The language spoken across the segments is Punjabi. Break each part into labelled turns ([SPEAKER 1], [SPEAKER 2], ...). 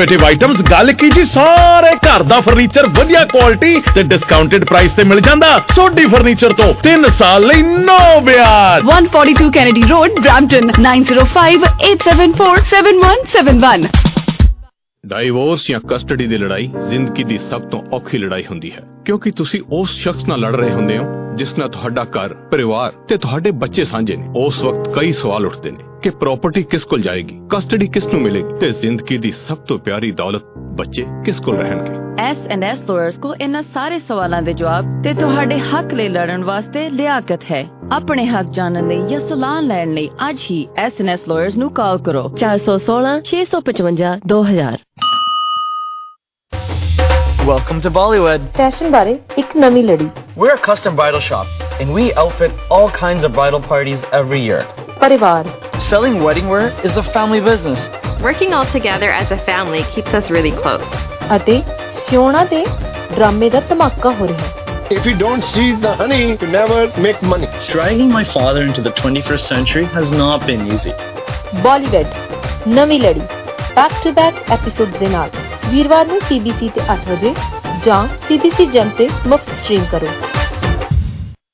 [SPEAKER 1] ਇਨੋਵੇਟਿਵ ਆਈਟਮਸ ਗੱਲ ਕੀ ਜੀ ਸਾਰੇ ਘਰ ਦਾ ਫਰਨੀਚਰ ਵਧੀਆ ਕੁਆਲਿਟੀ ਤੇ ਡਿਸਕਾਊਂਟਡ ਪ੍ਰਾਈਸ ਤੇ ਮਿਲ ਜਾਂਦਾ। ਸੋਢੀ ਫਰਨੀਚਰ ਤੋਂ 3 ਸਾਲ ਲਈ ਨੋ ਵਿਆਜ।
[SPEAKER 2] 142 Kennedy Road, Brampton, 905-874-7171.
[SPEAKER 3] ਡਾਈਵੋਰਸ ਜਾਂ ਕਸਟਡੀ ਦੀ ਲੜਾਈ ਜ਼ਿੰਦਗੀ ਦੀ ਸਭ ਤੋਂ ਔਖੀ ਲੜਾਈ ਹੁੰਦੀ ਹੈ। ਕਿਉਂਕਿ ਤੁਸੀਂ ਉਸ ਸ਼ਖਸ ਨਾਲ ਲੜ ਰਹੇ ਹੁੰਦੇ ਹੋ ਜਿਸ ਨਾਲ ਤੁਹਾਡਾ ਘਰ ਪਰਿਵਾਰ ਤੇ ਤੁਹਾਡੇ ਬੱਚੇ ਸਾਂਝੇ ਨੇ। ਉਸ ਵਕਤ ਕਈ ਸਵਾਲ ਉੱਠਦੇ ਨੇ। ਕਿ ਪ੍ਰਾਪਰਟੀ ਕਿਸ ਕੋਲ ਜਾਏਗੀ? ਕਸਟਡੀ ਕਿਸ ਨੂੰ ਮਿਲੇਗੀ? ਤੇ ਜ਼ਿੰਦਗੀ ਦੀ ਸਭ ਤੋਂ ਪਿਆਰੀ ਦੌਲਤ ਬੱਚੇ ਕਿਸ ਕੋਲ ਰਹਿਣਗੇ?
[SPEAKER 4] ਐਸ ਲਾਇਰਸ ਕੋ ਇਹਨਾਂ ਸਾਰੇ ਸਵਾਲਾਂ ਦੇ ਜਵਾਬ ਤੇ ਤੁਹਾਡੇ ਹੱਕ ਲਈ ਲੜਨ ਵਾਸਤੇ ਲਿਆਕਤ ਹੈ। ਆਪਣੇ ਹੱਕ ਜਾਣਨ ਲਈ ਜਾਂ ਸਲਾਹ ਲੈਣ ਲਈ ਅੱਜ ਹੀ ਐਸ ਲਾਇਰਸ ਨੂੰ ਕਾਲ ਕਰੋ। 416 655 2000
[SPEAKER 5] Welcome to Bollywood.
[SPEAKER 6] ਫੈਸ਼ਨ ਬਾਰੇ ਇੱਕ ਨਵੀਂ ਲੜੀ
[SPEAKER 5] We're a custom bridal shop, and we outfit all kinds of bridal parties every year.
[SPEAKER 6] ਪਰਿਵਾਰ
[SPEAKER 5] Selling wedding wear is a family business.
[SPEAKER 7] Working all together as a family keeps us really close.
[SPEAKER 6] ਅਤੇ ਸਿਉਣਾ ਦੇ ਡਰਾਮੇ ਦਾ ਧਮਾਕਾ ਹੋ ਰਿਹਾ ਹੈ
[SPEAKER 8] If you don't seize the honey, you never make money.
[SPEAKER 9] Dragging my father into the 21st century has not been easy.
[SPEAKER 6] Bollywood ਨਵੀਂ ਲੜੀ ਬੈਕ ਟੂ ਬੈਕ ਐਪੀਸੋਡ ਦੇ ਨਾਲ ਵੀਰਵਾਰ ਨੂੰ CBC ਤੇ 8 ਵਜੇ ਜਾਂ CBC ਜਨ ਤੇ ਮੁਫਤ ਸਟ੍ਰੀਮ ਕਰੋ।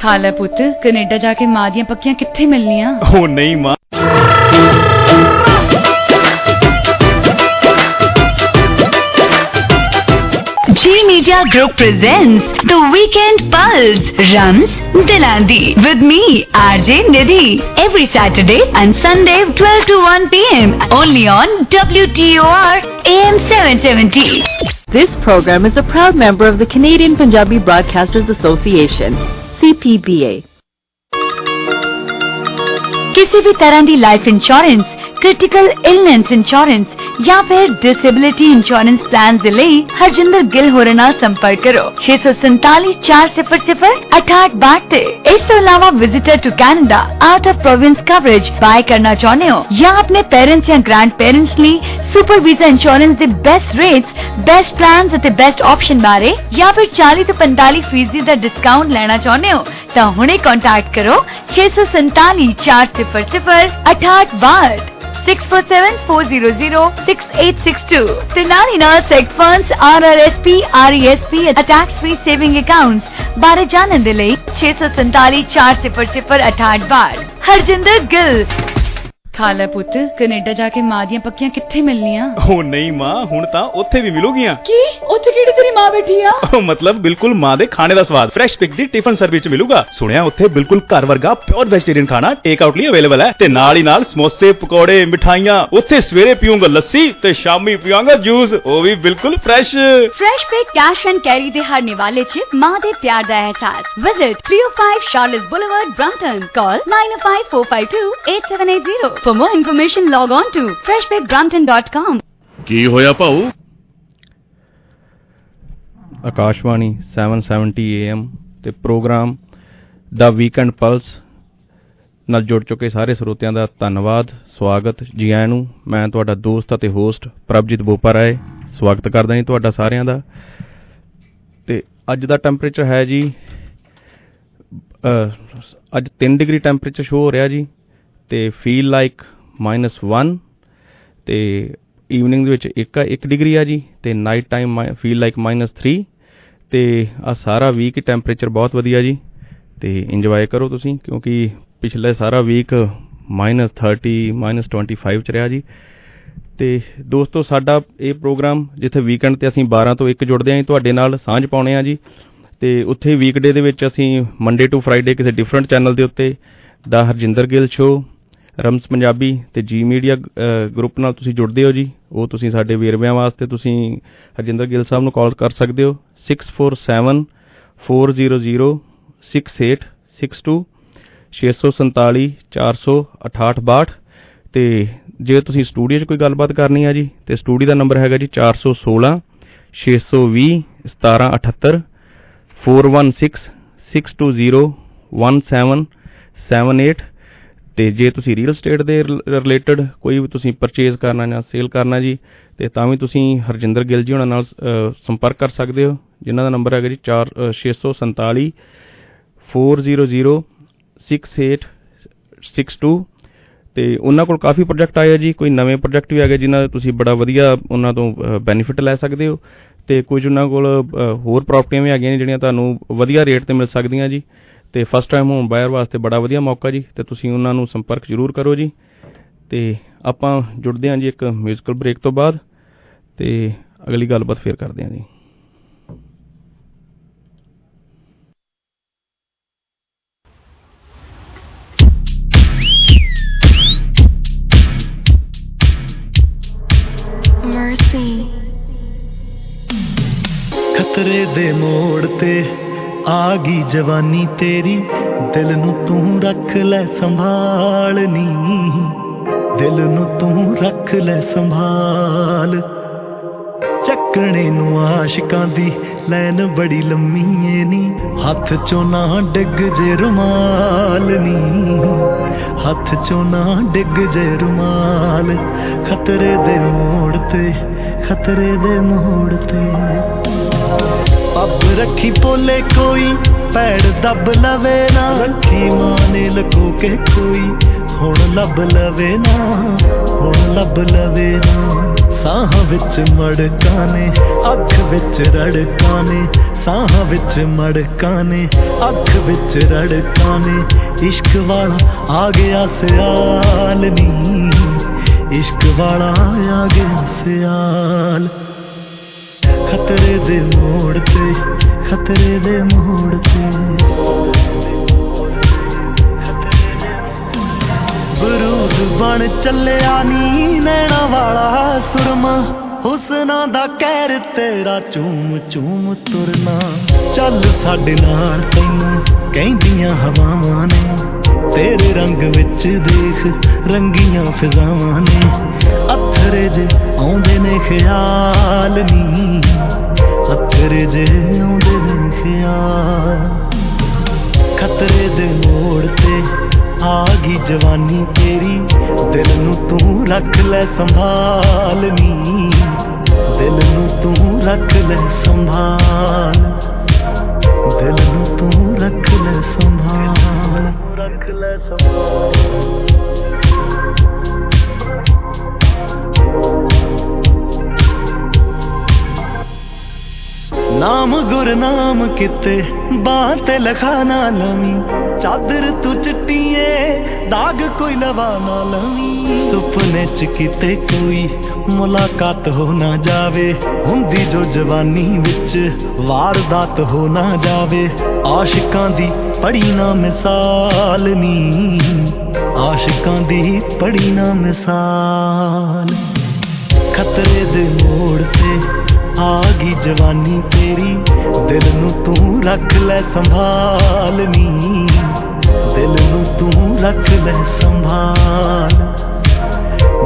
[SPEAKER 10] ਖਾ ਲੈ ਪੁੱਤ ਕੈਨੇਡਾ ਜਾ ਕੇ ਮਾਂ ਦੀਆਂ ਪੱਕੀਆਂ ਕਿੱਥੇ ਮਿਲਣੀਆਂ
[SPEAKER 1] ਉਹ ਨਹੀਂ ਮਾਂ
[SPEAKER 2] G Media Group presents The Weekend Pulse runs Dilandi with me, RJ Nidhi, every Saturday and Sunday 12 to 1 p.m. only on WTOR AM 770.
[SPEAKER 4] This program is a proud member of the Canadian Punjabi Broadcasters Association, CPBA.
[SPEAKER 2] ਕਿਸੇ ਵੀ ਤਰ੍ਹਾਂ ਦੀ life insurance critical illness insurance ਜਾਂ ਫਿਰ ਡਿਸੇਬਿਲਿਟੀ ਇੰਸ਼ੋਰੈਂਸ ਪਲਾਨ ਦੇ ਲਈ ਹਰਜਿੰਦਰ ਗਿੱਲ ਹੋਰਾਂ ਨਾਲ ਸੰਪਰਕ ਕਰੋ। 6474006862 ਤੇ। ਇਸ ਤੋਂ ਇਲਾਵਾ visitor to Canada out of province coverage buy ਕਰਨਾ ਚਾਹੁੰਦੇ ਹੋ ਜਾਂ ਆਪਣੇ ਪੇਰੈਂਟਸ ਜਾਂ ਗ੍ਰੈਂਡ ਪੇਰੈਂਟਸ ਲਈ ਸੁਪਰ ਵੀਜ਼ਾ ਇੰਸ਼ੋਰੈਂਸ ਦੇ ਬੈਸਟ ਰੇਟਸ ਬੈਸਟ ਪਲਾਨਸ ਅਤੇ ਬੈਸਟ ਆਪਸ਼ਨ ਬਾਰੇ ਜਾਂ ਫਿਰ 40 ਤੋਂ 45 ਫੀਸਦੀ ਦਾ ਡਿਸਕਾਊਂਟ ਲੈਣਾ ਚਾਹੁੰਦੇ ਹੋ ਤਾਂ ਹੁਣੇ ਕੰਟੈਕਟ ਕਰੋ। 6474006862 647-400-6862 ਤੇ ਨਾਲ ਹੀ ਨਾਲ seg funds RRSP RESP tax free saving accounts ਬਾਰੇ ਜਾਣਨ ਦੇ ਲਈ 647-400-6862 ਹਰਜਿੰਦਰ ਗਿੱਲ
[SPEAKER 10] ਖਾ ਖਾਲਾ ਪੁੱਤ ਕੈਨੇਡਾ ਜਾ ਕੇ ਮਾਂ ਦੀਆਂ ਪੱਕੀਆਂ ਕਿੱਥੇ ਮਿਲਣੀਆਂ?
[SPEAKER 1] ਉਹ ਨਹੀਂ ਮਾਂ ਹੁਣ ਤਾਂ ਉੱਥੇ ਵੀ ਮਿਲੂਗੀਆਂ।
[SPEAKER 10] ਕੀ? ਉੱਥੇ ਕਿਹੜੀ ਤੇਰੀ ਮਾਂ ਬੈਠੀ ਆ?
[SPEAKER 1] ਉਹ ਮਤਲਬ ਬਿਲਕੁਲ ਮਾਂ ਦੇ ਖਾਣੇ ਦਾ ਸਵਾਦ ਫਰੈਸ਼ ਪਿਕ ਦੀ ਟਿਫਨ ਸਰਵਿਸ ਮਿਲੂਗਾ। ਸੁਣਿਆ ਉੱਥੇ ਬਿਲਕੁਲ ਘਰ ਵਰਗਾ ਪਿਓਰ ਵੈਜੀਟੇਰੀਅਨ ਖਾਣਾ ਟੇਕ ਆਊਟ ਲਈ ਅਵੇਲੇਬਲ ਹੈ ਤੇ ਨਾਲ ਹੀ ਨਾਲ ਸਮੋਸੇ ਪਕੌੜੇ ਮਿਠਾਈਆਂ ਉੱਥੇ ਸਵੇਰੇ ਪੀਵਾਂਗਾ ਲੱਸੀ ਤੇ ਸ਼ਾਮੀ ਪੀਵਾਂਗਾ ਜੂਸ ਉਹ ਵੀ ਬਿਲਕੁਲ fresh
[SPEAKER 2] fresh pack cash and carry ਦੇ ਹਰਨੇ ਵਾਲੇ ਚ ਮਾਂ ਦੇ ਪਿਆਰ ਦਾ ਅਹਿਸਾਸ। Visit 305 Charles boulevard Brampton call 9054528780 for more information log on to freshpackbrampton.com
[SPEAKER 1] ਕੀ ਹੋਇਆ ਭਾਊ?
[SPEAKER 11] ਆਕਾਸ਼ਵਾਣੀ 770 AM ਤੇ ਪ੍ਰੋਗਰਾਮ ਦਾ ਵੀਕਐਂਡ ਪਲਸ ਨਾਲ ਜੁੜ ਚੁੱਕੇ ਸਾਰੇ ਸਰੋਤਿਆਂ ਦਾ ਧੰਨਵਾਦ ਸਵਾਗਤ। ਜੀ ਆਇਆਂ ਨੂੰ ਮੈਂ ਤੁਹਾਡਾ ਦੋਸਤ ਅਤੇ ਹੋਸਟ ਪ੍ਰਭਜੀਤ ਬੋਪਾ ਰਾਏ ਸਵਾਗਤ ਕਰਦਾ ਜੀ ਤੁਹਾਡਾ ਸਾਰਿਆਂ ਦਾ। ਤੇ ਅੱਜ ਦਾ ਟੈਂਪਰੇਚਰ ਹੈ ਜੀ ਅ, ਅੱਜ 3 ਡਿਗਰੀ ਟੈਂਪਰੇਚਰ ਸ਼ੋ ਹੋ ਰਿਹਾ ਜੀ। ਤੇ ਫੀਲ ਲਾਈਕ -1 ਤੇ ਈਵਨਿੰਗ ਦੇ ਵਿੱਚ 1 1 ਡਿਗਰੀ ਆ ਜੀ, ਤੇ ਨਾਈਟ ਟਾਈਮ ਫੀਲ ਲਾਈਕ -3 ਤੇ ਆ ਸਾਰਾ ਵੀਕ ਟੈਂਪਰੇਚਰ ਬਹੁਤ ਵਧੀਆ ਜੀ, ਤੇ ਇੰਜੋਏ ਕਰੋ ਤੁਸੀਂ, ਕਿਉਂਕਿ ਪਿਛਲੇ ਸਾਰਾ ਵੀਕ -30 -25 ਚ ਰਿਹਾ ਜੀ। ਤੇ ਦੋਸਤੋ, ਸਾਡਾ ਇਹ ਪ੍ਰੋਗਰਾਮ ਜਿੱਥੇ ਵੀਕਐਂਡ ਤੇ ਅਸੀਂ 12 ਤੋਂ 1 ਜੁੜਦੇ ਆਂ ਜੀ, ਤੁਹਾਡੇ ਨਾਲ ਸਾਂਝ ਪਾਉਣੇ ਆ ਜੀ। ਤੇ ਉੱਥੇ ਵੀਕਡੇ ਦੇ ਵਿੱਚ ਅਸੀਂ ਮੰਡੇ ਟੂ ਫਰਾਈਡੇ ਕਿਸੇ ਡਿਫਰੈਂਟ ਚੈਨਲ ਦੇ ਉੱਤੇ, ਦਾ ਹਰਜਿੰਦਰ ਗਿੱਲ ਸ਼ੋ ਰਮਸ ਪੰਜਾਬੀ ਤੇ ਜੀ ਮੀਡੀਆ ਗਰੁੱਪ ਨਾਲ ਤੁਸੀਂ ਜੁੜਦੇ ਹੋ ਜੀ। ਉਹ ਤੁਸੀਂ ਸਾਡੇ ਵੇਰਵਿਆਂ ਵਾਸਤੇ ਤੁਸੀਂ ਹਰਜਿੰਦਰ ਗਿੱਲ ਸਾਹਿਬ ਨੂੰ ਕਾਲ ਕਰ ਸਕਦੇ ਹੋ। 647 400 6862 647 400 6862 ਤੇ ਜੇ ਤੁਸੀਂ ਸਟੂਡੀਓ 'ਚ ਕੋਈ ਗੱਲਬਾਤ ਕਰਨੀ ਆ ਜੀ, ਤੇ ਸਟੂਡੀਓ ਦਾ ਨੰਬਰ ਹੈਗਾ ਜੀ 416 620 1778 416 620 1778 ਤੇ ਜੇ ਤੁਸੀਂ ਰੀਅਲ ਏਸਟੇਟ ਦੇ ਰਿਲੇਟਡ ਕੋਈ ਵੀ ਤੁਸੀਂ ਪਰਚੇਜ਼ ਕਰਨਾ ਜਾਂ ਸੇਲ ਕਰਨਾ ਜੀ ਤੇ ਤਾਂ ਵੀ ਤੁਸੀਂ ਹਰਜਿੰਦਰ ਗਿੱਲ ਜੀ ਉਹਨਾਂ ਨਾਲ ਅ, ਸੰਪਰਕ ਕਰ ਸਕਦੇ ਹੋ ਜਿਨ੍ਹਾਂ ਦਾ ਨੰਬਰ ਹੈਗਾ ਜੀ 4 647 400 6862 ਤੇ ਉਹਨਾਂ ਕੋਲ ਕਾਫੀ ਪ੍ਰੋਜੈਕਟ ਆਏ ਆ ਜੀ ਕੋਈ ਨਵੇਂ ਪ੍ਰੋਜੈਕਟ ਵੀ ਆ ਗਏ ਜਿਨ੍ਹਾਂ ਦਾ ਤੁਸੀਂ ਬੜਾ ਵਧੀਆ ਉਹਨਾਂ ਤੋਂ ਬੈਨੀਫਿਟ ਲੈ ਸਕਦੇ ਹੋ ਤੇ ਕੁਝ ਉਹਨਾਂ ਕੋਲ ਅ, ਹੋਰ ਪ੍ਰਾਪਰਟੀਆਂ ਵੀ ਹੈਗੀਆਂ ਨੇ ਜਿਹੜੀਆਂ ਤੁਹਾਨੂੰ ਵਧੀਆ ਰੇਟ ਤੇ ਮਿਲ ਸਕਦੀਆਂ ਜੀ ਤੇ ਫਸਟ ਟਾਈਮ ਹੋਮ ਬਾਇਰ ਵਾਸਤੇ ਬੜਾ ਵਧੀਆ ਮੌਕਾ ਜੀ ਤੇ ਤੁਸੀਂ ਉਹਨਾਂ ਨੂੰ ਸੰਪਰਕ ਜ਼ਰੂਰ ਕਰੋ ਜੀ ਤੇ ਆਪਾਂ ਜੁੜਦੇ ਹਾਂ ਜੀ ਇੱਕ ਮਿਊਜ਼ੀਕਲ ਬ੍ਰੇਕ ਤੋਂ ਬਾਅਦ ਤੇ ਅਗਲੀ ਗੱਲਬਾਤ ਫੇਰ ਕਰਦੇ ਹਾਂ ਜੀ.
[SPEAKER 12] ਖਤਰੇ ਦੇ ਮੋੜ ਤੇ ਆ ਗਈ ਜਵਾਨੀ ਤੇਰੀ, ਦਿਲ ਨੂੰ ਤੂੰ ਰੱਖ ਲੈ ਸੰਭਾਲਨੀ। ਦਿਲ ਨੂੰ ਤੂੰ ਰੱਖ ਲੈ ਸੰਭਾਲ। ਚੱਕਣੇ ਨੂੰ ਆਸ਼ਿਕਾਂ ਦੀ ਲੈਨ ਬੜੀ ਲੰਮੀ ਏ ਨੀ। ਹੱਥ ਚੋਂ ਨਾ ਡਿੱਗ ਜੇ ਰੁਮਾਲ ਨੀ ਹੱਥ ਚੋਂ ਨਾ ਡਿੱਗ ਜੇ ਰੁਮਾਲ। ਖਤਰੇ ਦੇ ਮੋੜ ਤੇ, ਖਤਰੇ ਦੇ ਮੋੜ ਤੇ। ਪੱਬ ਰੱਖੀ ਪੋਲੇ ਕੋਈ, ਪੈੜ ਦੱਬ ਲਵੇ ਨਾ। ਰੱਖੀ ਮਾਨੇ ਲਕੋ ਕੇ ਕੋਈ, ਹੁਣ ਲੱਭ ਲਵੇ ਨਾ। ਹੁਣ ਲੱਭ ਲਵੇ ਨਾ। ਸਾਹ ਵਿੱਚ ਮੜਕਾਂ ਨੇ, ਅੱਖ ਵਿੱਚ ਰੜਕਾਂ ਨੇ। ਸਾਹ ਵਿੱਚ ਮੜਕਾਂ ਨੇ, ਅੱਖ ਵਿੱਚ ਰੜਕਾਂ ਨੇ। ਇਸ਼ਕ ਵਾਲਾ ਆ ਗਿਆ ਸਿਆਲ ਨੀ। ਇਸ਼ਕ ਵਾਲਾ ਆ ਗਿਆ ਸਿਆਲ। ਖਤਰੇ ਦੇ ਮੋੜ ਤੇ, ਖਤਰੇ ਦੇ ਮੋੜ ਤੇ। ਬਰੂਦ ਬਣ ਚੱਲਿਆ ਨੀ ਨੈਣਾ ਵਾਲਾ ਸੁਰਮਾ। ਹੁਸਨਾ ਦਾ ਕਹਿਰ ਤੇਰਾ ਚੂਮ ਚੂਮ ਤੁਰਨਾ। ਚੱਲ ਸਾਡੇ ਨਾਲ ਤੈਨੂੰ ਕਹਿੰਦੀਆਂ ਹਵਾਵਾਂ ਨੇ। ਤੇਰੇ ਰੰਗ ਵਿੱਚ ਦੇਖ ਰੰਗੀਆਂ ਫਿਜ਼ਾਵਾਂ ਨੇ। ਅਥਰੇ ਜੇ ਆਉਂਦੇ ਨੇ ਖਿਆਲ ਨੀ ਅਥਰੇ ਜੇ ਆਉਂਦੇ ਨੇ ਖਿਆਲ। ਖਤਰੇ ਦੇ ਮੋੜ ਤੇ ਆ ਗਈ ਜਵਾਨੀ ਤੇਰੀ, ਦਿਲ ਨੂੰ ਤੂੰ ਰੱਖ ਲੈ ਸੰਭਾਲਨੀ ਦਿਲ ਨੂੰ ਤੂੰ ਰੱਖ ਲੈ ਸੰਭਾਲ। ਦਿਲ ਨੂੰ ਤੂੰ ਰੱਖ ਲੈ ਸੰਭਾਲ। ਰੱਖ ਲੈ ਸੰਭਾਲ। ਨਾਮ ਗੁਰਨਾਮ ਕਿਤੇ ਬਾਹ ਤੇ ਲਖਾ ਨਾ ਲਵੀਂ। ਚਾਦਰ ਤੂੰ ਚਿੱਟੀਏ, ਦਾਗ ਕੋਈ ਲਵਾ ਨਾ ਲਵੀਂ। ਸੁਪਨੇ ਚ ਕਿਤੇ ਕੋਈ ਮੁਲਾਕਾਤ ਹੋ ਨਾ ਜਾਵੇ, ਹੁੰਦੀ ਜੋ ਜਵਾਨੀ ਵਿੱਚ ਵਾਰਦਾਤ ਹੋ ਨਾ ਜਾਵੇ। ਆਸ਼ਿਕਾਂ ਦੀ ਪੜੀ ਨਾ ਮਿਸਾਲ ਨੀ। ਆਸ਼ਿਕਾਂ ਦੀ ਪੜੀ ਨਾ ਮਿਸਾਲ। ਖਤਰੇ ਦੇ ਮੋੜ ਤੇ ਆ ਗਈ ਜਵਾਨੀ ਤੇਰੀ, ਦਿਲ ਨੂੰ ਤੂੰ ਰੱਖ ਲੈ ਸੰਭਾਲ ਨੀ ਦਿਲ ਨੂੰ ਤੂੰ ਰੱਖ ਲੈ ਸੰਭਾਲ।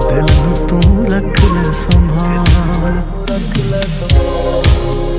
[SPEAKER 12] ਦਿਲ ਨੂੰ ਤੂੰ ਰੱਖ ਲੈ ਸੰਭਾਲ ਰੱਖ ਲੈ ਸੰਭਾਲ।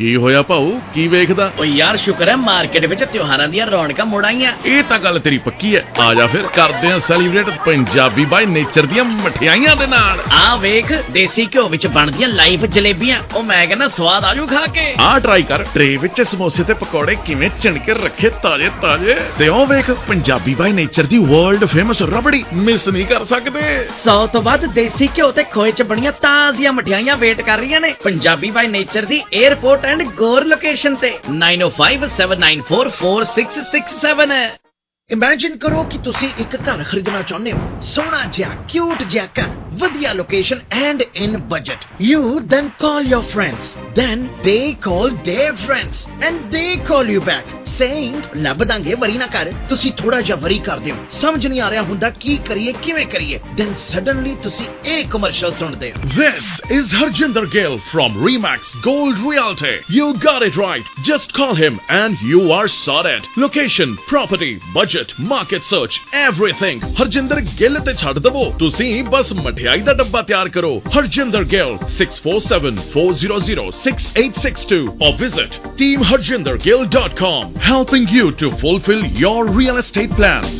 [SPEAKER 13] ਕੀ ਹੋਇਆ ਭਾਊ? ਕੀ ਵੇਖਦਾ?
[SPEAKER 5] ਓ ਯਾਰ ਸ਼ੁਕਰ ਹੈ ਮਾਰਕੀਟ ਵਿੱਚ ਤਿਉਹਾਰਾਂ ਦੀਆਂ ਰੌਣਕਾਂ ਮੁੜ ਆਈਆਂ।
[SPEAKER 13] ਇਹ ਤਾਂ ਗੱਲ ਤੇਰੀ ਪੱਕੀ ਹੈ। ਆ ਜਾ ਫਿਰ ਕਰਦੇ ਆ ਸੈਲੀਬ੍ਰੇਟ ਪੰਜਾਬੀ ਬਾਈ ਨੇਚਰ ਦੀਆਂ ਮਠਿਆਈਆਂ ਦੇ ਨਾਲ।
[SPEAKER 5] ਆ ਵੇਖ ਦੇਸੀ ਘਿਓ ਵਿੱਚ ਬਣਦੀਆਂ ਲਾਈਵ ਜਲੇਬੀਆਂ। ਉਹ ਮੈਂ ਕਹਿੰਦਾ ਸਵਾਦ ਆਜੂ ਖਾ ਕੇ।
[SPEAKER 13] ਆ ਟਰਾਈ ਕਰ ਟਰੇ ਵਿੱਚ ਸਮੋਸੇ ਤੇ ਪਕੌੜੇ ਕਿਵੇਂ ਚਿਣਕੇ ਰੱਖੇ ਤਾਜ਼ੇ ਤਾਜ਼ੇ। ਤੇ ਉਹ ਵੇਖ ਪੰਜਾਬੀ ਬਾਈ ਨੇਚਰ ਦੀ ਵਰਲਡ ਫੇਮਸ ਰਬੜੀ ਮਿਸ ਨਹੀਂ ਕਰ ਸਕਦੇ।
[SPEAKER 5] 100 ਤੋਂ ਵੱਧ ਦੇਸੀ ਘਿਓ ਤੇ ਖੋਏ ਚ ਬਣੀਆਂ ਤਾਜ਼ੀਆਂ ਮਠਿਆਈਆਂ ਵੇਟ ਕਰ ਰਹੀਆਂ ਨੇ। ਪੰਜਾਬੀ ਬਾਈ ਨੇਚਰ ਦੀ 에어ਪੋਰਟ ਐਂਡ ਗੋਰ ਲੋਕੇਸ਼ਨ ਤੇ 9057944667 ਇਮੇਜਿਨ ਕਰੋ ਕਿ ਤੁਸੀਂ ਇੱਕ ਘਰ ਖਰੀਦਣਾ ਚਾਹੁੰਦੇ ਹੋ ਸੋਹਣਾ ਜਿਹਾ ਕਿਊਟ ਜਿਹਾ ਘਰ ਵਧੀਆ location and in budget you then call your friends then they call there friends and ਦੇ ਕਾਲ ਯੂ ਬੈਕ ਸੇਇੰਗ ਲੱਭ ਦਾਂਗੇ ਵਰੀ ਨਾ ਕਰ ਤੁਸੀਂ ਥੋੜਾ ਜਿਹਾ ਵਰੀ ਕਰਦੇ ਹੋ ਸਮਝ ਨਹੀਂ ਆ ਰਿਹਾ ਹੁੰਦਾ ਕੀ ਕਰੀਏ ਕਿਵੇਂ ਕਰੀਏ ਦੈਨ ਸਡਨਲੀ ਤੁਸੀਂ ਇਹ ਕਮਰਸ਼ੀਅਲ ਸੁਣਦੇ ਹੋ
[SPEAKER 13] This is Harjinder Gill from Remax Gold Realty. You got it right. Just call him and you are sorted. Location, property, budget, market search, everything. Harjinder Gill ਤੇ ਛੱਡ ਦਵੋ ਤੁਸੀਂ ਬਸ ਮਠਿਆਈ ਦਾ ਡੱਬਾ ਤਿਆਰ ਕਰੋ Harjinder Gill 647-400-6862 or visit teamharjindergill.com helping you to fulfill your real estate plans.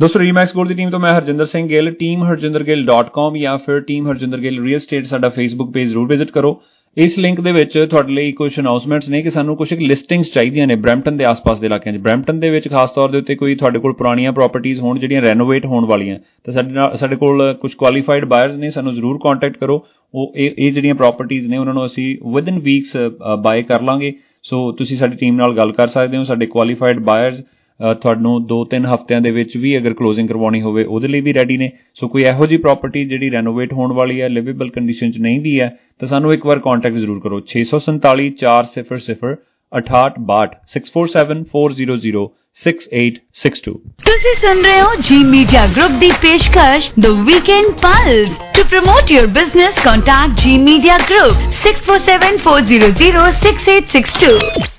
[SPEAKER 14] ਦੋਸਤੋ ਰੀਮੈਕਸ ਗੋਲਡ ਦੀ ਟੀਮ ਤੋਂ ਮੈਂ ਹਰਜਿੰਦਰ ਸਿੰਘ ਗਿੱਲ ਟੀਮ harjindergill.com ਜਾਂ ਫਿਰ ਟੀਮ harjindergill ਰੀਅਲ ਏਸਟੇਟ ਸਾਡਾ ਫੇਸਬੁੱਕ ਪੇਜ ਜ਼ਰੂਰ ਵਿਜ਼ਿਟ ਕਰੋ ਇਸ ਲਿੰਕ ਦੇ ਵਿੱਚ ਤੁਹਾਡੇ ਲਈ ਕੁਝ ਅਨਾਉਂਸਮੈਂਟਸ ਨੇ ਕਿ ਸਾਨੂੰ ਕੁਝ ਲਿਸਟਿੰਗਸ ਚਾਹੀਦੀਆਂ ਨੇ ਬ੍ਰੈਂਪਟਨ ਦੇ ਆਸ-ਪਾਸ ਦੇ ਇਲਾਕਿਆਂ 'ਚ। ਬ੍ਰੈਂਪਟਨ ਦੇ ਵਿੱਚ ਖਾਸ ਤੌਰ ਦੇ ਉੱਤੇ ਕੋਈ ਤੁਹਾਡੇ ਕੋਲ ਪੁਰਾਣੀਆਂ ਪ੍ਰਾਪਰਟੀਆਂ ਹੋਣ ਜਿਹੜੀਆਂ ਰੈਨੋਵੇਟ ਹੋਣ ਵਾਲੀਆਂ। ਤਾਂ ਸਾਡੇ ਨਾਲ, ਸਾਡੇ ਕੋਲ ਕੁਝ ਕੁਆਲੀਫਾਈਡ ਬਾਇਰਸ ਨੇ, ਸਾਨੂੰ ਜ਼ਰੂਰ ਕੰਟੈਕਟ ਕਰੋ। ਉਹ, ਇਹ ਇਹ ਜਿਹੜੀਆਂ ਪ੍ਰਾਪਰਟੀਆਂ ਨੇ, ਉਹਨਾਂ ਨੂੰ ਅਸੀਂ ਵਿਦਨ ਵੀਕਸ ਬਾਏ ਕਰ ਲਾਂਗੇ। ਸੋ ਤੁਸੀਂ ਸਾਡੀ ਟੀਮ ਨਾਲ ਗੱਲ ਕਰ ਸਕਦੇ ਹੋ, ਸਾਡੇ ਕੁਆਲੀਫਾਈਡ ਬਾਇਰਸ ਤੁਹਾਨੂੰ 2-3 ਹਫ਼ਤਿਆਂ ਦੇ ਵਿੱਚ ਵੀ ਅਗਰ ਕਲੋਜ਼ਿੰਗ ਕਰਵਾਉਣੀ ਹੋਵੇ, ਉਹਦੇ ਲਈ ਵੀ ਰੈਡੀ ਨੇ। ਸੋ ਕੋਈ ਇਹੋ ਜੀ ਪ੍ਰਾਪਰਟੀ ਜਿਹੜੀ ਰੈਨੋਵੇਟ ਹੋਣ ਵਾਲੀ ਹੈ ਲਿਵੇਬਲ ਕੰਡੀਸ਼ਨ 'ਚ ਨਹੀਂ ਵੀ ਹੈ, ਤਾਂ ਸਾਨੂੰ ਇੱਕ ਵਾਰ ਕੰਟੈਕਟ ਜ਼ਰੂਰ ਕਰੋ। 647 400 6862 647 400 6862
[SPEAKER 2] ਤੁਸੀਂ ਸੁਣ ਰਹੇ ਹੋ ਜੀ ਮੀਡੀਆ ਗਰੁੱਪ ਦੀ ਪੇਸ਼ਕਸ਼ the weekend pulse to promote your business contact G media group 6474006862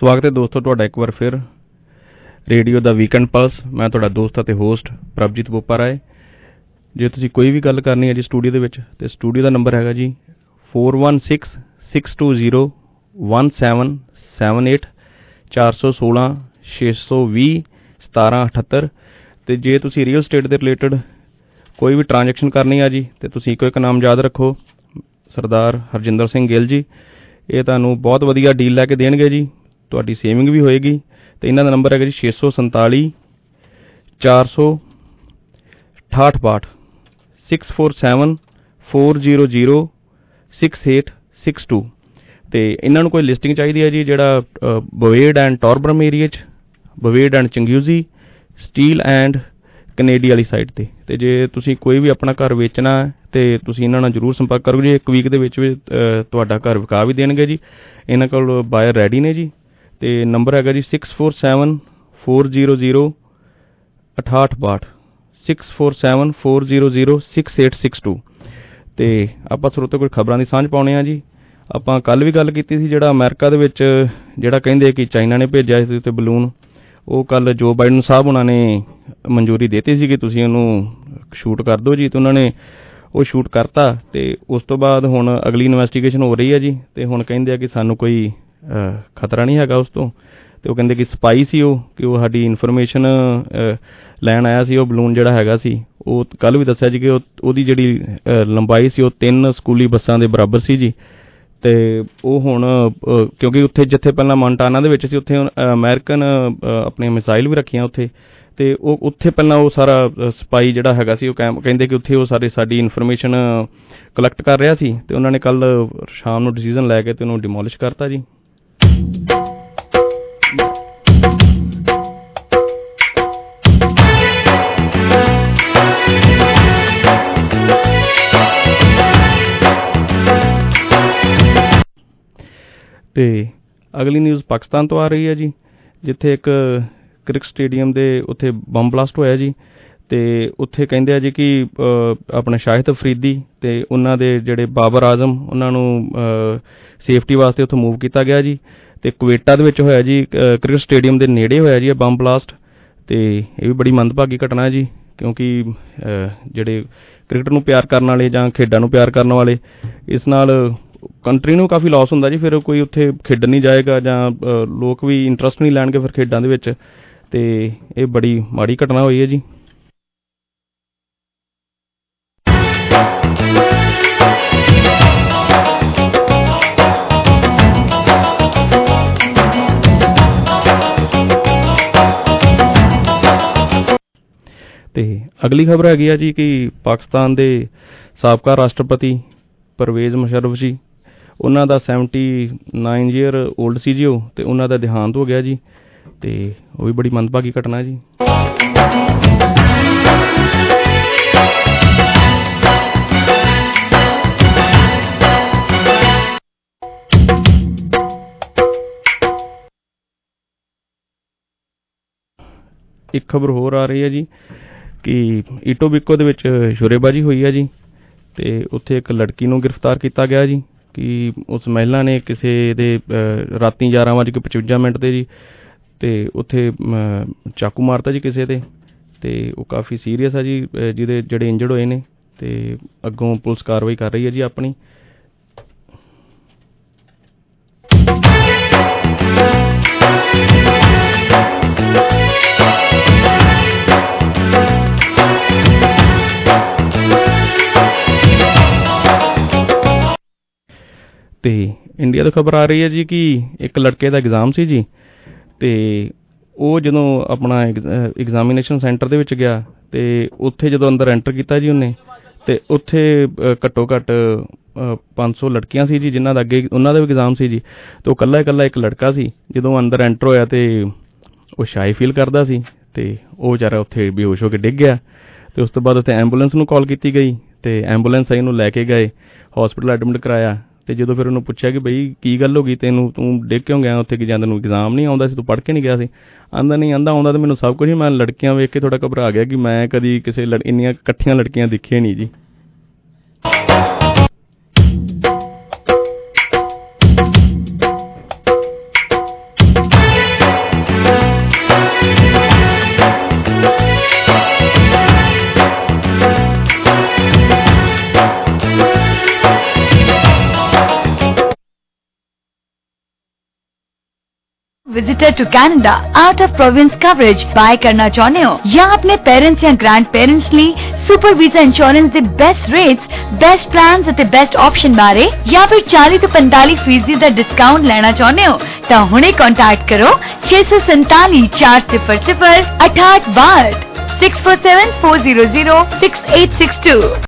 [SPEAKER 11] ਸਵਾਗਤ ਹੈ ਦੋਸਤੋ ਤੁਹਾਡਾ ਇੱਕ ਵਾਰ ਫਿਰ ਰੇਡੀਓ ਦਾ ਵੀਕਐਂਡ ਪਲਸ। ਮੈਂ ਤੁਹਾਡਾ ਦੋਸਤ ਅਤੇ ਹੋਸਟ ਪ੍ਰਭਜੀਤ ਬੋਪਾ ਰਾਏ ਜੇ ਤੁਸੀਂ ਕੋਈ ਵੀ ਗੱਲ ਕਰਨੀ ਹੈ ਜੀ ਸਟੂਡੀਓ ਦੇ ਵਿੱਚ, ਤੇ ਸਟੂਡੀਓ ਦਾ ਨੰਬਰ ਹੈਗਾ ਜੀ 4166201778 416 620 1778 ਤੇ ਜੇ ਤੁਸੀਂ ਰੀਅਲ ਸਟੇਟ ਦੇ ਰਿਲੇਟਡ ਕੋਈ ਵੀ ਟ੍ਰਾਂਜੈਕਸ਼ਨ ਕਰਨੀ ਆ ਜੀ, ਤੇ ਤੁਸੀਂ ਇੱਕੋ ਇੱਕ ਨਾਮ ਯਾਦ ਰੱਖੋ, ਸਰਦਾਰ ਹਰਜਿੰਦਰ ਸਿੰਘ ਗਿੱਲ ਜੀ। ਇਹ ਤੁਹਾਨੂੰ ਬਹੁਤ ਵਧੀਆ ਡੀਲ ਲੈ ਕੇ ਦੇਣਗੇ ਜੀ। ਤੁਹਾਡੀ ਸੇਵਿੰਗ ਵੀ ਹੋਏਗੀ ਤੇ ਇਹਨਾਂ ਦਾ ਨੰਬਰ ਹੈਗਾ ਜੀ 647 400 6862 647 400 6862 ਤੇ ਇਹਨਾਂ ਨੂੰ ਕੋਈ ਲਿਸਟਿੰਗ ਚਾਹੀਦੀ ਹੈ ਜੀ ਜਿਹੜਾ ਬਵੇਡ ਐਂਡ ਟੌਰਬਰਮ ਏਰੀਆ 'ਚ Bovaird and Chinguacousy Steeles and Kennedy ਵਾਲੀ ਸਾਈਡ ਤੇ। ਤੇ ਜੇ ਤੁਸੀਂ ਕੋਈ ਵੀ ਆਪਣਾ ਘਰ ਵੇਚਣਾ ਹੈ, ਤੇ ਤੁਸੀਂ ਇਹਨਾਂ ਨਾਲ ਜਰੂਰ ਸੰਪਰਕ ਕਰੋ ਜੀ। ਇੱਕ ਵੀਕ ਦੇ ਵਿੱਚ ਵੀ ਤੁਹਾਡਾ ਘਰ ਵਿਕਾ ਵੀ ਦੇਣਗੇ ਜੀ। ਇਹਨਾਂ ਕੋਲ ਬਾਇਰ ਰੈਡੀ ਨੇ ਜੀ। ਤੇ ਨੰਬਰ ਹੈਗਾ ਜੀ 647 400 6862 647 400 6862 ਤੇ ਆਪਾਂ ਸਰੋਤੇ ਕੋਈ ਖਬਰਾਂ ਦੀ ਸਾਂਝ ਪਾਉਣੇ ਆ ਜੀ। ਆਪਾਂ ਕੱਲ ਵੀ ਗੱਲ ਕੀਤੀ ਸੀ ਜਿਹੜਾ ਅਮਰੀਕਾ ਦੇ ਵਿੱਚ ਜਿਹੜਾ ਕਹਿੰਦੇ ਕਿ ਚਾਈਨਾ ਨੇ ਭੇਜਿਆ ਸੀ ਤੇ ਬਲੂਨ, ਉਹ ਕੱਲ ਜੋ ਬਾਈਡਨ ਸਾਹਿਬ ਉਹਨਾਂ ਨੇ ਮਨਜ਼ੂਰੀ ਦਿੱਤੀ ਸੀ ਕਿ ਤੁਸੀਂ ਉਹਨੂੰ ਸ਼ੂਟ ਕਰ ਦਿਓ ਜੀ, ਤੇ ਉਹਨਾਂ ਨੇ ਉਹ ਸ਼ੂਟ ਕਰਤਾ ਤੇ ਉਸ ਤੋਂ ਬਾਅਦ ਹੁਣ ਅਗਲੀ ਇਨਵੈਸਟੀਗੇਸ਼ਨ ਹੋ ਰਹੀ ਹੈ ਜੀ, ਤੇ ਹੁਣ ਕਹਿੰਦੇ ਆ ਕਿ ਸਾਨੂੰ ਕੋਈ ਖਤਰਾ ਨਹੀਂ ਹੈਗਾ ਉਸ ਤੋਂ। ਤੇ ਉਹ ਕਹਿੰਦੇ ਕਿ ਸਪਾਈ ਸੀ ਉਹ, ਕਿ ਉਹ ਸਾਡੀ ਇਨਫੋਰਮੇਸ਼ਨ ਲੈਣ ਆਇਆ ਸੀ, ਉਹ ਬਲੂਨ ਜਿਹੜਾ ਹੈਗਾ ਸੀ, ਉਹ ਕੱਲ ਵੀ ਦੱਸਿਆ ਜੀ ਕਿ ਉਹਦੀ ਜਿਹੜੀ ਲੰਬਾਈ ਸੀ, ਉਹ ਤਿੰਨ ਸਕੂਲੀ ਬੱਸਾਂ ਦੇ ਬਰਾਬਰ ਸੀ ਜੀ। ਤੇ ਉਹ ਹੁਣ ਕਿਉਂਕਿ ਉੱਥੇ ਜਿੱਥੇ ਪਹਿਲਾਂ ਮੌਂਟਾਨਾ ਦੇ ਵਿੱਚ ਸੀ, ਉੱਥੇ ਅਮਰੀਕਨ ਆਪਣੇ ਮਿਸਾਈਲ ਵੀ ਰੱਖੀਆਂ ਉੱਥੇ। ਤੇ ਉਹ ਉੱਥੇ ਪਹਿਲਾਂ ਉਹ ਸਾਰਾ ਸਪਾਈ ਜਿਹੜਾ ਹੈਗਾ ਸੀ, ਉਹ ਕਹਿੰਦੇ ਕਿ ਉੱਥੇ ਉਹ ਸਾਰੇ ਸਾਡੀ ਇਨਫੋਰਮੇਸ਼ਨ ਕਲੈਕਟ ਕਰ ਰਿਹਾ ਸੀ। ਤੇ ਉਹਨਾਂ ਨੇ ਕੱਲ ਸ਼ਾਮ ਨੂੰ ਡਿਸੀਜਨ ਲੈ ਕੇ ਤੇ ਉਹਨੂੰ ਡਿਮੋਲਿਸ਼ ਕਰਤਾ ਜੀ। ਤੇ ਅਗਲੀ ਨਿਊਜ਼ ਪਾਕਿਸਤਾਨ ਤੋਂ ਆ ਰਹੀ ਹੈ ਜੀ, ਜਿੱਥੇ ਇੱਕ ਕ੍ਰਿਕਟ ਸਟੇਡੀਅਮ ਦੇ ਉੱਥੇ ਬੰਬ ਬਲਾਸਟ ਹੋਇਆ ਜੀ ਤੇ ਉੱਥੇ ਕਹਿੰਦੇ ਆ ਜੀ ਕਿ ਆਪਣਾ ਸ਼ਾਹਿਦ ਅਫਰੀਦੀ ਤੇ ਉਹਨਾਂ ਦੇ ਜਿਹੜੇ ਬਾਬਰ ਆਜ਼ਮ, ਉਹਨਾਂ ਨੂੰ ਸੇਫਟੀ ਵਾਸਤੇ ਉੱਥੋਂ ਮੂਵ ਕੀਤਾ ਗਿਆ ਜੀ ਤੇ ਕੁਵੇਟਾ ਦੇ ਵਿੱਚ ਹੋਇਆ ਜੀ ਕ੍ਰਿਕਟ ਸਟੇਡੀਅਮ ਦੇ ਨੇੜੇ ਹੋਇਆ ਜੀ ਇਹ ਬੰਬ ਬਲਾਸਟ ਤੇ ਇਹ ਵੀ ਬੜੀ ਮੰਦਭਾਗੀ ਘਟਨਾ ਹੈ ਜੀ ਕਿਉਂਕਿ ਜਿਹੜੇ ਕ੍ਰਿਕਟ ਨੂੰ ਪਿਆਰ ਕਰਨ ਵਾਲੇ ਜਾਂ ਖੇਡਾਂ ਨੂੰ ਪਿਆਰ ਕਰਨ ਵਾਲੇ, ਇਸ ਨਾਲ ਕੰਟਰੀ ਨੂੰ ਕਾਫੀ ਲਾਸ ਹੁੰਦਾ ਜੀ, ਫਿਰ ਕੋਈ ਉੱਥੇ ਖੇਡਣ ਨਹੀਂ ਜਾਏਗਾ ਜਾਂ ਲੋਕ ਵੀ ਇੰਟਰਸਟ ਨਹੀਂ ਲੈਣਗੇ ਫਿਰ ਖੇਡਾਂ ਦੇ ਵਿੱਚ। ਤੇ ਇਹ ਬੜੀ ਮਾੜੀ ਘਟਨਾ ਹੋਈ ਹੈ ਜੀ। ਤੇ ਅਗਲੀ ਖਬਰ ਹੈਗੀ ਆ ਜੀ ਕਿ ਪਾਕਿਸਤਾਨ ਦੇ ਸਾਬਕਾ ਰਾਸ਼ਟਰਪਤੀ ਪਰਵੇਜ਼ ਮੁਸ਼ਰਫ ਜੀ ਉਹਨਾਂ ਦਾ 79 ਈਅਰ 올ਡ ਸੀ ਜੀ ਉਹ, ਤੇ ਉਹਨਾਂ ਦਾ ਦੇਹਾਂਤ ਹੋ ਗਿਆ ਜੀ, ਤੇ ਉਹ ਵੀ ਬੜੀ ਮੰਦਭਾਗੀ ਘਟਨਾ ਜੀ। ਇੱਕ ਖਬਰ ਹੋਰ ਆ ਰਹੀ ਹੈ ਜੀ, ਕਿ ਈਟੋਬਿਕੋ ਦੇ ਵਿੱਚ ਸ਼ੁਰੇਬਾਜੀ ਹੋਈ ਹੈ ਜੀ, ਤੇ ਉੱਥੇ ਇੱਕ ਲੜਕੀ ਨੂੰ ਗ੍ਰਿਫਤਾਰ ਕੀਤਾ ਗਿਆ ਜੀ। ਕਿ ਉਸ ਮਹਿਲਾ ਨੇ ਕਿਸੇ ਦੇ ਅਹ, ਰਾਤੀ 11:55 ਮਿੰਟ ਤੇ ਜੀ ਤੇ ਉੱਥੇ ਅਮ, ਚਾਕੂ ਮਾਰਤਾ ਜੀ ਕਿਸੇ ਤੇ ਤੇ ਉਹ ਕਾਫੀ ਸੀਰੀਅਸ ਆ ਜੀ ਅਹ, ਜਿਹਦੇ ਜਿਹੜੇ ਇੰਜਰਡ ਹੋਏ ਨੇ ਤੇ ਅੱਗੋਂ ਪੁਲਿਸ ਕਾਰਵਾਈ ਕਰ ਰਹੀ ਹੈ ਜੀ ਆਪਣੀ। ਤੇ ਇੰਡੀਆ ਤੋਂ ਖਬਰ ਆ ਰਹੀ ਹੈ ਜੀ ਕਿ ਇੱਕ ਲੜਕੇ ਦਾ ਐਗਜ਼ਾਮ ਸੀ ਜੀ ਤੇ ਉਹ ਜਦੋਂ ਆਪਣਾ ਐਗਜ਼ਾਮੀਨੇਸ਼ਨ ਸੈਂਟਰ ਦੇ ਵਿੱਚ ਗਿਆ ਤੇ ਉੱਥੇ ਜਦੋਂ ਅੰਦਰ ਐਂਟਰ ਕੀਤਾ ਜੀ ਉਹਨੇ ਤੇ ਉੱਥੇ ਅ, ਘੱਟੋ ਘੱਟ ਅ, 500 ਲੜਕੀਆਂ ਸੀ ਜੀ ਜਿਨ੍ਹਾਂ ਦਾ ਅੱਗੇ ਉਹਨਾਂ ਦਾ ਵੀ ਐਗਜ਼ਾਮ ਸੀ ਜੀ ਤੇ ਉਹ ਕੱਲਾ ਇਕੱਲਾ ਇੱਕ ਲੜਕਾ ਸੀ ਜਦੋਂ ਅੰਦਰ ਐਂਟਰ ਹੋਇਆ ਤੇ ਉਹ ਸ਼ਾਈ ਫੀਲ ਕਰਦਾ ਸੀ ਤੇ ਉਹ ਵਿਚਾਰਾ ਉੱਥੇ ਬੇਹੋਸ਼ ਹੋ ਕੇ ਡਿੱਗ ਗਿਆ ਤੇ ਉਸ ਤੋਂ ਬਾਅਦ ਉੱਥੇ ਐਂਬੂਲੈਂਸ ਨੂੰ ਕਾਲ ਕੀਤੀ ਗਈ ਤੇ ਐਂਬੂਲੈਂਸ ਆਈ ਇਹਨੂੰ ਲੈ ਕੇ ਗਏ ਹਸਪੀਟਲ ਐਡਮਿਟ ਕਰਾਇਆ ਤੇ ਜਦੋਂ ਫਿਰ ਉਹਨੂੰ ਪੁੱਛਿਆ ਕਿ ਬਈ ਕੀ ਗੱਲ ਹੋ ਗਈ ਤੈਨੂੰ, ਤੂੰ ਡਿੱਗ ਕਿਉਂ ਗਿਆ? ਉੱਥੇ ਕਿ ਜਾਂ ਤੈਨੂੰ ਐਗਜ਼ਾਮ ਨਹੀਂ ਆਉਂਦਾ ਸੀ, ਤੂੰ ਪੜ੍ਹ ਕੇ ਨਹੀਂ ਗਿਆ ਸੀ। ਆਂਦਾ, ਨਹੀਂ ਆਂਦਾ, ਆਉਂਦਾ ਤੇ ਮੈਨੂੰ ਸਭ ਕੁਝ ਹੀ ਮੈਂ ਲੜਕੀਆਂ ਵੇਖ ਕੇ ਥੋੜਾ ਘਬਰਾ ਗਿਆ ਕਿ ਮੈਂ ਕਦੀ ਕਿਸੇ ਲੜ- ਇੰਨੀਆਂ ਇਕੱਠੀਆਂ ਲੜਕੀਆਂ ਦੇਖੀਆਂ ਨਹੀਂ ਜੀ।
[SPEAKER 2] visitor to Canada out of province coverage buy करना चाहते हो या अपने पेरेंट्स या ग्रैंड पेरेंट्स ਲਈ ਸੁਪਰ ਵੀਜ਼ਾ ਇੰਸ਼ੋਰੈਂਸ ਦੇ ਬੈਸਟ ਰੇਟਸ ਬੈਸਟ ਪਲਾਨਸ ਅਤੇ ਬੈਸਟ ਆਪਸ਼ਨ ਬਾਰੇ ਜਾਂ ਫਿਰ 40 ਤੋਂ 45 ਫੀਸਦੀ ਦਾ ਡਿਸਕਾਊਂਟ ਲੈਣਾ ਚਾਹੁੰਦੇ ਹੋ ਤਾਂ ਹੁਣੇ ਕੰਟੈਕਟ ਕਰੋ 647 400 6862 6474006862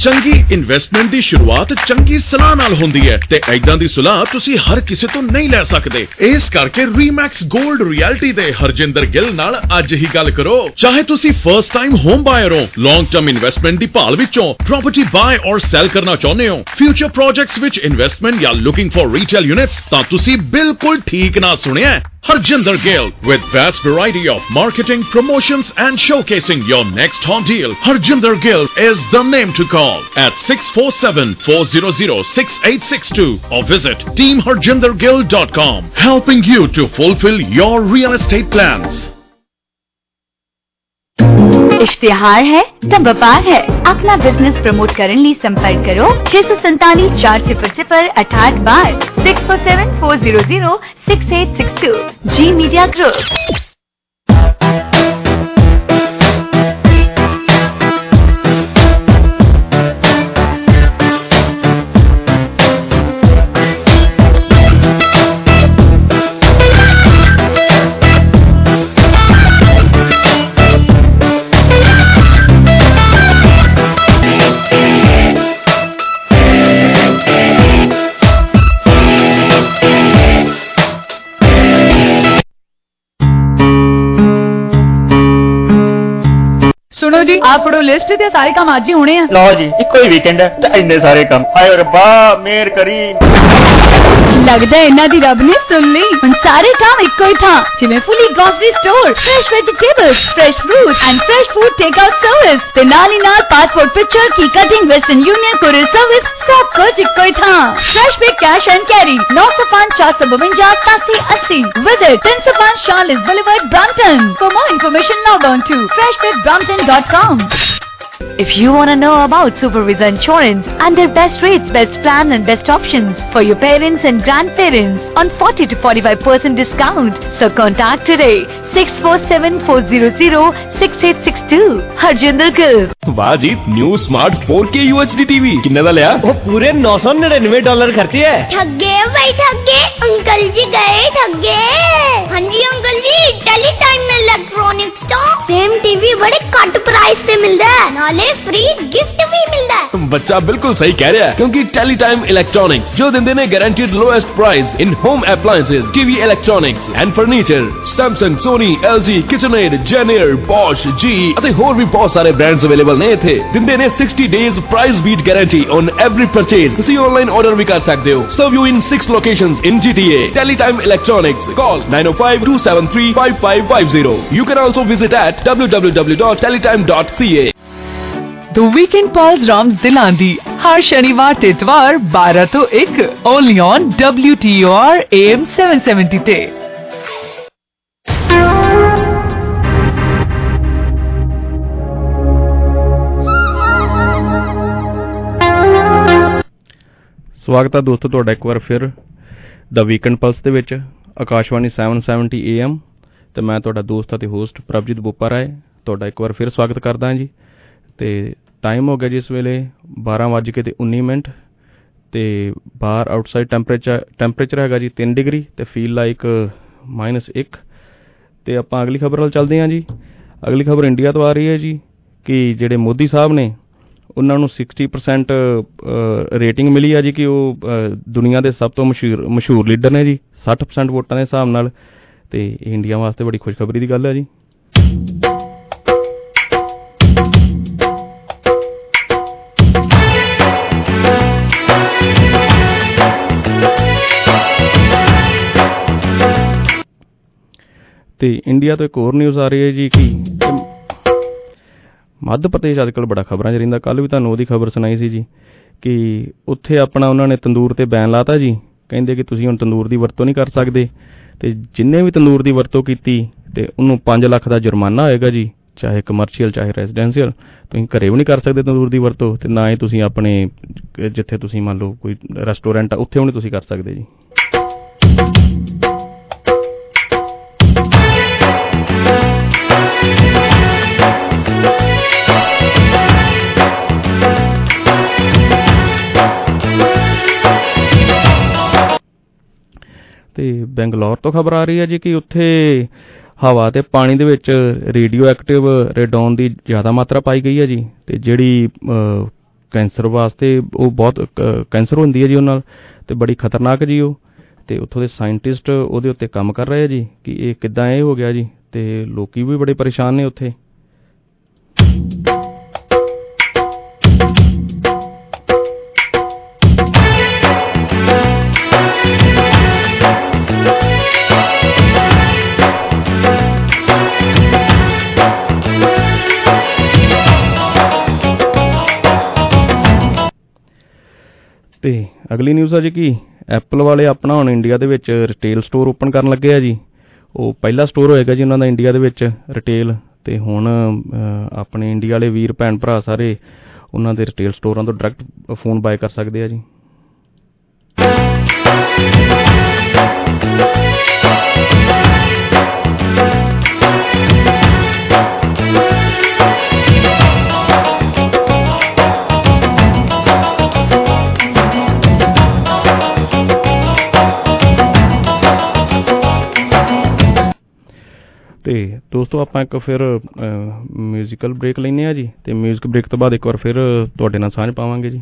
[SPEAKER 13] ਚੰਗੀ ਇਨਵੈਸਟਮੈਂਟ ਦੀ ਸ਼ੁਰੂਆਤ ਚੰਗੀ ਸਲਾਹ ਨਾਲ ਹੁੰਦੀ ਹੈ ਤੇ ਐਦਾਂ ਦੀ ਸਲਾਹ ਤੁਸੀਂ ਹਰ ਕਿਸੇ ਤੋਂ ਨਹੀਂ ਲੈ ਸਕਦੇ ਇਸ ਕਰਕੇ ਰੀਮੈਕਸ 골ਡ ਰਿਐਲਿਟੀ ਦੇ ਹਰਜਿੰਦਰ ਗਿੱਲ ਨਾਲ ਅੱਜ ਹੀ ਗੱਲ ਕਰੋ ਚਾਹੇ ਤੁਸੀਂ ਫਰਸਟ ਟਾਈਮ ਹੋਮ ਬਾਇਰ ਹੋ ਲੌਂਗ ਟਰਮ ਇਨਵੈਸਟਮੈਂਟ ਦੀ ਭਾਲ ਵਿੱਚੋਂ ਪ੍ਰਾਪਰਟੀ ਬਾਏ ਔਰ ਸੈਲ ਕਰਨਾ ਚਾਹੁੰਦੇ ਹੋ ਫਿਊਚਰ ਪ੍ਰੋਜੈਕਟਸ ਵਿੱਚ ਇਨਵੈਸਟਮੈਂਟ ਜਾਂ ਲੁਕਿੰਗ ਫॉर ਰੀਟੇਲ ਯੂਨਿਟਸ ਤਾਂ ਤੁਸੀਂ ਬਿਲਕੁਲ ਠੀਕ ਨਾ ਸੁਣਿਆ ਹੈ। Harjinder Gill with vast variety of marketing, promotions and showcasing your next home deal. Harjinder Gill is the name to call at 647-400-6862 or visit teamharjindergill.com helping you to fulfill your real estate plans.
[SPEAKER 2] इश्तिहार है तब व्यापार है। अपना बिज़नेस प्रमोट करने लिए संपर्क करो। छह सौ सैतालीस, चार सिफर सिफर अठाठ बार six four seven four zero zero six eight six two G media group
[SPEAKER 15] ਸੁਣੋ ਜੀ ਆ ਫੜੋ ਲਿਸਟ ਤੇ ਸਾਰੇ ਕੰਮ ਅੱਜ ਹੀ ਹੋਣੇ ਆ।
[SPEAKER 16] ਲਓ ਜੀ, ਇੱਕੋ ਹੀ ਵੀਕਐਂਡ ਹੈ ਤੇ ਇੰਨੇ ਸਾਰੇ ਕੰਮ। ਹਾਏ ਰੱਬਾ, ਮੇਰ ਕਰੀ।
[SPEAKER 2] ਲੱਗਦਾ ਹੈ ਇਹਨਾਂ ਦੀ ਰੱਬ ਨੇ ਸੁਣ ਲਈ। ਹੁਣ ਸਾਰੇ ਕੰਮ ਇੱਕੋ ਹੀ ਥਾਂ, ਜਿਵੇਂ fully grocery store fresh vegetables fresh fruit and fresh food take out service ਤੇ ਨਾਲ ਹੀ ਨਾਲ ਪਾਸਪੋਰਟ ਪਿਕਚਰ ਕੀ cutting western union courier service ਸਭ ਕੁਝ ਇੱਕੋ ਹੀ ਥਾਂ। Fresh pack cash and carry 905 452 80 visit 305 Charles Boulevard, Brampton for more information, log on to freshbitbrampton.com If you want to know about Supervisa Insurance and their best rates, best plans and best options for your parents and grandparents on 40 to 45% discount, so contact today 6474006862 Harjinder Gill
[SPEAKER 17] ਵਾਜੀਤ new Smart 4K UHD TV ਕਿੰਨੇ ਦਾ ਲਿਆ ਉਹ ਪੂਰੇ 999 ਡਾਲਰ ਖਰਚੇ
[SPEAKER 18] ਐ ਠੱਗੇ ਬਈ ਠੱਗੇ ਅੰਕਲ ਜੀ ਗਏ ਠੱਗੇ ਹਾਂਜੀ ਅੰਕਲ ਜੀ ਟੈਲੀਟਾਈਮ ਇਲੈਕਟ੍ਰੋਨਿਕਸ ਤੋਂ ਸੇਮ ਟੀਵੀ ਬੜੇ ਘੱਟ ਪ੍ਰਾਈਸ ਤੇ ਮਿਲਦਾ ਹੈ ਨਾਲੇ ਫ੍ਰੀ ਗਿਫਟ ਵੀ ਮਿਲਦਾ ਹੈ
[SPEAKER 17] ਬੱਚਾ ਬਿਲਕੁਲ ਸਹੀ ਕਹਿ ਰਿਹਾ ਹੈ ਕਿਉਂਕਿ ਟੈਲੀ ਟਾਈਮ ਇਲੈਕਟ੍ਰੋਨਿਕਸ ਜੋ ਦਿੰਦੇ ਨੇ guaranteed lowest price in home appliances TV electronics and furniture Samsung, Sony LG KitchenAid, Janier, Bosch GE ਅਤੇ ਹੋਰ ਵੀ ਬਹੁਤ ਸਾਰੇ ਬ੍ਰਾਂਡਸ ਅਵੇਲੇਬਲ ਨੇ ਇੱਥੇ। ਦਿੰਦੇ ਨੇ 60 days price beat guarantee on every purchase ਤੁਸੀਂ ਆਨਲਾਈਨ ਆਰਡਰ ਵੀ ਕਰ ਸਕਦੇ ਹੋ। Serve you in 6 locations in GTA Teletime Electronics, call 905 273 5550 you can also visit at www.teletime.ca
[SPEAKER 10] The Weekend Pulse Rams ਦਿਲਾਂ ਦੀ ਹਰ ਸ਼ਨੀਵਾਰ ਤੇ ਇਤਵਾਰ 12 ਤੋਂ 1 only on WTOR AM 770 ਤੇ
[SPEAKER 11] ਸਵਾਗਤ ਹੈ ਦੋਸਤੋ ਤੁਹਾਡਾ ਇੱਕ ਵਾਰ ਫਿਰ ਦਾ ਵੀਕਐਂਡ ਪਲਸ ਦੇ ਵਿੱਚ, ਆਕਾਸ਼ਵਾਣੀ 770 AM ਤੇ ਮੈਂ ਤੁਹਾਡਾ ਦੋਸਤ ਅਤੇ ਹੋਸਟ ਪ੍ਰਭਜੀਤ ਬੋਪਾ ਰਾਏ ਤੁਹਾਡਾ ਇੱਕ ਵਾਰ ਫਿਰ ਸਵਾਗਤ ਕਰਦਾ ਹਾਂ ਜੀ। ਤੇ ਟਾਈਮ ਹੋ ਗਿਆ ਜਿਸ ਵੇਲੇ 12:19 ਮਿੰਟ ਤੇ ਬਾਹਰ ਆਊਟਸਾਈਡ ਟੈਂਪਰੇਚਰ ਟੈਂਪਰੇਚਰ ਹੈਗਾ ਜੀ 3 ਡਿਗਰੀ ਤੇ ਫੀਲ ਲਾਈਕ -1 ਤੇ ਆਪਾਂ ਅਗਲੀ ਖਬਰ ਵੱਲ ਚੱਲਦੇ ਹਾਂ ਜੀ। ਅਗਲੀ ਖਬਰ ਇੰਡੀਆ ਤੋਂ ਆ ਰਹੀ ਹੈ ਜੀ ਕਿ ਜਿਹੜੇ ਮੋਦੀ ਸਾਹਿਬ ਨੇ, ਉਹਨਾਂ ਨੂੰ 60% ਰੇਟਿੰਗ ਮਿਲੀ ਆ ਜੀ ਕਿ ਉਹ ਦੁਨੀਆ ਦੇ ਸਭ ਤੋਂ ਮਸ਼ਹੂਰ ਮਸ਼ਹੂਰ ਲੀਡਰ ਨੇ ਜੀ। 60% ਵੋਟਾਂ ਦੇ ਹਿਸਾਬ ਨਾਲ। ਤੇ ਇੰਡੀਆ ਵਾਸਤੇ ਬੜੀ ਖੁਸ਼ਖਬਰੀ ਦੀ ਗੱਲ ਹੈ ਜੀ। ਤੇ ਇੰਡੀਆ ਤੋਂ ਇੱਕ ਹੋਰ ਨਿਊਜ਼ ਆ ਰਹੀ ਹੈ ਜੀ ਕਿ ਮੱਧ ਪ੍ਰਦੇਸ਼ ਅੱਜਕੱਲ ਬੜਾ ਖਬਰਾਂ 'ਚ ਰਹਿੰਦਾ। ਕੱਲ ਵੀ ਤੁਹਾਨੂੰ ਉਹਦੀ ਖਬਰ ਸੁਣਾਈ ਸੀ ਜੀ ਕਿ ਉੱਥੇ ਆਪਣਾ ਉਹਨਾਂ ਨੇ ਤੰਦੂਰ ਤੇ ਬੈਨ ਲਾਤਾ ਜੀ। ਕਹਿੰਦੇ ਕਿ ਤੁਸੀਂ ਹੁਣ ਤੰਦੂਰ ਦੀ ਵਰਤੋਂ ਨਹੀਂ ਕਰ ਸਕਦੇ ਤੇ ਜਿੰਨੇ ਵੀ ਤੰਦੂਰ ਦੀ ਵਰਤੋਂ ਕੀਤੀ ਤੇ ਉਹਨੂੰ 5 ਲੱਖ ਦਾ ਜੁਰਮਾਨਾ ਹੋਏਗਾ ਜੀ, ਚਾਹੇ ਕਮਰਸ਼ੀਅਲ ਚਾਹੇ ਰੈਜ਼ੀਡੈਂਸ਼ੀਅਲ ਤੁਸੀਂ ਘਰੇ ਵੀ ਨਹੀਂ ਕਰ ਸਕਦੇ ਤੰਦੂਰ ਦੀ ਵਰਤੋਂ ਤੇ ਨਾ ਹੀ ਤੁਸੀਂ ਆਪਣੇ, ਜਿੱਥੇ ਤੁਸੀਂ ਮੰਨ ਲਓ ਕੋਈ ਰੈਸਟੋਰੈਂਟ ਆ, ਉੱਥੇ ਵੀ ਨਹੀਂ ਤੁਸੀਂ ਕਰ ਸਕਦੇ ਜੀ। ਤੇ ਬੈਂਗਲੌਰ ਤੋਂ ਖਬਰ ਆ ਰਹੀ ਹੈ ਜੀ ਕਿ ਉੱਥੇ ਹਵਾ ਤੇ ਪਾਣੀ ਦੇ ਵਿੱਚ ਰੇਡੀਓ ਐਕਟਿਵ ਰੇਡੋਨ ਦੀ ਜ਼ਿਆਦਾ ਮਾਤਰਾ ਪਾਈ ਗਈ ਹੈ ਜੀ ਤੇ ਜਿਹੜੀ ਕੈਂਸਰ ਵਾਸਤੇ ਉਹ ਬਹੁਤ ਕੈਂਸਰ ਹੁੰਦੀ ਹੈ ਜੀ ਉਹਨਾਂ ਨਾਲ ਤੇ ਬੜੀ ਖਤਰਨਾਕ ਜੀ ਉਹ ਤੇ ਉੱਥੋਂ ਦੇ ਸਾਇੰਟਿਸਟ ਉਹਦੇ ਉੱਤੇ ਕੰਮ ਕਰ ਰਹੇ ਆ ਜੀ ਕਿ ਇਹ ਕਿੱਦਾਂ ਇਹ ਹੋ ਗਿਆ ਜੀ ਤੇ ਲੋਕੀ ਵੀ ਬੜੇ ਪਰੇਸ਼ਾਨ ਨੇ ਉੱਥੇ। ਤੇ ਅਗਲੀ ਨਿਊਜ਼ ਆ ਜੀ ਕਿ? ਐਪਲ ਵਾਲੇ ਆਪਣਾ ਹੁਣ ਇੰਡੀਆ ਦੇ ਵਿੱਚ ਰਿਟੇਲ ਸਟੋਰ ਓਪਨ ਕਰਨ ਲੱਗੇ ਆ ਜੀ। ਉਹ ਪਹਿਲਾ ਸਟੋਰ ਹੋਏਗਾ ਜੀ ਉਹਨਾਂ ਦਾ ਇੰਡੀਆ ਦੇ ਵਿੱਚ ਰਿਟੇਲ ਤੇ ਹੁਣ ਆਪਣੇ ਇੰਡੀਆ ਵਾਲੇ ਵੀਰ, ਭੈਣ, ਭਰਾ ਸਾਰੇ ਉਹਨਾਂ ਦੇ ਰਿਟੇਲ ਸਟੋਰਾਂ ਤੋਂ ਡਾਇਰੈਕਟ ਫੋਨ ਬਾਏ ਕਰ ਸਕਦੇ ਆ ਜੀ। ਤੇ ਦੋਸਤੋ ਆਪਾਂ ਇੱਕ ਫਿਰ ਮਿਊਜ਼ੀਕਲ ਬ੍ਰੇਕ ਲੈਨੇ ਆ ਜੀ, ਤੇ ਮਿਊਜ਼ਿਕ ਬ੍ਰੇਕ ਤੋਂ ਬਾਅਦ ਇੱਕ ਵਾਰ ਫਿਰ ਤੁਹਾਡੇ ਨਾਲ ਸਾਂਝ ਪਾਵਾਂਗੇ ਜੀ।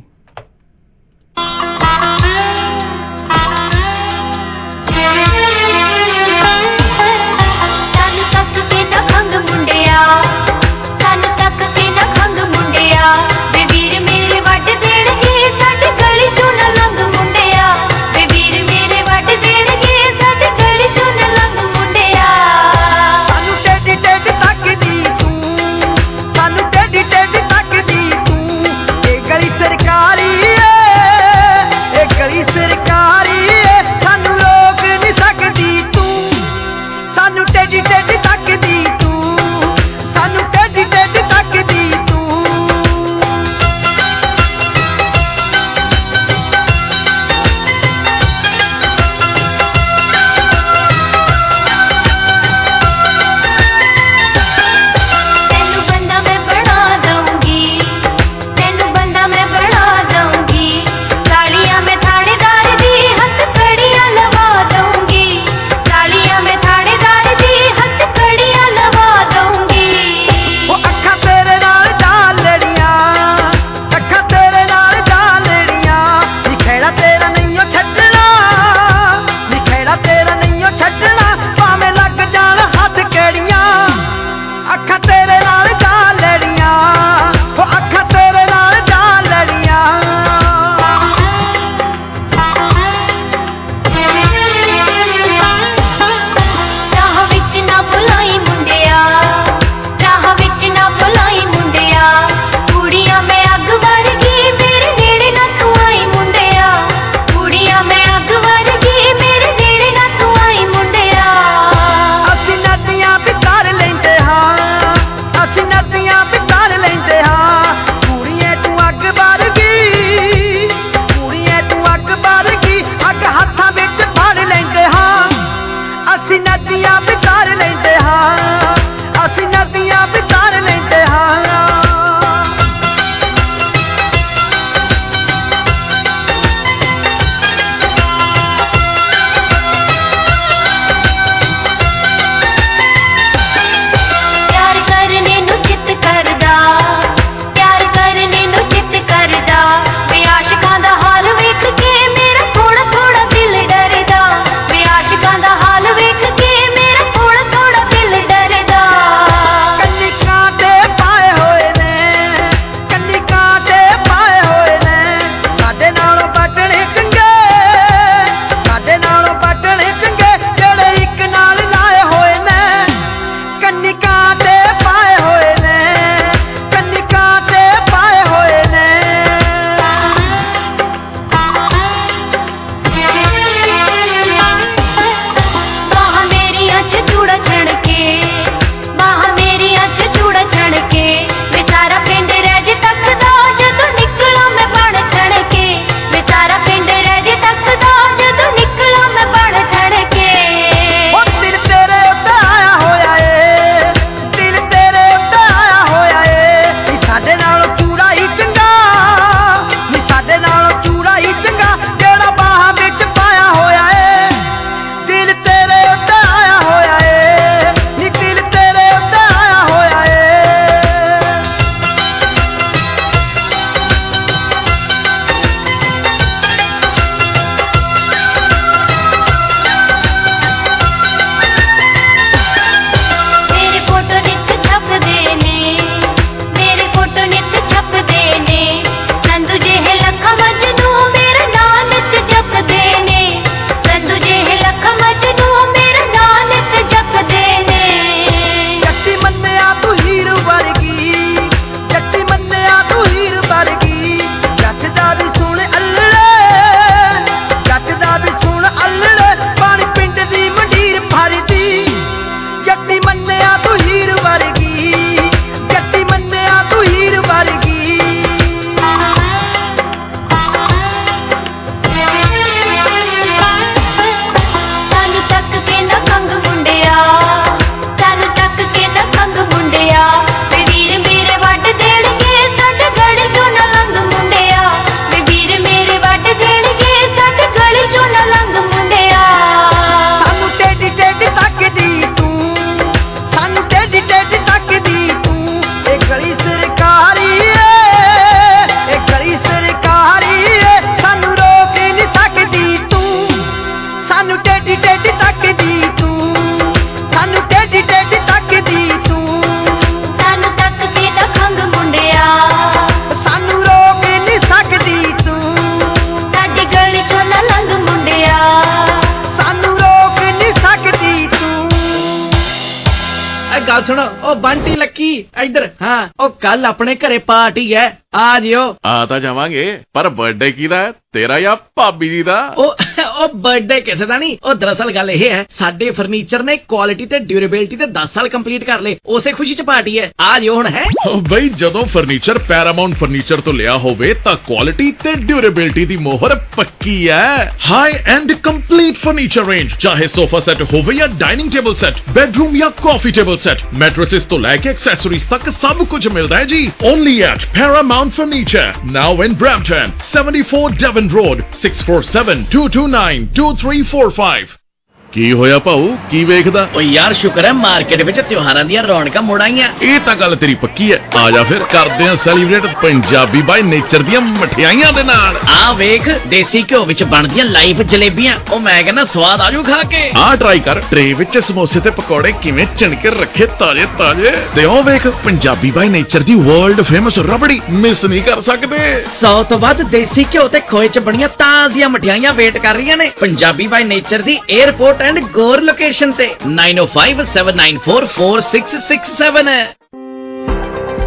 [SPEAKER 19] ਇੱਧਰ। ਹਾਂ। ਉਹ ਕੱਲ ਆਪਣੇ ਘਰੇ ਪਾਰਟੀ ਹੈ। ਆ ਜਿਓ
[SPEAKER 13] ਆ ਤਾਂ ਜਾਵਾਂਗੇ ਪਰ ਬਰਥਡੇ ਕਿਹਦਾ ਹੈ? ਤੇਰਾ ਜਾਂ ਭਾਬੀ ਜੀ ਦਾ?
[SPEAKER 19] ਉਹ ਉਹ ਬਰਥਡੇ ਕਿਸੇ ਦਾ ਨਹੀਂ ਉਹ ਦਰਅਸਲ ਗੱਲ ਇਹ ਹੈ ਸਾਡੇ ਫਰਨੀਚਰ ਨੇ ਕੁਆਲਿਟੀ ਤੇ ਡਿਊਰੇਬਿਲਟੀ ਤੇ 10 ਸਾਲ ਕੰਪਲੀਟ ਕਰ ਲਏ ਉਸੇ ਖੁਸ਼ੀ ਚ ਪਾਰਟੀ ਹੈ। ਆ ਜਿਓ ਹੁਣ ਹੈ?
[SPEAKER 13] ਬਈ ਜਦੋਂ ਫਰਨੀਚਰ ਪੈਰਾਮਾਉਂਟ ਫਰਨੀਚਰ ਤੋਂ ਲਿਆ ਹੋਵੇ ਤਾਂ ਕੁਆਲਿਟੀ ਤੇ ਡਿਊਰੇਬਿਲਟੀ ਦੀ ਮੋਹਰ ਪੱਕੀ ਹੈ। High end complete furniture range ਚਾਹੇ ਸੋਫਾ ਸੈੱਟ ਹੋਵੇ ਜਾਂ ਡਾਈਨਿੰਗ ਟੇਬਲ ਸੈੱਟ ਬੈਡਰੂਮ ਜਾਂ ਕਾਫੀ ਟੇਬਲ ਸੈੱਟ ਮੈਟ੍ਰੈਸਸ ਤੋਂ ਲੈ ਕੇ ਐਕਸੈਸਰੀਜ਼ ਤੱਕ ਸਭ ਕੁਝ ਮਿਲਦਾ ਹੈ ਜੀ। Only at Paramount Brown Furniture, now in Brampton, 74 Devon Road, 647 229 2345. ਕੀ ਹੋਇਆ ਭਾਊ? ਕੀ ਵੇਖਦਾ?
[SPEAKER 19] ਓ ਯਾਰ ਸ਼ੁਕਰ ਹੈ ਮਾਰਕੀਟ ਵਿੱਚ ਤਿਉਹਾਰਾਂ ਦੀਆਂ ਰੌਣਕਾਂ ਮੁੜ ਆਈਆਂ।
[SPEAKER 13] ਇਹ ਤਾਂ ਗੱਲ ਤੇਰੀ ਪੱਕੀ ਹੈ। ਆ ਜਾ ਫਿਰ ਕਰਦੇ ਆ ਸੈਲੀਬ੍ਰੇਟ ਪੰਜਾਬੀ ਬਾਈ ਨੇਚਰ ਦੀਆਂ ਮਠਿਆਈਆਂ ਦੇ ਨਾਲ।
[SPEAKER 19] ਆ ਵੇਖ ਦੇਸੀ ਘਿਓ ਵਿੱਚ ਬਣਦੀਆਂ ਲਾਈਵ ਜਲੇਬੀਆਂ। ਉਹ ਮੈਂ ਕਹਿੰਦਾ ਸਵਾਦ ਆਜੂ ਖਾ ਕੇ।
[SPEAKER 13] ਆ ਟਰਾਈ ਕਰ ਟਰੇ ਵਿੱਚ ਸਮੋਸੇ ਤੇ ਪਕੌੜੇ ਕਿਵੇਂ ਚਿਣਕੇ ਰੱਖੇ ਤਾਜ਼ੇ ਤਾਜ਼ੇ। ਤੇ ਉਹ ਵੇਖ ਪੰਜਾਬੀ ਬਾਈ ਨੇਚਰ ਦੀ ਵਰਲਡ ਫੇਮਸ ਰਬੜੀ ਮਿਸ ਨਹੀਂ ਕਰ ਸਕਦੇ।
[SPEAKER 19] ਸੌ ਤੋਂ ਵੱਧ ਦੇਸੀ ਘਿਓ ਤੇ ਖੋਏ ਚ ਬਣੀਆਂ ਤਾਜ਼ੀਆਂ ਮਠਿਆਈਆਂ ਵੇਟ ਕਰ ਰਹੀਆਂ ਨੇ। Punjabi by nature the airport and gore location 905-794-4667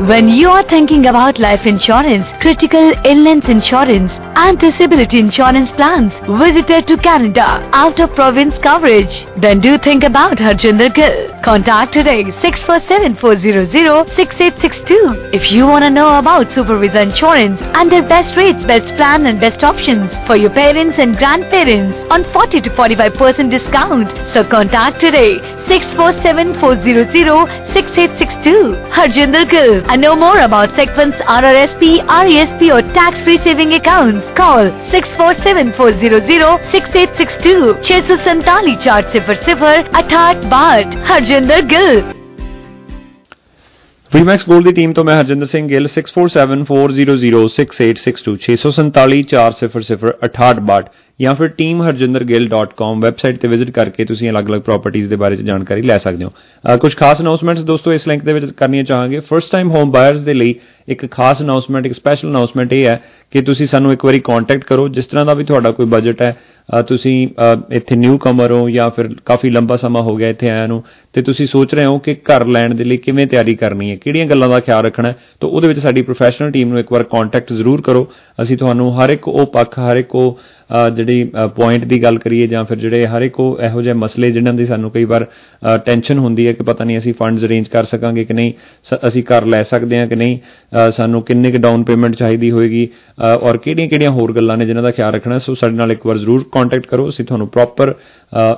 [SPEAKER 2] when you are thinking about life insurance, critical illness insurance and disability insurance plans, visited to Canada, out of province coverage, then do think about Harjinder Gill. Contact today 647-400-6862. If you want to know about Supervisa Insurance and their best rates, best plan and best options for your parents and grandparents on 40 to 45% discount. So contact today 647-400-6862. Harjinder Gill and know more about Sequence RRSP, RESP or tax-free saving accounts. Banking call six four seven four zero zero six eight six two छह सौ सैतालीस चार सिफर सिफर अठाठ बाट हरजिंदर गिल
[SPEAKER 14] रीमैक्स गोल्ड की टीम तो मैं हरजिंदर सिंह गिल 6474006862 647 400 6068 62 ਜਾਂ ਫਿਰ teamharjindergill.com ਵੈਬਸਾਈਟ ਤੇ ਵਿਜ਼ਿਟ ਕਰਕੇ ਤੁਸੀਂ ਅਲੱਗ-ਅਲੱਗ ਪ੍ਰਾਪਰਟੀਆਂ ਦੇ ਬਾਰੇ ਚ ਜਾਣਕਾਰੀ ਲੈ ਸਕਦੇ ਹੋ। ਕੁਝ ਖਾਸ ਅਨਾਉਂਸਮੈਂਟਸ ਦੋਸਤੋ ਇਸ ਲਿੰਕ ਦੇ ਵਿੱਚ ਕਰਨੀਆਂ ਚਾਹਾਂਗੇ। ਫਰਸਟ ਟਾਈਮ ਹੋਮ ਬਾਇਰਸ ਦੇ ਲਈ ਇੱਕ ਖਾਸ ਅਨਾਉਂਸਮੈਂਟ ਇੱਕ ਸਪੈਸ਼ਲ ਅਨਾਉਂਸਮੈਂਟ ਇਹ ਹੈ ਕਿ ਤੁਸੀਂ ਸਾਨੂੰ ਇੱਕ ਵਾਰੀ ਕੰਟੈਕਟ ਕਰੋ। ਜਿਸ ਤਰ੍ਹਾਂ ਦਾ ਵੀ ਤੁਹਾਡਾ ਕੋਈ ਬਜਟ ਹੈ ਤੁਸੀਂ ਇੱਥੇ ਨਿਊ ਕਮਰ ਹੋ ਜਾਂ ਫਿਰ ਕਾਫੀ ਲੰਬਾ ਸਮਾਂ ਹੋ ਗਿਆ ਇੱਥੇ ਆਇਆ ਨੂੰ, ਤੇ ਤੁਸੀਂ ਸੋਚ ਰਹੇ ਹੋ ਕਿ ਘਰ ਲੈਣ ਦੇ ਲਈ ਕਿਵੇਂ ਤਿਆਰੀ ਕਰਨੀ ਹੈ, ਕਿਹੜੀਆਂ ਗੱਲਾਂ ਦਾ ਖਿਆਲ ਰੱਖਣਾ ਹੈ, ਤਾਂ ਉਹਦੇ ਵਿੱਚ ਸਾਡੀ ਪ੍ਰੋਫੈਸ਼ਨਲ ਟੀਮ ਨੂੰ ਇੱਕ ਵਾਰ ਕੰਟੈਕਟ ਜ਼ਰੂਰ ਕਰੋ। ਅਸੀਂ ਤੁਹਾਨੂੰ ਹਰ ਇੱਕ ਉਹ ਪੱਖ, ਹਰ ਇੱਕ ਉਹ ਜਿਹੜੀ ਪੁਆਇੰਟ ਦੀ ਗੱਲ ਕਰੀਏ ਜਾਂ ਫਿਰ ਜਿਹੜੇ ਹਰ ਇੱਕ ਉਹ ਇਹੋ ਜਿਹੇ ਮਸਲੇ ਜਿਨ੍ਹਾਂ ਦੀ ਸਾਨੂੰ ਕਈ ਵਾਰ ਟੈਨਸ਼ਨ ਹੁੰਦੀ ਹੈ ਕਿ ਪਤਾ ਨਹੀਂ ਅਸੀਂ ਫੰਡਸ ਅਰੇਂਜ ਕਰ ਸਕਾਂਗੇ ਕਿ ਨਹੀਂ ਅਸੀਂ ਕਰ ਲੈ ਸਕਦੇ ਹਾਂ ਕਿ ਨਹੀਂ ਸਾਨੂੰ ਕਿੰਨੇ ਕੁ ਡਾਊਨ ਪੇਮੈਂਟ ਚਾਹੀਦੀ ਹੋਏਗੀ ਔਰ ਕਿਹੜੀਆਂ-ਕਿਹੜੀਆਂ ਹੋਰ ਗੱਲਾਂ ਨੇ ਜਿਨ੍ਹਾਂ ਦਾ ਖਿਆਲ ਰੱਖਣਾ ਸੋ ਸਾਡੇ ਨਾਲ ਇੱਕ ਵਾਰ ਜ਼ਰੂਰ ਕੰਟੈਕਟ ਕਰੋ, ਅਸੀਂ ਤੁਹਾਨੂੰ ਪ੍ਰੋਪਰ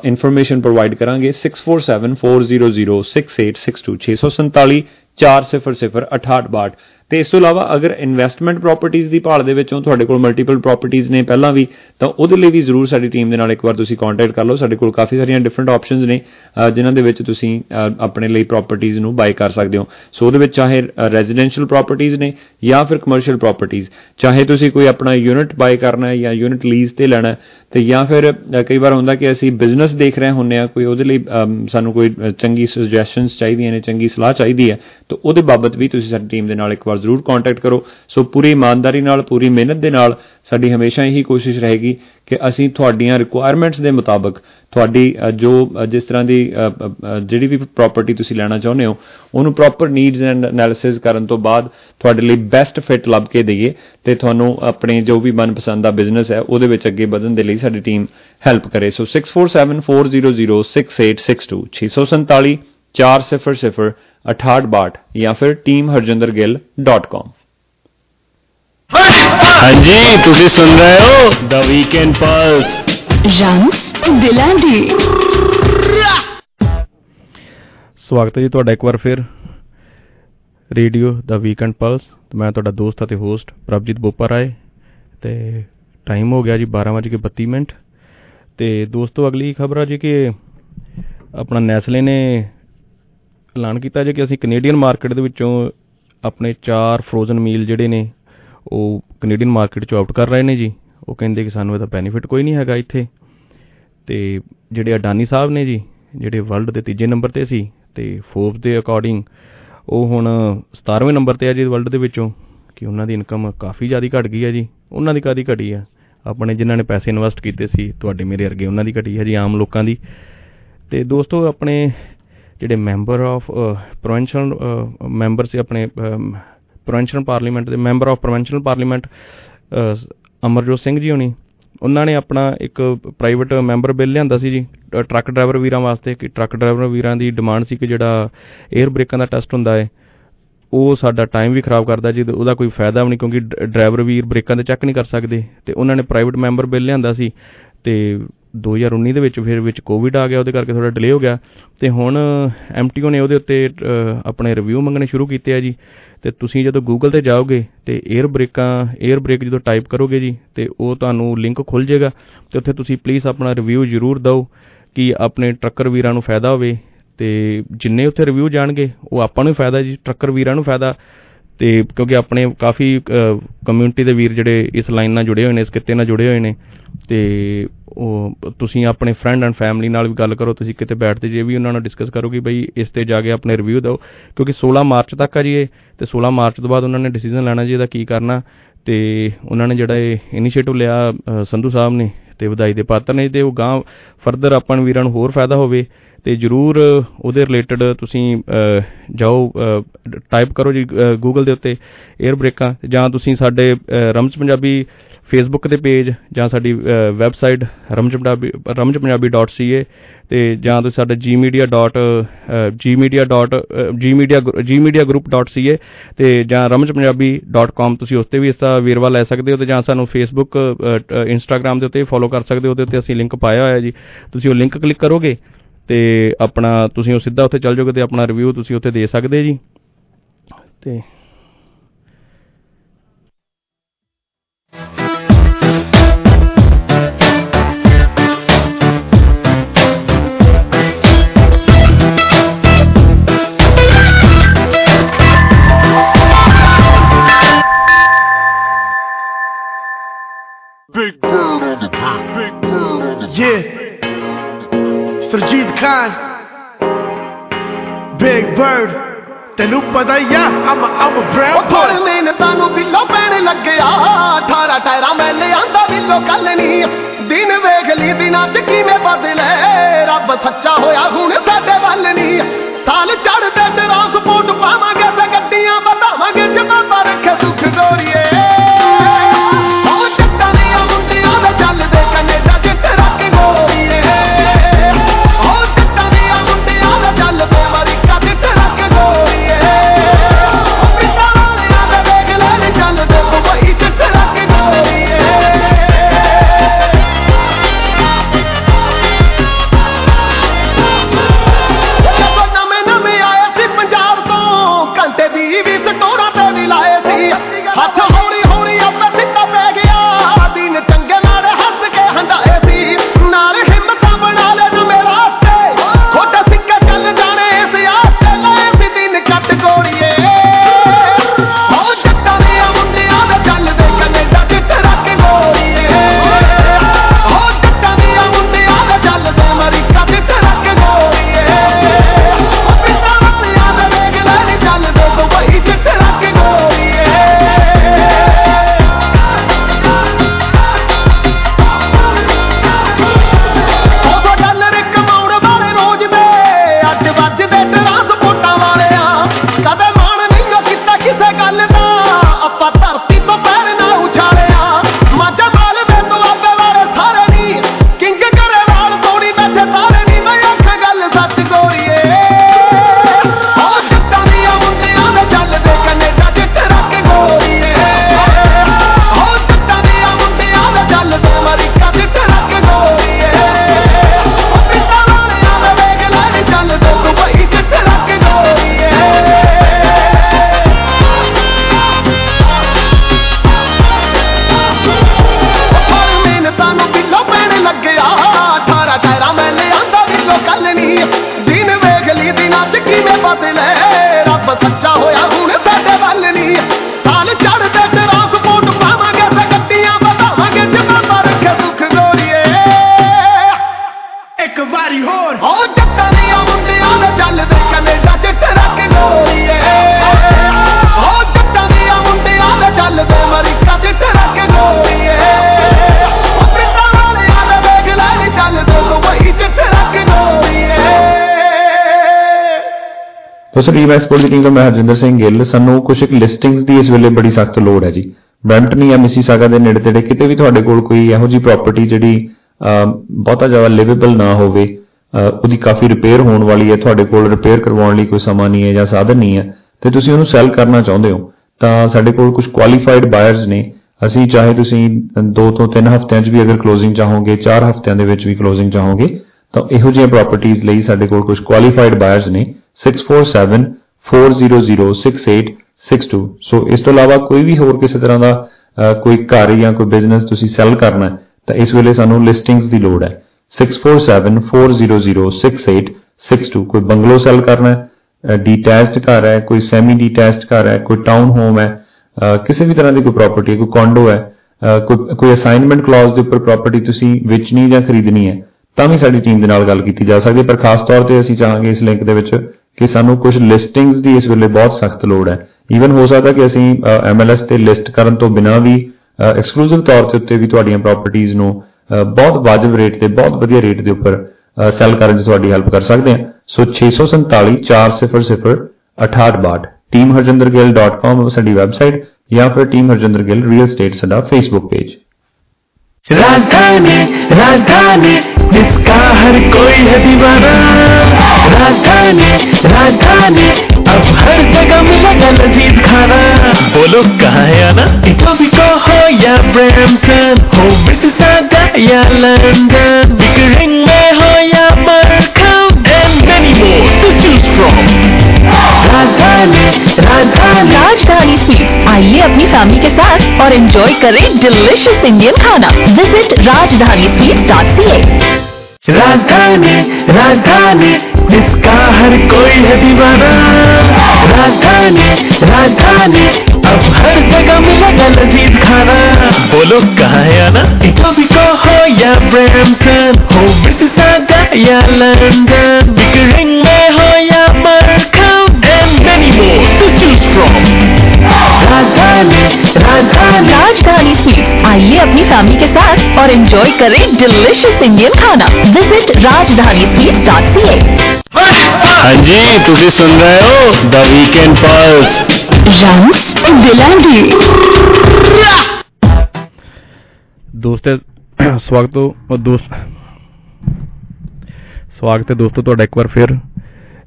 [SPEAKER 14] ਇਨਫੋਰਮੇਸ਼ਨ ਪ੍ਰੋਵਾਈਡ ਕਰਾਂਗੇ। 6474006862 647 4006862 ਤੇ ਇਸ ਤੋਂ ਇਲਾਵਾ ਅਗਰ ਇਨਵੈਸਟਮੈਂਟ ਪ੍ਰਾਪਰਟੀਆਂ ਦੀ ਭਾਲ ਦੇ ਵਿੱਚੋਂ ਤੁਹਾਡੇ ਕੋਲ ਮਲਟੀਪਲ ਪ੍ਰਾਪਰਟੀਆਂ ਨੇ ਪਹਿਲਾਂ ਵੀ, ਤਾਂ ਉਹਦੇ ਲਈ ਵੀ ਜ਼ਰੂਰ ਸਾਡੀ ਟੀਮ ਦੇ ਨਾਲ ਇੱਕ ਵਾਰ ਤੁਸੀਂ ਕੰਟੈਕਟ ਕਰ ਲਓ। ਸਾਡੇ ਕੋਲ ਕਾਫੀ ਸਾਰੀਆਂ ਡਿਫਰੈਂਟ ਆਪਸ਼ਨਸ ਨੇ ਜਿਨ੍ਹਾਂ ਦੇ ਵਿੱਚ ਤੁਸੀਂ ਆਪਣੇ ਲਈ ਪ੍ਰਾਪਰਟੀਆਂ ਨੂੰ ਬਾਈ ਕਰ ਸਕਦੇ ਹੋ। ਸੋ ਉਹਦੇ ਵਿੱਚ ਚਾਹੇ ਰੈਜ਼ੀਡੈਂਸ਼ੀਅਲ ਪ੍ਰਾਪਰਟੀਆਂ ਨੇ ਜਾਂ ਫਿਰ ਕਮਰਸ਼ੀਅਲ ਪ੍ਰਾਪਰਟੀਆਂ ਚਾਹੇ ਤੁਸੀਂ ਕੋਈ ਆਪਣਾ ਯੂਨਿਟ ਬਾਈ ਕਰਨਾ ਹੈ ਜਾਂ ਯੂਨਿਟ ਲੀਜ਼ ਤੇ ਲੈਣਾ ਤੇ ਜਾਂ ਫਿਰ ਕਈ ਵਾਰ ਹੁੰਦਾ ਕਿ ਅਸੀਂ ਬਿਜ਼ਨਸ ਦੇਖ ਰਹੇ ਹੁੰਨੇ ਆ ਕੋਈ ਉਹਦੇ ਲਈ ਸਾਨੂੰ ਕੋਈ ਚੰਗੀ ਸੁਜੈਸ਼ਨਸ ਚਾਹੀਦੀਆਂ ਨੇ, ਚੰਗੀ ਸਲਾਹ ਚਾਹੀਦੀ ਹੈ, ਤਾਂ ਉਹਦੇ ਬਾਬਤ ਵੀ ਤੁਸੀਂ ਸਾਡੀ ਟੀਮ ਦੇ ਨਾਲ ਇੱਕ ਵਾਰ ਜ਼ਰੂਰ ਕੰਟੈਕਟ ਕਰੋ। ਸੋ ਪੂਰੀ ਇਮਾਨਦਾਰੀ ਨਾਲ, ਪੂਰੀ ਮਿਹਨਤ ਦੇ ਨਾਲ ਸਾਡੀ ਹਮੇਸ਼ਾ ਇਹੀ ਕੋਸ਼ਿਸ਼ ਰਹੇਗੀ ਕਿ ਅਸੀਂ ਤੁਹਾਡੀਆਂ ਰਿਕੁਆਇਰਮੈਂਟਸ ਦੇ ਮੁਤਾਬਕ ਤੁਹਾਡੀ ਜੋ ਜਿਸ ਤਰ੍ਹਾਂ ਦੀ ਜਿਹੜੀ ਵੀ ਪ੍ਰਾਪਰਟੀ ਤੁਸੀਂ ਲੈਣਾ ਚਾਹੁੰਦੇ ਹੋ, ਉਹਨੂੰ ਪ੍ਰੋਪਰ ਨੀਡਸ ਐਂਡ ਐਨਾਲਿਸਿਸ ਕਰਨ ਤੋਂ ਬਾਅਦ ਤੁਹਾਡੇ ਲਈ ਬੈਸਟ ਫਿਟ ਲੱਭ ਕੇ ਦਈਏ ਤੇ ਤੁਹਾਨੂੰ ਆਪਣੇ ਜੋ ਵੀ ਮਨਪਸੰਦ ਦਾ ਬਿਜ਼ਨਸ ਹੈ, ਉਹਦੇ ਵਿੱਚ ਅੱਗੇ ਵਧਣ ਦੇ ਲਈ ਸਾਡੀ ਟੀਮ ਹੈਲਪ ਕਰੇ। ਸੋ 6474006862 647 400 6862 ਜਾਂ ਫਿਰ teamharjindergill.com
[SPEAKER 16] ਹਾਂਜੀ ਤੁਸੀਂ ਸੁਣ ਰਹੇ ਹੋ ਦ ਵੀਕਐਂਡ ਪਲਸ
[SPEAKER 2] ਰੰਗ ਦਿਲਾਂ ਦੀ।
[SPEAKER 11] ਸਵਾਗਤ ਹੈ ਜੀ ਤੁਹਾਡਾ ਇੱਕ ਵਾਰ ਫਿਰ ਰੇਡੀਓ ਦਾ ਵੀਕਐਂਡ ਪਲਸ ਤੇ ਮੈਂ ਤੁਹਾਡਾ ਦੋਸਤ ਅਤੇ ਹੋਸਟ ਪ੍ਰਭਜੀਤ ਬੋਪਾ ਰਾਏ। ਤੇ ਟਾਈਮ ਹੋ ਗਿਆ ਜੀ 12:32 ਮਿੰਟ। ਤੇ ਦੋਸਤੋ ਅਗਲੀ ਖਬਰ ਆ ਜੀ ਕਿ ਆਪਣਾ ਨੈਸਲੇ ਨੇ ਐਲਾਨ ਕੀਤਾ ਜੀ ਕਿ ਅਸੀਂ ਕੈਨੇਡੀਅਨ ਮਾਰਕੀਟ ਦੇ ਵਿੱਚੋਂ ਆਪਣੇ ਚਾਰ ਫਰੋਜ਼ਨ ਮੀਲ ਜਿਹੜੇ ਨੇ, ਉਹ ਕੈਨੇਡੀਅਨ ਮਾਰਕੀਟ ਚੋਂ ਆਊਟ ਕਰ ਰਹੇ ਨੇ ਜੀ। ਉਹ ਕਹਿੰਦੇ ਕਿ ਸਾਨੂੰ ਇਹਦਾ ਬੈਨੀਫਿਟ ਕੋਈ ਨਹੀਂ ਹੈਗਾ ਇੱਥੇ। ਤੇ ਜਿਹੜੇ ਅਡਾਨੀ ਸਾਹਿਬ ਨੇ ਜੀ, ਜਿਹੜੇ ਵਰਲਡ ਦੇ ਤੀਜੇ ਨੰਬਰ ਤੇ ਸੀ, ਤੇ ਫੋਰਬਸ ਦੇ ਅਕੋਰਡਿੰਗ ਉਹ ਹੁਣ 17ਵੇਂ ਨੰਬਰ ਤੇ ਆ ਜੀ ਵਰਲਡ ਦੇ ਵਿੱਚੋਂ, ਕਿ ਉਹਨਾਂ ਦੀ ਇਨਕਮ ਕਾਫੀ ਜ਼ਿਆਦਾ ਘਟ ਗਈ ਹੈ ਜੀ। ਉਹਨਾਂ ਦੀ ਕਾਦੀ ਘਟੀ ਆ ਆਪਣੇ ਜਿਨ੍ਹਾਂ ਨੇ ਪੈਸੇ ਇਨਵੈਸਟ ਕੀਤੇ ਸੀ, ਤੁਹਾਡੇ ਮੇਰੇ ਵਰਗੇ ਉਹਨਾਂ ਦੀ ਘਟੀ ਹੈ ਜੀ, ਆਮ ਲੋਕਾਂ ਦੀ। ਤੇ ਦੋਸਤੋ, ਆਪਣੇ ਜਿਹੜੇ ਮੈਂਬਰ ਆਫ ਪ੍ਰੋਵਿੰਸ਼ੀਅਲ ਮੈਂਬਰ ਸੀ ਆਪਣੇ ਪ੍ਰੋਵਿੰਸ਼ੀਅਲ ਪਾਰਲੀਮੈਂਟ ਦੇ member of provincial parliament Amarjot Singh ji ਹੋਣੀ। ਉਹਨਾਂ ਨੇ ਆਪਣਾ ਇੱਕ ਪ੍ਰਾਈਵੇਟ ਮੈਂਬਰ ਬਿੱਲ ਲਿਆਂਦਾ ਸੀ ਜੀ ਅ, ਟਰੱਕ ਡਰਾਈਵਰ ਵੀਰਾਂ ਵਾਸਤੇ ਕਿ ਟਰੱਕ ਡਰਾਈਵਰ ਵੀਰਾਂ ਦੀ ਡਿਮਾਂਡ ਸੀ ਕਿ ਜਿਹੜਾ 에ਅਰ ਬ੍ਰੇਕਾਂ ਦਾ ਟੈਸਟ ਹੁੰਦਾ ਹੈ ਉਹ ਸਾਡਾ ਟਾਈਮ ਵੀ ਖਰਾਬ ਕਰਦਾ ਜੀ ਤੇ ਉਹਦਾ ਕੋਈ ਫਾਇਦਾ ਵੀ ਨਹੀਂ ਕਿਉਂਕਿ ਡ- ਡਰਾਈਵਰ ਵੀਰ ਬ੍ਰੇਕਾਂ ਤੇ ਚੈੱਕ ਨਹੀਂ ਕਰ ਸਕਦੇ। ਤੇ ਉਹਨਾਂ ਨੇ ਪ੍ਰਾਈਵੇਟ ਮੈਂਬਰ ਬਿੱਲ ਲਿਆਂਦਾ ਸੀ ਤੇ 2019 ਦੇ ਵਿੱਚ ਫਿਰ ਵਿੱਚ ਕੋਵਿਡ ਆ ਗਿਆ ਉਹਦੇ ਕਰਕੇ ਥੋੜਾ ਡਿਲੇ ਹੋ ਗਿਆ ਤੇ ਹੁਣ ਐਮਟੀਓ ਨੇ ਉਹਦੇ ਉੱਤੇ ਅ, ਆਪਣੇ ਰਿਵਿਊ ਮੰਗਣੇ ਸ਼ੁਰੂ ਕੀਤੇ ਆ ਜੀ। ਤੇ ਤੁਸੀਂ ਜਦੋਂ ਗੂਗਲ ਤੇ ਜਾਓਗੇ ਤੇ 에ਅਰ ਬ੍ਰੇਕਾਂ 에ਅਰ ਬ੍ਰੇਕ ਜਦੋਂ ਟਾਈਪ ਕਰੋਗੇ ਜੀ ਤੇ ਉਹ ਤੁਹਾਨੂੰ ਲਿੰਕ ਖੁੱਲ ਜਾਏਗਾ ਤੇ ਉੱਥੇ ਤੁਸੀਂ ਪਲੀਜ਼ ਆਪਣਾ ਰਿਵਿਊ ਜ਼ਰੂਰ ਦਿਓ ਕਿ ਆਪਣੇ ਟਰੱਕਰ ਵੀਰਾਂ ਨੂੰ ਫਾਇਦਾ ਹੋਵੇ ਤੇ ਜਿੰਨੇ ਉੱਥੇ ਰਿਵਿਊ ਜਾਣਗੇ ਉਹ ਆਪਾਂ ਨੂੰ ਹੀ ਫਾਇਦਾ ਜੀ ਟਰੱਕਰ ਵੀਰਾਂ ਨੂੰ ਫਾਇਦਾ। ਤੇ ਕਿਉਂਕਿ ਆਪਣੇ ਕਾਫੀ ਕਮਿਊਨਿਟੀ ਦੇ ਵੀਰ ਜਿਹੜੇ ਇਸ ਲਾਈਨ ਨਾਲ ਜੁੜੇ ਹੋਏ ਨੇ, ਇਸ ਕਿੱਤੇ ਨਾਲ ਜੁੜੇ ਹੋਏ ਨੇ, ਤੇ ਉਹ, ਤੁਸੀਂ ਆਪਣੇ ਫਰੈਂਡ ਐਂਡ ਫੈਮਿਲੀ ਨਾਲ ਵੀ ਗੱਲ ਕਰੋ, ਤੁਸੀਂ ਕਿਤੇ ਬੈਠਦੇ ਜੇ ਵੀ ਉਹਨਾਂ ਨਾਲ ਡਿਸਕਸ ਕਰੋ ਕਿ ਬਈ ਇਸ ਤੇ ਜਾ ਕੇ ਆਪਣੇ ਰਿਵਿਊ ਦਿਓ, ਕਿਉਂਕਿ 16 ਮਾਰਚ ਤੱਕ ਆ ਜੀ ਇਹ, ਤੇ 16 ਮਾਰਚ ਤੋਂ ਬਾਅਦ ਉਹਨਾਂ ਨੇ ਡਿਸੀਜਨ ਲੈਣਾ ਜੀ ਇਹਦਾ ਕੀ ਕਰਨਾ ਤੇ ਉਹਨਾਂ ਨੇ ਜਿਹੜਾ ਇਹ ਇਨੀਸ਼ੀਏਟਿਵ ਲਿਆ ਅ, ਸੰਧੂ ਸਾਹਿਬ ਨੇ ਤੇ ਵਧਾਈ ਦੇ ਪਾਤਰ ਨੇ ਤੇ ਉਹ ਗਾਂ ਫਰਦਰ ਆਪਾਂ ਨੂੰ ਵੀਰਾਂ ਨੂੰ ਹੋਰ ਫਾਇਦਾ ਹੋਵੇ ਤੇ ਜਰੂਰ ਉਹਦੇ ਰਿਲੇਟਡ ਤੁਸੀਂ ਅ, ਜਾਓ ਟਾਈਪ ਕਰੋ ਜੀ ਗੂਗਲ ਦੇ ਉੱਤੇ 에ਅਰ ਬ੍ਰੇਕਾਂ ਜਾਂ ਤੁਸੀਂ ਸਾਡੇ ਅ, ਰਮਜ ਪੰਜਾਬੀ ਫੇਸਬੁੱਕ ਦੇ ਪੇਜ ਜਾਂ ਸਾਡੀ ਵੈਬਸਾਈਟ ਰਮਜ ਪੰਜਾਬੀ ਰਮਜ ਪੰਜਾਬੀ .ca ਤੇ ਜਾਂ ਤੁਸੀਂ ਸਾਡਾ gmedia.gmedia. gmedia gmedia group.ca ਤੇ ਜਾਂ ਰਮਜ ਪੰਜਾਬੀ .com ਤੁਸੀਂ ਉਸ ਤੇ ਵੀ ਇਸ ਦਾ ਵੇਰਵਾ ਲੈ ਸਕਦੇ ਹੋ ਤੇ ਜਾਂ ਸਾਨੂੰ ਫੇਸਬੁੱਕ ਇੰਸਟਾਗ੍ਰam ਦੇ ਉੱਤੇ ਫੋਲੋ ਕਰ ਸਕਦੇ ਹੋ ਉਹਦੇ ਉੱਤੇ ਅਸੀਂ ਲਿੰਕ ਪਾਇਆ ਹੋਇਆ ਜੀ ਤੁਸੀਂ ਉਹ ਲਿੰਕ ਕਲਿੱਕ ਕਰੋਗੇ ਤੇ ਆਪਣਾ ਤੁਸੀਂ ਉਹ ਸਿੱਧਾ ਉੱਥੇ ਚੱਲ ਜਾਓਗੇ ਤੇ ਆਪਣਾ ਰਿਵਿਊ ਤੁਸੀਂ ਉੱਥੇ ਦੇ ਸਕਦੇ ਜੀ ਤੇ
[SPEAKER 20] Khan. Big Bird. ਤੈਨੂੰ ਪਤਾ ਹੀ ਆ I'm a brown boy.
[SPEAKER 21] ਥੋੜੇ ਮਿਹਨਤਾਂ ਨੂੰ ਬਿੱਲੋ ਪੈਣ ਲੱਗਿਆ 18 ਟਾਇਰਾਂ ਮੈਂ ਲਿਆਂਦਾ ਬਿੱਲੋ ਕੱਲ ਨਹੀਂ ਦਿਨ ਵੇਖ ਲਈ ਦਿਨਾਂ ਚ ਕਿਵੇਂ ਬਦਲੇ ਰੱਬ ਸੱਚਾ ਹੋਇਆ ਹੁਣ ਸਾਡੇ ਵੱਲ ਨਹੀਂ ਸਾਲ ਚੜਦੇ ਟਰਾਂਸਪੋਰਟ ਪਾਵਾਂਗੇ ਤੇ ਗੱਡੀਆਂ ਵਧਾਵਾਂਗੇ ਜਿਵੇਂ ਰੱਖੇ ਸੁਖ ਗੋਰੀਏ
[SPEAKER 14] ਦੋਸਤੋ ਰੀਮੈਕਸ ਸਪੋਰਟ ਦੀ ਟੀਮ ਤੋਂ ਮੈਂ ਹਰਜਿੰਦਰ ਸਿੰਘ ਗਿੱਲ ਸਾਨੂੰ ਕੁਝ ਇੱਕ ਲਿਸਟਿੰਗਸ ਦੀ ਇਸ ਵੇਲੇ ਬੜੀ ਸਖਤ ਲੋੜ ਹੈ ਜੀ। ਬ੍ਰੈਂਪਟਨ ਜਾਂ ਮਿਸੀਸਾਗਾ ਦੇ ਨੇੜੇ ਤੇੜੇ ਕਿਤੇ ਵੀ ਤੁਹਾਡੇ ਕੋਲ ਕੋਈ ਇਹੋ ਜੀ ਪ੍ਰਾਪਰਟੀ ਜਿਹੜੀ ਅਹ, ਬਹੁਤਾ ਜ਼ਿਆਦਾ ਲਿਵੇਬਲ ਨਾ ਹੋਵੇ ਅਹ, ਉਹਦੀ ਕਾਫੀ ਰਿਪੇਅਰ ਹੋਣ ਵਾਲੀ ਹੈ ਤੁਹਾਡੇ ਕੋਲ ਰਿਪੇਅਰ ਕਰਵਾਉਣ ਲਈ ਕੋਈ ਸਮਾਂ ਨਹੀਂ ਹੈ ਜਾਂ ਸਾਧਨ ਨਹੀਂ ਹੈ ਤੇ ਤੁਸੀਂ ਉਹਨੂੰ ਸੈਲ ਕਰਨਾ ਚਾਹੁੰਦੇ ਹੋ ਤਾਂ ਸਾਡੇ ਕੋਲ ਕੁਝ ਕੁਆਲੀਫਾਈਡ ਬਾਇਰਸ ਨੇ। ਅਸੀਂ ਚਾਹੇ ਤੁਸੀਂ 2 ਤੋਂ 3 ਹਫ਼ਤਿਆਂ 'ਚ ਵੀ ਅਗਰ ਕਲੋਜ਼ਿੰਗ ਚਾਹੋਗੇ 4 ਹਫ਼ਤਿਆਂ ਦੇ ਵਿੱਚ ਵੀ ਕਲੋਜ਼ਿੰਗ ਚਾਹੋਗੇ ਤਾਂ ਇਹੋ ਜਿਹੀਆਂ ਪ੍ਰਾਪਰਟੀਆਂ ਲਈ ਸਾਡੇ ਕੋਲ ਕੁਝ ਕੁਆਲੀਫਾਈਡ ਬਾਇਰਸ ਨੇ। 647 400 6862 ਸੋ ਇਸ ਤੋਂ ਇਲਾਵਾ ਕੋਈ ਵੀ ਹੋਰ ਕਿਸੇ ਤਰ੍ਹਾਂ ਦਾ ਅਹ, ਕੋਈ ਘਰ ਜਾਂ ਕੋਈ ਬਿਜ਼ਨਸ ਤੁਸੀਂ ਸੈਲ ਕਰਨਾ ਹੈ ਤਾਂ ਇਸ ਵੇਲੇ ਸਾਨੂੰ ਲਿਸਟਿੰਗਸ ਦੀ ਲੋੜ ਹੈ। 647 400 6862 ਕੋਈ ਬੰਗਲੋ ਸੈਲ ਕਰਨਾ ਹੈ ਡੀਟੈਚਡ ਘਰ ਹੈ ਕੋਈ ਸੈਮੀ ਡੀਟੈਚਡ ਘਰ ਹੈ ਕੋਈ ਟਾਊਨ ਹੋਮ ਹੈ ਅਹ, ਕਿਸੇ ਵੀ ਤਰ੍ਹਾਂ ਦੀ ਕੋਈ ਪ੍ਰਾਪਰਟੀ ਕੋਈ ਕੌਂਡੋ ਹੈ ਅਹ, ਕੋਈ ਕੋਈ ਅਸਾਈਨਮੈਂਟ ਕਲੌਜ਼ ਦੇ ਉੱਪਰ ਪ੍ਰਾਪਰਟੀ ਤੁਸੀਂ ਵੇਚਣੀ ਜਾਂ ਖਰੀਦਣੀ ਹੈ ਤਾਂ ਵੀ ਸਾਡੀ ਟੀਮ ਦੇ ਨਾਲ ਗੱਲ ਕੀਤੀ ਜਾ ਸਕਦੀ ਹੈ ਪਰ ਖਾਸ ਤੌਰ ਤੇ ਅਸੀਂ ਚਾਹਾਂਗੇ ਇਸ ਲਿੰਕ ਦੇ ਵਿੱਚ ਕਿ ਸਾਨੂੰ ਕੁਝ ਲਿਸਟਿੰਗਸ ਦੀ ਇਸ ਵੇਲੇ ਬਹੁਤ ਸਖਤ ਲੋੜ ਹੈ ਈਵਨ ਹੋ ਸਕਦਾ ਕਿ ਅਸੀਂ ਐਮਐਲਐਸ ਤੇ ਲਿਸਟ ਕਰਨ ਤੋਂ ਬਿਨਾਂ ਵੀ ਐਕਸਕਲੂਸਿਵ ਤੌਰ ਤੇ ਉੱਤੇ ਵੀ ਤੁਹਾਡੀਆਂ ਪ੍ਰਾਪਰਟੀਆਂ ਨੂੰ ਅਹ, ਬਹੁਤ ਵਾਜਬ ਰੇਟ ਤੇ ਬਹੁਤ ਵਧੀਆ ਰੇਟ ਦੇ ਉੱਪਰ ਸੈਲ ਕਰਨ 'ਚ ਤੁਹਾਡੀ ਹੈਲਪ ਕਰ ਸਕਦੇ ਹਾਂ ਸੋ 647 400 6862 teamharjindergill.com ਸਾਡੀ ਵੈਬਸਾਈਟ ਜਾਂ ਫਿਰ team Harjinder Gill real estate ਸਾਡਾ ਫੇਸਬੁੱਕ ਪੇਜ
[SPEAKER 22] राजधानी राजधानी जिसका हर कोई है दीवाना राजधानी राजधानी अब हर जगह मिलेगा लजीज खाना। बोलो कहाँ है आना? इटोबिको हो या ब्रैम्पटन हो मिसिसागा या लंदन। बिकरिंग में हो या Markham and many more to choose from Rajdhani Rajdhani.
[SPEAKER 23] Rajdhani sweets आइए अपनी फैमिली के साथ और एंजॉय करें डिलिशियस इंडियन खाना। Visit Rajdhani sweets dot C A
[SPEAKER 22] Rajdhani Rajdhani जिसका हर कोई है दीवाना। राजधानी राजधानी अब हर जगह मिलेगा लजीज खाना। बोलो कहाँ है आना? इटोबिको हो या ब्रैम्पटन हो मिसिसागा या लंदन बिकरिंग में हो या Markham and many more to choose from Rajdhani Rajdhani.
[SPEAKER 23] Rajdhani sweets आइए अपनी फैमिली के साथ और एंजॉय करें डिलिशियस इंडियन खाना। Visit Rajdhani sweets dot C A
[SPEAKER 24] ਹਾਂਜੀ ਤੁਸੀਂ ਸੁਣ ਰਹੇ ਹੋ ਦ ਵੀਕਐਂਡ ਪਲਸ
[SPEAKER 23] ਰਾਮਸ ਦਿਲਾਂ ਦੀ
[SPEAKER 11] ਦੋਸਤੋ ਸਵਾਗਤ ਹੋ ਦੋਸਤ ਸਵਾਗਤ ਹੈ ਦੋਸਤੋ ਤੁਹਾਡਾ ਇੱਕ ਵਾਰ ਫਿਰ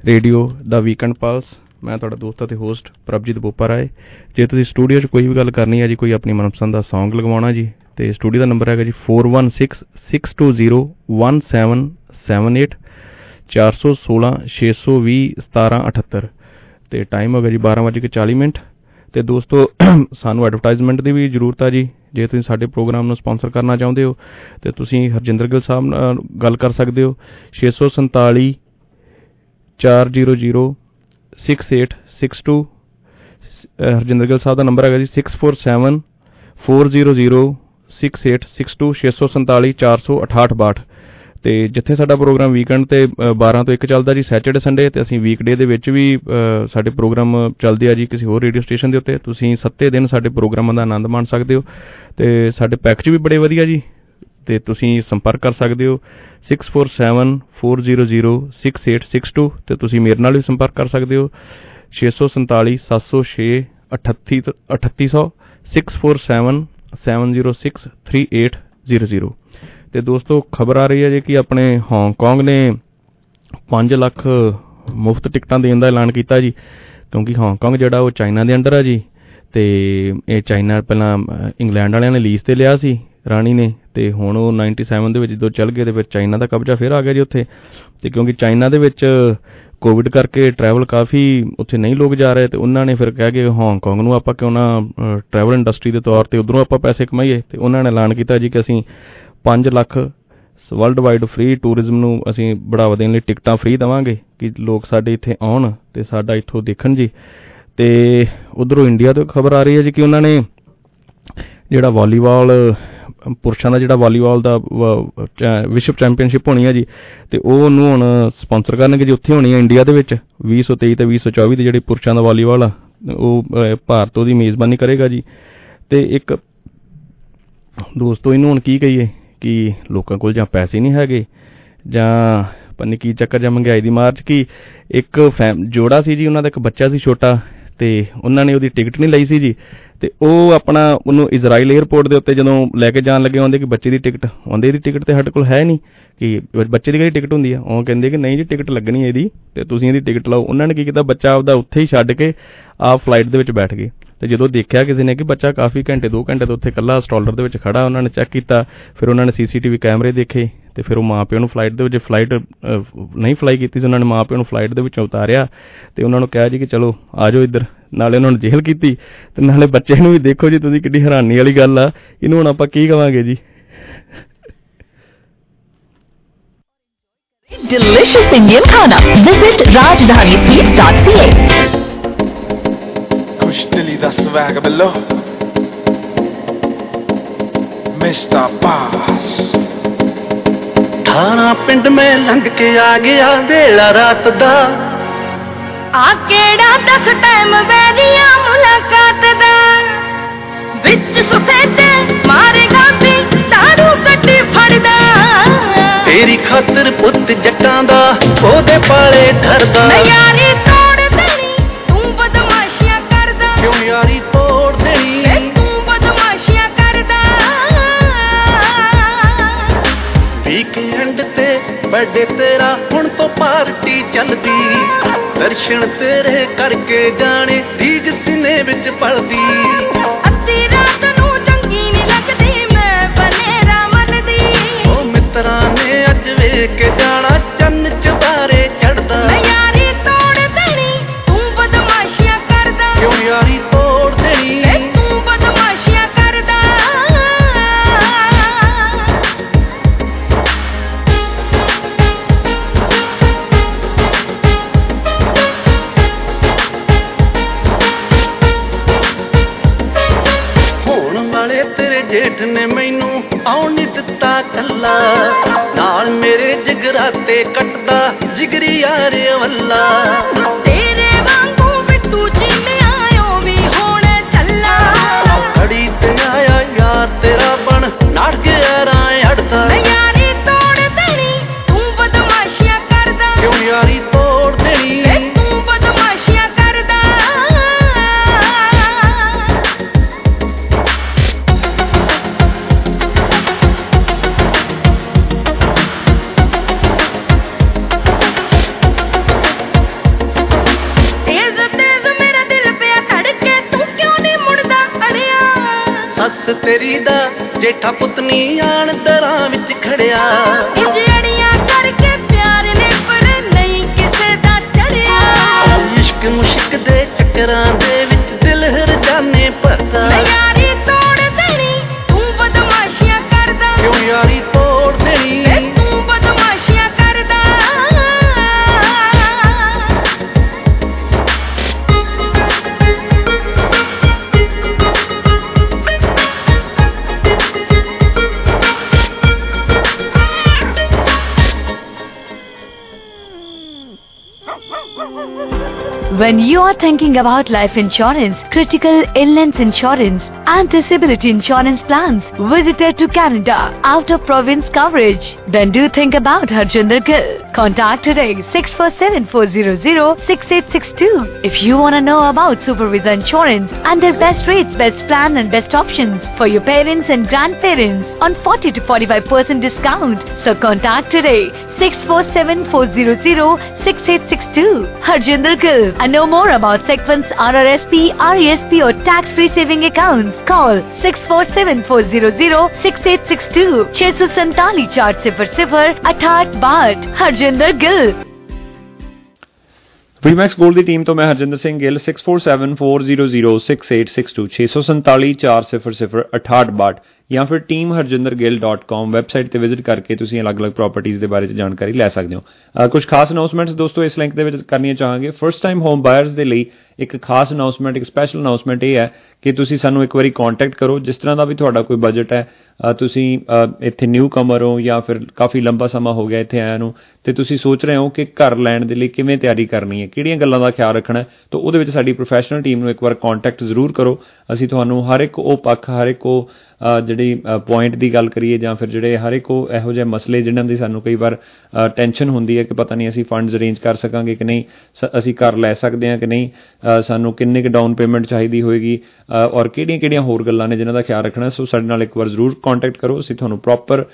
[SPEAKER 11] ਰੇਡੀਓ ਦਾ ਵੀਕਐਂਡ ਪਲਸ ਮੈਂ ਤੁਹਾਡਾ ਦੋਸਤ ਅਤੇ ਹੋਸਟ ਪ੍ਰਭਜੀਤ ਬੋਪਾ ਰਾਏ ਜੇ ਤੁਸੀਂ ਸਟੂਡੀਓ 'ਚ ਕੋਈ ਵੀ ਗੱਲ ਕਰਨੀ ਹੈ ਜੀ ਕੋਈ ਆਪਣੀ ਮਨਪਸੰਦ ਦਾ Song ਲਗਵਾਉਣਾ ਜੀ ਤੇ ਸਟੂਡੀਓ ਦਾ ਨੰਬਰ ਹੈਗਾ ਜੀ 4166201778 416 620 1778 ਤੇ ਟਾਈਮ ਹੋ ਗਿਆ ਜੀ 12:40 ਮਿੰਟ। ਤੇ ਦੋਸਤੋ, ਸਾਨੂੰ ਐਡਵਰਟਾਈਜ਼ਮੈਂਟ ਦੀ ਵੀ ਜ਼ਰੂਰਤ ਆ ਜੀ। ਜੇ ਤੁਸੀਂ ਸਾਡੇ ਪ੍ਰੋਗਰਾਮ ਨੂੰ ਸਪਾਂਸਰ ਕਰਨਾ ਚਾਹੁੰਦੇ ਹੋ, ਤੇ ਤੁਸੀਂ ਹਰਜਿੰਦਰ ਗਿੱਲ ਸਾਹਿਬ ਨਾਲ ਗੱਲ ਕਰ ਸਕਦੇ ਹੋ। 647 400 6862 ਅਹ ਹਰਜਿੰਦਰ ਗਿੱਲ ਸਾਹਿਬ ਦਾ ਨੰਬਰ ਹੈਗਾ ਜੀ 647 400 6862 647 468 ਤੇ ਜਿੱਥੇ ਸਾਡਾ ਪ੍ਰੋਗਰਾਮ ਵੀਕਐਂਡ ਤੇ ਅ, 12 ਤੋਂ 1 ਚੱਲਦਾ ਜੀ ਸੈਚਰਡੇ ਸੰਡੇ ਤੇ ਅਸੀਂ ਵੀਕਡੇ ਦੇ ਵਿੱਚ ਵੀ ਅ, ਸਾਡੇ ਪ੍ਰੋਗਰਾਮ ਚੱਲਦੇ ਆ ਜੀ ਕਿਸੇ ਹੋਰ ਰੇਡੀਓ ਸਟੇਸ਼ਨ ਦੇ ਉੱਤੇ। ਤੁਸੀਂ ਸੱਤੇ ਦਿਨ ਸਾਡੇ ਪ੍ਰੋਗਰਾਮਾਂ ਦਾ ਆਨੰਦ ਮਾਣ ਸਕਦੇ ਹੋ। ਤੇ ਸਾਡੇ ਪੈਕੇਜ ਵੀ ਬੜੇ ਵਧੀਆ ਜੀ। ਤੇ ਤੁਸੀਂ ਸੰਪਰਕ ਕਰ ਸਕਦੇ ਹੋ 6474006862 ਤੇ ਤੁਸੀਂ ਮੇਰੇ ਨਾਲ ਵੀ ਸੰਪਰਕ ਕਰ ਸਕਦੇ ਹੋ। 647 706 38 3800 647 706 3800 ਤੇ ਦੋਸਤੋ ਖਬਰ ਆ ਰਹੀ ਹੈ ਜੀ ਕਿ ਆਪਣੇ ਹਾਂਗਕਾਂਗ ਨੇ 5 ਲੱਖ ਮੁਫਤ ਟਿਕਟਾਂ ਦੇਣ ਦਾ ਐਲਾਨ ਕੀਤਾ ਜੀ ਕਿਉਂਕਿ ਹਾਂਗਕਾਂਗ ਜਿਹੜਾ ਉਹ ਚਾਈਨਾ ਦੇ ਅੰਡਰ ਆ ਜੀ ਤੇ ਇਹ ਚਾਈਨਾ ਪਹਿਲਾਂ ਅ, ਇੰਗਲੈਂਡ ਵਾਲਿਆਂ ਨੇ ਲੀਜ਼ ਤੇ ਲਿਆ ਸੀ ਰਾਣੀ ਨੇ ਤੇ ਹੁਣ ਉਹ 97 ਦੇ ਵਿੱਚ ਜਦੋਂ ਚੱਲ ਗਏ ਤੇ ਫਿਰ ਚਾਈਨਾ ਦਾ ਕਬਜ਼ਾ ਫਿਰ ਆ ਗਿਆ ਜੀ ਉੱਥੇ ਤੇ ਕਿਉਂਕਿ ਚਾਈਨਾ ਦੇ ਵਿੱਚ ਕੋਵਿਡ ਕਰਕੇ ਟਰੈਵਲ ਕਾਫੀ ਉੱਥੇ ਨਹੀਂ ਲੋਕ ਜਾ ਰਹੇ ਤੇ ਉਹਨਾਂ ਨੇ ਫਿਰ ਕਹਿ ਕੇ ਹਾਂਗਕਾਂਗ ਨੂੰ ਆਪਾਂ ਕਿਉਂ ਨਾ ਟਰੈਵਲ ਇੰਡਸਟਰੀ ਦੇ ਤੌਰ ਤੇ ਉਧਰੋਂ ਆਪਾਂ ਪੈਸੇ ਕਮਾਈਏ ਤੇ ਉਹਨਾਂ ਨੇ ਐਲਾਨ ਕੀਤਾ ਜੀ ਕਿ ਅਸੀਂ 5 lakh world wide free tourism ਨੂੰ ਅਸੀਂ ਬੜਾਵਾ ਦੇਣ ਲਈ ਟਿਕਟਾਂ ਫ੍ਰੀ ਦੇਵਾਂਗੇ ਕਿ ਲੋਕ ਸਾਡੇ ਇੱਥੇ ਆਉਣ ਤੇ ਸਾਡਾ ਇੱਥੋਂ ਦੇਖਣ ਜੀ। ਤੇ ਉਧਰੋਂ ਇੰਡੀਆ ਤੋਂ ਖਬਰ ਆ ਰਹੀ ਹੈ ਜੀ ਕਿ ਉਹਨਾਂ ਨੇ ਜਿਹੜਾ ਵਾਲੀਬਾਲ ਪੁਰਸ਼ਾਂ ਦਾ ਜਿਹੜਾ ਵਾਲੀਬਾਲ ਦਾ ਵ- ਚੈ- ਵਿਸ਼ਵ ਚੈਂਪੀਅਨਸ਼ਿਪ ਹੋਣੀ ਹੈ ਜੀ ਤੇ ਉਹ ਉਹਨੂੰ ਹੁਣ ਸਪਾਂਸਰ ਕਰਨਗੇ ਜੀ ਉੱਥੇ ਹੋਣੀ ਹੈ ਇੰਡੀਆ ਦੇ ਵਿੱਚ। 2023 ਤੇ 2024 ਦੇ ਜਿਹੜੇ ਪੁਰਸ਼ਾਂ ਦਾ ਵਾਲੀਬਾਲ ਆ ਉਹ ਅ, ਭਾਰਤ ਉਹਦੀ ਮੇਜ਼ਬਾਨੀ ਕਰੇਗਾ ਜੀ। ਤੇ ਇੱਕ ਦੋਸਤੋ ਇਹਨੂੰ ਹੁਣ ਕੀ ਕਹੀਏ? ਕਿ ਲੋਕਾਂ ਕੋਲ ਜਾਂ ਪੈਸੇ ਨਹੀਂ ਹੈਗੇ, ਜਾਂ ਪਤਾ ਕੀ ਚੱਕਰ ਜਾਂ ਮਹਿੰਗਾਈ ਦੀ ਮਾਰ 'ਚ ਕਿ, ਇੱਕ ਫੈਮ, ਜੋੜਾ ਸੀ ਜੀ, ਉਹਨਾਂ ਦਾ ਇੱਕ ਬੱਚਾ ਸੀ ਛੋਟਾ, ਤੇ ਉਹਨਾਂ ਨੇ ਉਹਦੀ ਟਿਕਟ ਨਹੀਂ ਲਈ ਸੀ ਜੀ, ਤੇ ਉਹ ਆਪਣਾ ਉਹਨੂੰ ਇਜ਼ਰਾਈਲ 에ਅਰਪੋਰਟ ਦੇ ਉੱਤੇ ਜਦੋਂ ਲੈ ਕੇ ਜਾਣ ਲੱਗੇ ਆਉਂਦੇ ਕਿ ਬੱਚੇ ਦੀ ਟਿਕਟ ਆਉਂਦੇ ਦੀ ਟਿਕਟ ਤੇ ਸਾਡੇ ਕੋਲ ਹੈ ਨਹੀਂ, ਕਿ ਬੱਚੇ ਦੀ ਕਿਹੜੀ ਟਿਕਟ ਹੁੰਦੀ ਆ? ਉਹ ਕਹਿੰਦੇ ਕਿ ਨਹੀਂ ਜੀ, ਟਿਕਟ ਲੱਗਣੀ ਹੈ ਇਹਦੀ, ਤੇ ਤੁਸੀਂ ਇਹਦੀ ਟਿਕਟ ਲਾਓ। ਉਹਨਾਂ ਨੇ ਕੀ ਕੀਤਾ, ਬੱਚਾ ਆਪਦਾ ਉੱਥੇ ਹੀ ਛੱਡ ਕੇ, ਆਪ ਫਲਾਈਟ ਦੇ ਵਿੱਚ ਬੈਠ ਗਏ। ਤੇ ਜਦੋਂ ਦੇਖਿਆ ਕਿਸੇ ਨੇ ਕਿ ਬੱਚਾ ਕਾਫੀ ਘੰਟੇ 2 ਘੰਟੇ ਤੋਂ ਉੱਥੇ ਇਕੱਲਾ ਸਟਾਲਰ ਦੇ ਵਿੱਚ ਖੜਾ, ਉਹਨਾਂ ਨੇ ਚੈੱਕ ਕੀਤਾ, ਫਿਰ ਉਹਨਾਂ ਨੇ ਸੀਸੀਟੀਵੀ ਕੈਮਰੇ ਦੇਖੇ ਤੇ ਫਿਰ ਉਹ ਮਾਪਿਆਂ ਨੂੰ ਫਲਾਈਟ ਦੇ ਵਿੱਚ ਫਲਾਈਟ ਨਹੀਂ ਫਲਾਈ ਕੀਤੀ ਸੀ, ਉਹਨਾਂ ਨੇ ਮਾਪਿਆਂ ਨੂੰ ਫਲਾਈਟ ਦੇ ਵਿੱਚੋਂ ਉਤਾਰਿਆ ਤੇ ਉਹਨਾਂ ਨੂੰ ਕਿਹਾ ਜੀ ਕਿ ਚਲੋ ਆ ਜਾਓ ਇੱਧਰ, ਨਾਲੇ ਉਹਨਾਂ ਨੂੰ ਜੇਲ੍ਹ ਕੀਤੀ ਤੇ ਨਾਲੇ ਬੱਚੇ ਨੂੰ ਵੀ ਦੇਖੋ ਜੀ ਤੁਸੀਂ ਕਿੱਡੀ ਹੈਰਾਨੀ ਵਾਲੀ ਗੱਲ ਆ, ਇਹਨੂੰ ਹੁਣ ਆਪਾਂ ਕੀ ਕਵਾਂਗੇ ਜੀ
[SPEAKER 2] Delicious Indian Khana. Visit rajdhanifeast.ca.
[SPEAKER 8] ਕੁਛ ਦਿਲੀ ਦਾ ਸਵੈਗ ਬਿੱਲੋ ਮਿਸਟਰ ਬਾਸ
[SPEAKER 25] ਥਾਣਾ ਪਿੰਡ ਮੈਂ ਲੰਘ ਕੇ ਆ ਗਿਆ ਵੇਲਾ ਰਾਤ ਦਾ।
[SPEAKER 26] ਆ ਕਿਹੜਾ ਦਸ ਟਾਈਮ ਵੈਰੀਆਂ ਮੁਲਾਕਾਤ ਦਾ? ਵਿੱਚ ਸਫੇਦੇ ਮਾਰੇਗਾ ਵੀ ਦਾਰੂ ਕੱਟੀ ਫੜਦਾ।
[SPEAKER 25] ਤੇਰੀ ਖਾਤਰ ਪੁੱਤ ਜੱਟਾਂ ਦਾ ਉਹਦੇ ਪਾਲੇ ਧਰਦਾ।
[SPEAKER 26] ਮੈਂ ਯਾਰੀ
[SPEAKER 25] ਬਰਥਡੇ ਤੇਰਾ ਹੁਣ ਤੋਂ ਪਾਰਟੀ ਚੱਲਦੀ। ਦਰਸ਼ਨ ਤੇਰੇ ਕਰਕੇ ਜਾਣੇ ਰੀਜ ਸਿਨੇ ਵਿੱਚ ਪਲਦੀ।
[SPEAKER 26] ਅੱਧੀ ਰਾਤ ਨੂੰ ਚੰਗੀ ਨਹੀਂ ਲੱਗਦੀ ਮੈਂ ਬਨੇਰਾ ਮੰਨਦੀ।
[SPEAKER 25] ਉਹ ਮਿੱਤਰਾਂ ਨੇ ਅੱਜ ਵੇਖ ਕੇ ਜਿਗਰਾਤੇ ਕੱਟਦਾ ਜਿਗਰੀ ਯਾਰ ਵੱਲਾ।
[SPEAKER 26] ਤੇਰੇ ਵਾਂਗੂ ਬਿੱਟੂ ਚੀਮਿਆਇਓ ਵੀ ਹੁਣ ਚੱਲਾ।
[SPEAKER 25] ਖੜੀ ਤੇ ਆਇਆ ਯਾਰ ਤੇਰਾ ਬਣ ਨੜ ਗਿਆ ਰਾਂ ਅੜਦਾ
[SPEAKER 26] ਯਾਰੀ
[SPEAKER 25] ਜੇਠਾ ਪੁੱਤਨੀ ਆਣ ਦਰਾਂ ਵਿੱਚ ਖੜਿਆ।
[SPEAKER 2] When you are thinking about life insurance, critical illness insurance, and disability insurance plans, visited to Canada, out of province coverage, then do think about Harjinder Gill. Contact today 647-400-6862. If you want to know about Supervisa Insurance and their best rates, best plan and best options for your parents and grandparents on 40 to 45% discount. So contact today 647-400-6862. Harjinder Gill. And know more about Sequence RRSP, RESP or tax-free saving accounts. us call 6474006862 647 चार सिफर सिफर अठाठ बाट हरजिंदर गिल
[SPEAKER 14] प्रीमैक्स गोल्ड की टीम तो मैं हरजिंदर सिंह गिल 6474006862 647 चार सिफर सिफर अठाठ बाट ਜਾਂ ਫਿਰ teamharjindergill.com ਵੈਬਸਾਈਟ ਤੇ ਵਿਜ਼ਿਟ ਕਰਕੇ ਤੁਸੀਂ ਅਲੱਗ-ਅਲੱਗ ਪ੍ਰਾਪਰਟੀਆਂ ਦੇ ਬਾਰੇ ਚ ਜਾਣਕਾਰੀ ਲੈ ਸਕਦੇ ਹੋ। ਅਹ ਕੁਝ ਖਾਸ ਅਨਾਉਂਸਮੈਂਟਸ ਦੋਸਤੋ, ਇਸ ਲਿੰਕ ਦੇ ਵਿੱਚ ਕਰਨੀਆਂ ਚਾਹਾਂਗੇ। ਫਰਸਟ ਟਾਈਮ ਹੋਮ ਬਾਇਰਸ ਦੇ ਲਈ ਇੱਕ ਖਾਸ ਅਨਾਉਂਸਮੈਂਟ ਇੱਕ ਸਪੈਸ਼ਲ ਅਨਾਉਂਸਮੈਂਟ ਇਹ ਹੈ ਕਿ ਤੁਸੀਂ ਸਾਨੂੰ ਇੱਕ ਵਾਰੀ ਕੰਟੈਕਟ ਕਰੋ। ਜਿਸ ਤਰ੍ਹਾਂ ਦਾ ਵੀ ਤੁਹਾਡਾ ਕੋਈ ਬਜਟ ਹੈ ਅਹ ਤੁਸੀਂ ਅਹ ਇੱਥੇ ਨਿਊ ਕਮਰ ਹੋ ਜਾਂ ਫਿਰ ਕਾਫੀ ਲੰਬਾ ਸਮਾਂ ਹੋ ਗਿਆ ਇੱਥੇ ਆਇਆ ਨੂੰ, ਤੇ ਤੁਸੀਂ ਸੋਚ ਰਹੇ ਹੋ ਕਿ ਘਰ ਲੈਣ ਦੇ ਲਈ ਕਿਵੇਂ ਤਿਆਰੀ ਕਰਨੀ ਹੈ, ਕਿਹੜੀਆਂ ਗੱਲਾਂ ਦਾ ਖਿਆਲ ਰੱਖਣਾ ਹੈ, ਤਾਂ ਉਹਦੇ ਵਿੱਚ ਸਾਡੀ ਪ੍ਰੋਫੈਸ਼ਨਲ ਟੀਮ ਨੂੰ ਇੱਕ ਵਾਰ ਕੰਟੈਕਟ ਜ਼ਰੂਰ ਕਰੋ। ਅਸੀਂ ਤੁਹਾਨੂੰ ਹਰ ਇੱਕ ਉਹ ਪੱਖ ਹਰ ਇੱਕ ਉਹ ਅ, ਜਿਹੜੀ ਪੁਆਇੰਟ ਦੀ ਗੱਲ ਕਰੀਏ ਜਾਂ ਫਿਰ ਜਿਹੜੇ ਹਰ ਇੱਕ ਉਹ ਇਹੋ ਜਿਹੇ ਮਸਲੇ ਜਿਨ੍ਹਾਂ ਦੀ ਸਾਨੂੰ ਕਈ ਵਾਰ ਟੈਨਸ਼ਨ ਹੁੰਦੀ ਹੈ ਕਿ ਪਤਾ ਨਹੀਂ ਅਸੀਂ ਫੰਡਸ ਅਰੇਂਜ ਕਰ ਸਕਾਂਗੇ ਕਿ ਨਹੀਂ ਸ- ਅਸੀਂ ਕਰ ਲੈ ਸਕਦੇ ਹਾਂ ਕਿ ਨਹੀਂ ਅ, ਸਾਨੂੰ ਕਿੰਨੇ ਕੁ ਡਾਊਨ ਪੇਮੈਂਟ ਚਾਹੀਦੀ ਹੋਏਗੀ ਅ, ਔਰ ਕਿਹੜੀਆਂ-ਕਿਹੜੀਆਂ ਹੋਰ ਗੱਲਾਂ ਨੇ ਜਿਨ੍ਹਾਂ ਦਾ ਖਿਆਲ ਰੱਖਣਾ ਸੋ ਸਾਡੇ ਨਾਲ ਇੱਕ ਵਾਰ ਜ਼ਰੂਰ ਕੰਟੈਕਟ ਕਰੋ ਅਸੀਂ ਤੁਹਾਨੂੰ ਪ੍ਰੋਪਰ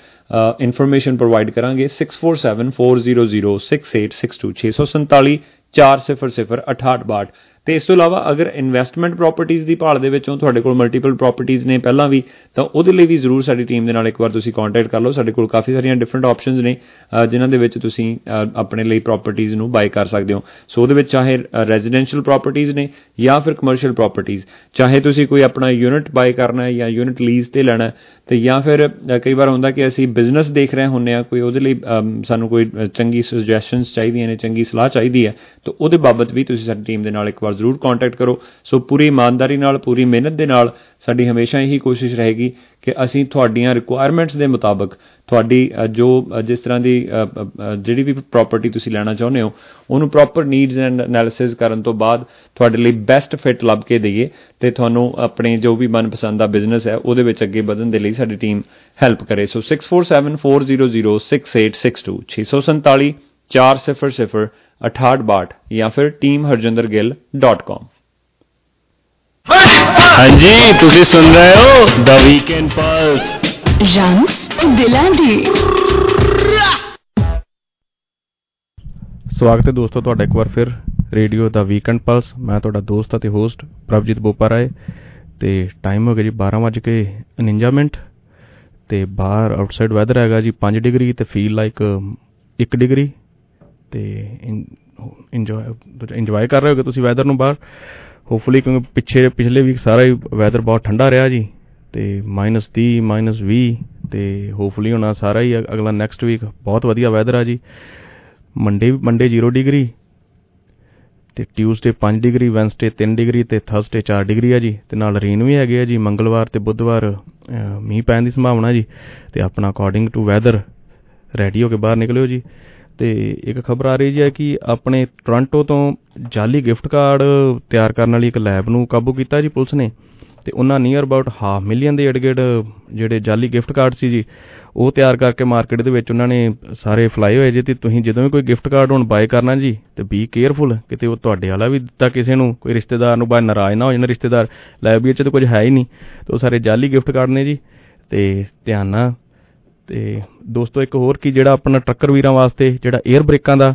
[SPEAKER 14] ਇਨਫੋਰਮੇਸ਼ਨ ਪ੍ਰੋਵਾਈਡ ਕਰਾਂਗੇ। 6474006862 647 400 6862 ਤੇ ਇਸ ਤੋਂ ਇਲਾਵਾ ਅਗਰ ਇਨਵੈਸਟਮੈਂਟ ਪ੍ਰਾਪਰਟੀਆਂ ਦੀ ਭਾਲ ਦੇ ਵਿੱਚੋਂ ਤੁਹਾਡੇ ਕੋਲ ਮਲਟੀਪਲ ਪ੍ਰਾਪਰਟੀਆਂ ਨੇ ਪਹਿਲਾਂ ਵੀ ਤਾਂ ਉਹਦੇ ਲਈ ਵੀ ਜ਼ਰੂਰ ਸਾਡੀ ਟੀਮ ਦੇ ਨਾਲ ਇੱਕ ਵਾਰ ਤੁਸੀਂ ਕੰਟੈਕਟ ਕਰ ਲਓ। ਸਾਡੇ ਕੋਲ ਕਾਫੀ ਸਾਰੀਆਂ ਡਿਫਰੈਂਟ ਆਪਸ਼ਨਸ ਨੇ ਅ, ਜਿਨ੍ਹਾਂ ਦੇ ਵਿੱਚ ਤੁਸੀਂ ਅ, ਆਪਣੇ ਲਈ ਪ੍ਰਾਪਰਟੀਆਂ ਨੂੰ ਬਾਈ ਕਰ ਸਕਦੇ ਹੋ। ਸੋ ਉਹਦੇ ਵਿੱਚ ਚਾਹੇ ਰੈਜ਼ੀਡੈਂਸ਼ੀਅਲ ਪ੍ਰਾਪਰਟੀਆਂ ਨੇ ਜਾਂ ਫਿਰ ਕਮਰਸ਼ੀਅਲ ਪ੍ਰਾਪਰਟੀਆਂ ਚਾਹੇ ਤੁਸੀਂ ਕੋਈ ਆਪਣਾ ਯੂਨਿਟ ਬਾਈ ਕਰਨਾ ਹੈ ਜਾਂ ਯੂਨਿਟ ਲੀਜ਼ ਤੇ ਲੈਣਾ ਹੈ ਤੇ ਜਾਂ ਫਿਰ ਅ, ਕਈ ਵਾਰ ਹੁੰਦਾ ਕਿ ਅਸੀਂ ਬਿਜ਼ਨਸ ਦੇਖ ਰਹੇ ਹੁੰਨੇ ਆ ਕੋਈ ਉਹਦੇ ਲਈ ਅਮ, ਸਾਨੂੰ ਕੋਈ ਅ, ਚੰਗੀ ਸੁਜੈਸ਼ਨਸ ਚਾਹੀਦੀਆਂ ਨੇ ਚੰਗੀ ਸਲਾਹ ਚਾਹੀਦੀ ਹੈ ਤਾਂ ਉਹਦੇ ਬਾਬਤ ਵੀ ਤੁਸੀਂ ਸਾਡੀ ਟੀਮ ਦੇ ਨਾਲ ਇੱਕ ਵਾਰ ਜ਼ਰੂਰ ਕੰਟੈਕਟ ਕਰੋ। ਸੋ ਪੂਰੀ ਇਮਾਨਦਾਰੀ ਨਾਲ ਪੂਰੀ ਮਿਹਨਤ ਦੇ ਨਾਲ ਸਾਡੀ ਹਮੇਸ਼ਾ ਇਹੀ ਕੋਸ਼ਿਸ਼ ਰਹੇਗੀ ਕਿ ਅਸੀਂ ਤੁਹਾਡੀਆਂ ਰਿਕੁਆਇਰਮੈਂਟਸ ਦੇ ਮੁਤਾਬਕ ਤੁਹਾਡੀ ਅ, ਜੋ ਅ, ਜਿਸ ਤਰ੍ਹਾਂ ਦੀ ਅ, ਅ, ਅ, ਜਿਹੜੀ ਵੀ ਪ੍ਰਾਪਰਟੀ ਤੁਸੀਂ ਲੈਣਾ ਚਾਹੁੰਦੇ ਹੋ ਉਹਨੂੰ ਪ੍ਰੋਪਰ ਨੀਡਸ ਐਂਡ ਐਨਾਲਿਸਿਸ ਕਰਨ ਤੋਂ ਬਾਅਦ ਤੁਹਾਡੇ ਲਈ ਬੈਸਟ ਫਿਟ ਲੱਭ ਕੇ ਦਈਏ ਤੇ ਤੁਹਾਨੂੰ ਆਪਣੇ ਜੋ ਵੀ ਮਨਪਸੰਦ ਦਾ ਬਿਜ਼ਨਸ ਹੈ ਉਹਦੇ ਵਿੱਚ ਅੱਗੇ ਵਧਣ ਦੇ ਲਈ ਸਾਡੀ ਟੀਮ ਹੈਲਪ ਕਰੇ। ਸੋ 6474006862 647 400 6862 ਜਾਂ ਫਿਰ teamharjindergill.com
[SPEAKER 17] ਹਾਂਜੀ ਤੁਸੀਂ ਸੁਣ ਰਹੇ ਹੋ ਦ ਵੀਕਐਂਡ ਪਲਸ
[SPEAKER 2] ਰੰਗ ਦਿਲਾਂ ਦੀ
[SPEAKER 11] ਸਵਾਗਤ ਹੈ ਦੋਸਤੋ ਤੁਹਾਡਾ ਇੱਕ ਵਾਰ ਫਿਰ ਰੇਡੀਓ ਦਾ ਵੀਕਐਂਡ ਪਲਸ ਮੈਂ ਤੁਹਾਡਾ ਦੋਸਤ ਅਤੇ ਹੋਸਟ ਪ੍ਰਭਜੀਤ ਬੋਪਾ ਰਾਏ ਤੇ ਟਾਈਮ ਹੋ ਗਿਆ ਜੀ 12:49 ਮਿੰਟ ਤੇ ਬਾਹਰ ਆਊਟਸਾਈਡ ਵੈਦਰ ਹੈਗਾ ਜੀ 5 ਡਿਗਰੀ ਤੇ ਫੀਲ ਲਾਈਕ 1 ਡਿਗਰੀ। ਤੇ ਇੰਜੋਏ ਇੰਜੋਏ ਕਰ ਰਹੇ ਹੋਗੇ ਤੁਸੀਂ ਵੈਦਰ ਨੂੰ ਬਾਹਰ। ਹੋਪਫੁਲੀ ਕਿਉਂਕਿ ਪਿੱਛੇ ਪਿਛਲੇ ਵੀਕ ਸਾਰਾ ਹੀ ਵੈਦਰ ਬਹੁਤ ਠੰਡਾ ਰਿਹਾ ਜੀ। ਤੇ -30 -20 ਤੇ ਹੋਪਫੁਲੀ ਹੁਣ ਆਹ ਸਾਰਾ ਹੀ ਅ- ਅਗਲਾ ਨੈਕਸਟ ਵੀਕ ਬਹੁਤ ਵਧੀਆ ਵੈਦਰ ਆ ਜੀ। ਮੰਡੇ ਮੰਡੇ 0 ਡਿਗਰੀ ਤੇ ਟਿਊਜ਼ਡੇ 5 ਡਿਗਰੀ ਵੈਨਸਡੇ 3 ਡਿਗਰੀ ਤੇ ਥਰਸਡੇ 4 ਡਿਗਰੀ ਆ ਜੀ। ਤੇ ਨਾਲ ਰੇਨ ਵੀ ਹੈਗੇ ਆ ਜੀ ਮੰਗਲਵਾਰ ਤੇ ਬੁੱਧਵਾਰ ਅ, ਮੀਂਹ ਪੈਣ ਦੀ ਸੰਭਾਵਨਾ ਜੀ। ਤੇ ਆਪਣਾ ਅਕੋਰਡਿੰਗ ਟੂ ਵੈਦਰ ਰੈਡੀ ਹੋ ਕੇ ਬਾਹਰ ਨਿਕਲਿਓ ਜੀ। ਤੇ ਇੱਕ ਖਬਰ ਆ ਰਹੀ ਜੀ ਹੈ ਕਿ ਆਪਣੇ ਟੋਰਾਂਟੋ ਤੋਂ ਜਾਲੀ ਗਿਫਟ ਕਾਰਡ ਤਿਆਰ ਕਰਨ ਵਾਲੀ ਇੱਕ ਲੈਬ ਨੂੰ ਕਾਬੂ ਕੀਤਾ ਜੀ ਪੁਲਿਸ ਨੇ ਤੇ ਉਹਨਾਂ ਨੀਅਰ ਅਬਾਊਟ ਹਾਫ ਮਿਲੀਅਨ ਦੇ ਏਡ-ਗੇੜ ਜਿਹੜੇ ਜਾਲੀ ਗਿਫਟ ਕਾਰਡ ਸੀ ਜੀ, ਉਹ ਤਿਆਰ ਕਰਕੇ ਮਾਰਕੀਟ ਦੇ ਵਿੱਚ ਉਹਨਾਂ ਨੇ ਸਾਰੇ ਫਲਾਈ ਹੋਏ ਜੀ ਤੇ ਤੁਸੀਂ ਜਦੋਂ ਵੀ ਕੋਈ ਗਿਫਟ ਕਾਰਡ ਹੁਣ ਬਾਏ ਕਰਨਾ ਜੀ ਤੇ ਬੀ ਕੇਅਰਫੁਲ ਕਿਤੇ ਉਹ ਤੁਹਾਡੇ ਵਾਲਾ ਵੀ ਦਿੱਤਾ ਕਿਸੇ ਨੂੰ, ਕੋਈ ਰਿਸ਼ਤੇਦਾਰ ਨੂੰ ਬਾਅਦ ਨਾਰਾਜ਼ ਨਾ ਹੋ ਜਾਣ ਰਿਸ਼ਤੇਦਾਰ ਲੈ ਵੀ ਇਹ 'ਚ ਤਾਂ ਕੁਝ ਹੈ ਹੀ ਨਹੀਂ ਤੇ ਉਹ ਸਾਰੇ ਜਾਲੀ ਗਿਫਟ ਕਾਰਡ ਨੇ ਜੀ ਤੇ ਧਿਆਨ ਨਾਲ ਤੇ ਦੋਸਤੋ ਇੱਕ ਹੋਰ ਕੀ ਜਿਹੜਾ ਆਪਣਾ ਟਰੱਕਰ ਵੀਰਾਂ ਵਾਸਤੇ ਜਿਹੜਾ 에ਅਰ ਬ੍ਰੇਕਾਂ ਦਾ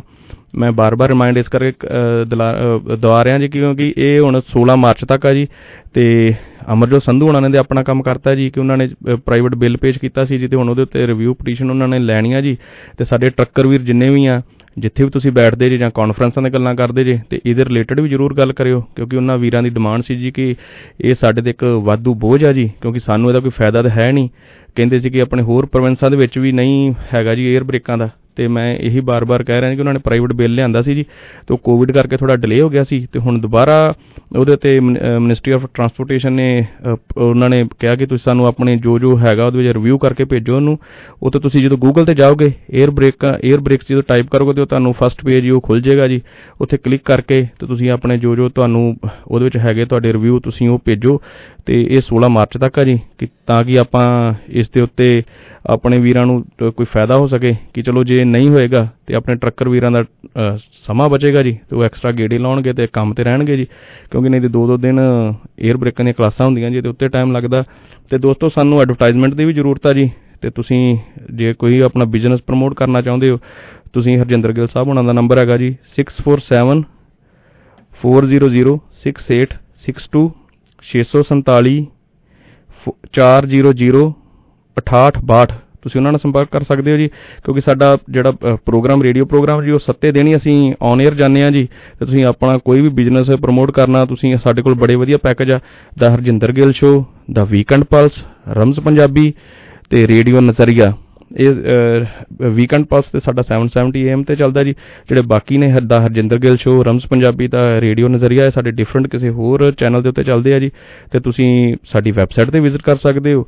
[SPEAKER 11] ਮੈਂ ਬਾਰ-ਬਾਰ ਰਿਮਾਈਂਡ ਇਸ ਕਰਕੇ ਅ, ਦਿਲਾ ਅ, ਦਵਾ ਰਿਹਾ ਜੀ ਕਿਉਂਕਿ ਇਹ ਹੁਣ 16 ਮਾਰਚ ਤੱਕ ਆ ਜੀ ਤੇ ਅਮਰਜੋਤ ਸੰਧੂ ਉਹਨਾਂ ਨੇ ਤੇ ਆਪਣਾ ਕੰਮ ਕਰਤਾ ਜੀ ਕਿ ਉਹਨਾਂ ਨੇ ਪ੍ਰਾਈਵੇਟ ਬਿੱਲ ਪੇਸ਼ ਕੀਤਾ ਸੀ ਜੀ ਤੇ ਹੁਣ ਉਹਦੇ ਉੱਤੇ ਰਿਵਿਊ ਪਟੀਸ਼ਨ ਉਹਨਾਂ ਨੇ ਲੈਣੀ ਆ ਜੀ ਤੇ ਸਾਡੇ ਟਰੱਕਰ ਵੀਰ ਜਿੰਨੇ ਵੀ ਆ ਜਿੱਥੇ ਵੀ ਤੁਸੀਂ ਬੈਠਦੇ ਜੇ ਜਾਂ ਕਾਨਫਰੰਸਾਂ ਦੇ ਗੱਲਾਂ ਕਰਦੇ ਜੇ, ਤੇ ਇਹਦੇ ਰਿਲੇਟਡ ਵੀ ਜਰੂਰ ਗੱਲ ਕਰਿਓ, ਕਿਉਂਕਿ ਉਹਨਾਂ ਵੀਰਾਂ ਦੀ ਡਿਮਾਂਡ ਸੀ ਜੀ ਕਿ ਇਹ ਸਾਡੇ ਤੇ ਇੱਕ ਵਾਧੂ ਬੋਝ ਆ ਜੀ, ਕਿਉਂਕਿ ਸਾਨੂੰ ਇਹਦਾ ਕੋਈ ਫਾਇਦਾ ਤਾਂ ਹੈ ਨਹੀਂ। ਕਹਿੰਦੇ ਸੀ ਕਿ ਆਪਣੇ ਹੋਰ ਪ੍ਰੋਵਿੰਸਾਂ ਦੇ ਵਿੱਚ ਵੀ ਨਹੀਂ ਹੈਗਾ ਜੀ 에ਅਰ ਬ੍ਰੇਕਾਂ ਦਾ। ਤੇ ਮੈਂ ਇਹੀ ਬਾਰ-ਬਾਰ ਕਹਿ ਰਿਹਾ ਕਿ ਉਹਨਾਂ ਨੇ ਪ੍ਰਾਈਵੇਟ ਬਿੱਲ ਲਿਆਂਦਾ ਸੀ ਜੀ ਤੇ ਉਹ ਕੋਵਿਡ ਕਰਕੇ ਥੋੜਾ ਡਿਲੇ ਹੋ ਗਿਆ ਸੀ ਤੇ ਹੁਣ ਦੁਬਾਰਾ ਉਹਦੇ ਤੇ ਮਿਨਿਸਟਰੀ ਆਫ ਟਰਾਂਸਪੋਰਟੇਸ਼ਨ ਨੇ ਅ, ਉਹਨਾਂ ਨੇ ਕਿਹਾ ਕਿ ਤੁਸੀਂ ਸਾਨੂੰ ਆਪਣੇ ਜੋ ਜੋ ਹੈਗਾ ਉਹਦੇ ਵਿੱਚ ਰਿਵਿਊ ਕਰਕੇ ਭੇਜੋ ਉਹਨੂੰ। ਉਹ ਤੇ ਤੁਸੀਂ ਜਦੋਂ ਗੂਗਲ ਤੇ ਜਾਓਗੇ 에ਅਰ ਬ੍ਰੇਕ 에ਅਰ ਬ੍ਰੇਕਸ ਜਦੋਂ ਟਾਈਪ ਕਰੋਗੇ ਤੇ ਉਹ ਤੁਹਾਨੂੰ ਫਸਟ ਪੇਜ ਹੀ ਉਹ ਖੁੱਲ ਜਾਏਗਾ ਜੀ। ਉੱਥੇ ਕਲਿੱਕ ਕਰਕੇ ਤੇ ਤੁਸੀਂ ਆਪਣੇ ਜੋ ਜੋ ਤੁਹਾਨੂੰ ਉਹਦੇ ਵਿੱਚ ਹੈਗੇ ਤੁਹਾਡੇ ਰਿਵਿਊ ਤੁਸੀਂ ਉਹ ਭੇਜੋ। ਤੇ ਇਹ 16 ਮਾਰਚ ਤੱਕ ਆ ਜੀ ਕਿ ਤਾਂ ਕਿ ਆਪਾਂ ਇਸ ਦੇ ਉੱਤੇ ਆਪਣੇ ਵੀਰਾਂ ਨੂੰ ਅ, ਕੋਈ ਫਾਇਦਾ ਹੋ ਸਕੇ ਕਿ ਚਲੋ ਜੇ ਨਹੀਂ ਹੋਏਗਾ ਤੇ ਆਪਣੇ ਟਰੱਕਰ ਵੀਰਾਂ ਦਾ ਅ, ਸਮਾਂ ਬਚੇਗਾ ਜੀ ਤੇ ਉਹ ਐਕਸਟਰਾ ਗੇੜੇ ਲਾਉਣਗੇ ਤੇ ਕੰਮ ਤੇ ਰਹਿਣਗੇ ਜੀ। ਕਿਉਂਕਿ ਨਹੀਂ ਤੇ ਦੋ ਦੋ ਦਿਨ 에ਅਰ ਬ੍ਰੇਕਾਂ ਦੀਆਂ ਕਲਾਸਾਂ ਹੁੰਦੀਆਂ ਜੀ ਤੇ ਉੱਤੇ ਟਾਈਮ ਲੱਗਦਾ। ਤੇ ਦੋਸਤੋ ਸਾਨੂੰ ਐਡਵਰਟਾਈਜ਼ਮੈਂਟ ਦੀ ਵੀ ਜ਼ਰੂਰਤ ਆ ਜੀ ਤੇ ਤੁਸੀਂ ਜੇ ਕੋਈ ਆਪਣਾ ਬਿਜ਼ਨਸ ਪ੍ਰਮੋਟ ਕਰਨਾ ਚਾਹੁੰਦੇ ਹੋ ਤੁਸੀਂ ਹਰਜਿੰਦਰ ਗਿੱਲ ਸਾਹਿਬ ਉਹਨਾਂ ਦਾ ਨੰਬਰ ਹੈਗਾ ਜੀ 647 400 6862 647 400 6862 ਤੁਸੀਂ ਉਹਨਾਂ ਨਾਲ ਸੰਪਰਕ ਕਰ ਸਕਦੇ ਹੋ ਜੀ ਕਿਉਂਕਿ ਸਾਡਾ ਜਿਹੜਾ ਅ, ਪ੍ਰੋਗਰਾਮ ਰੇਡੀਓ ਪ੍ਰੋਗਰਾਮ ਜੀ ਉਹ ਸੱਤੇ ਦਿਨ ਹੀ ਅਸੀਂ ਔਨ 에ਅਰ ਜਾਂਦੇ ਆ ਜੀ ਤੇ ਤੁਸੀਂ ਆਪਣਾ ਕੋਈ ਵੀ ਬਿਜ਼ਨਸ ਪ੍ਰਮੋਟ ਕਰਨਾ ਤੁਸੀਂ ਸਾਡੇ ਕੋਲ ਬੜੇ ਵਧੀਆ ਪੈਕੇਜ ਆ ਦਾ ਹਰਜਿੰਦਰ ਗਿੱਲ ਸ਼ੋ ਦਾ ਵੀਕਐਂਡ ਪਲਸ ਰਮਜ਼ ਪੰਜਾਬੀ ਤੇ ਰੇਡੀਓ ਨਜ਼ਰੀਆ। ਇਹ ਵੀਕਐਂਡ ਪਲਸ ਤੇ ਸਾਡਾ 770 AM ਤੇ ਚੱਲਦਾ ਜੀ। ਜਿਹੜੇ ਬਾਕੀ ਨੇ ਹਰ- ਦਾ ਹਰਜਿੰਦਰ ਗਿੱਲ ਸ਼ੋ ਰਮਜ਼ ਪੰਜਾਬੀ ਦਾ ਰੇਡੀਓ ਨਜ਼ਰੀਆ ਹੈ, ਸਾਡੇ ਡਿਫਰੈਂਟ ਕਿਸੇ ਹੋਰ ਚੈਨਲ ਦੇ ਉੱਤੇ ਚੱਲਦੇ ਆ ਜੀ। ਤੇ ਤੁਸੀਂ ਸਾਡੀ ਵੈਬਸਾਈਟ ਤੇ ਵਿਜ਼ਿਟ ਕਰ ਸਕਦੇ ਹੋ।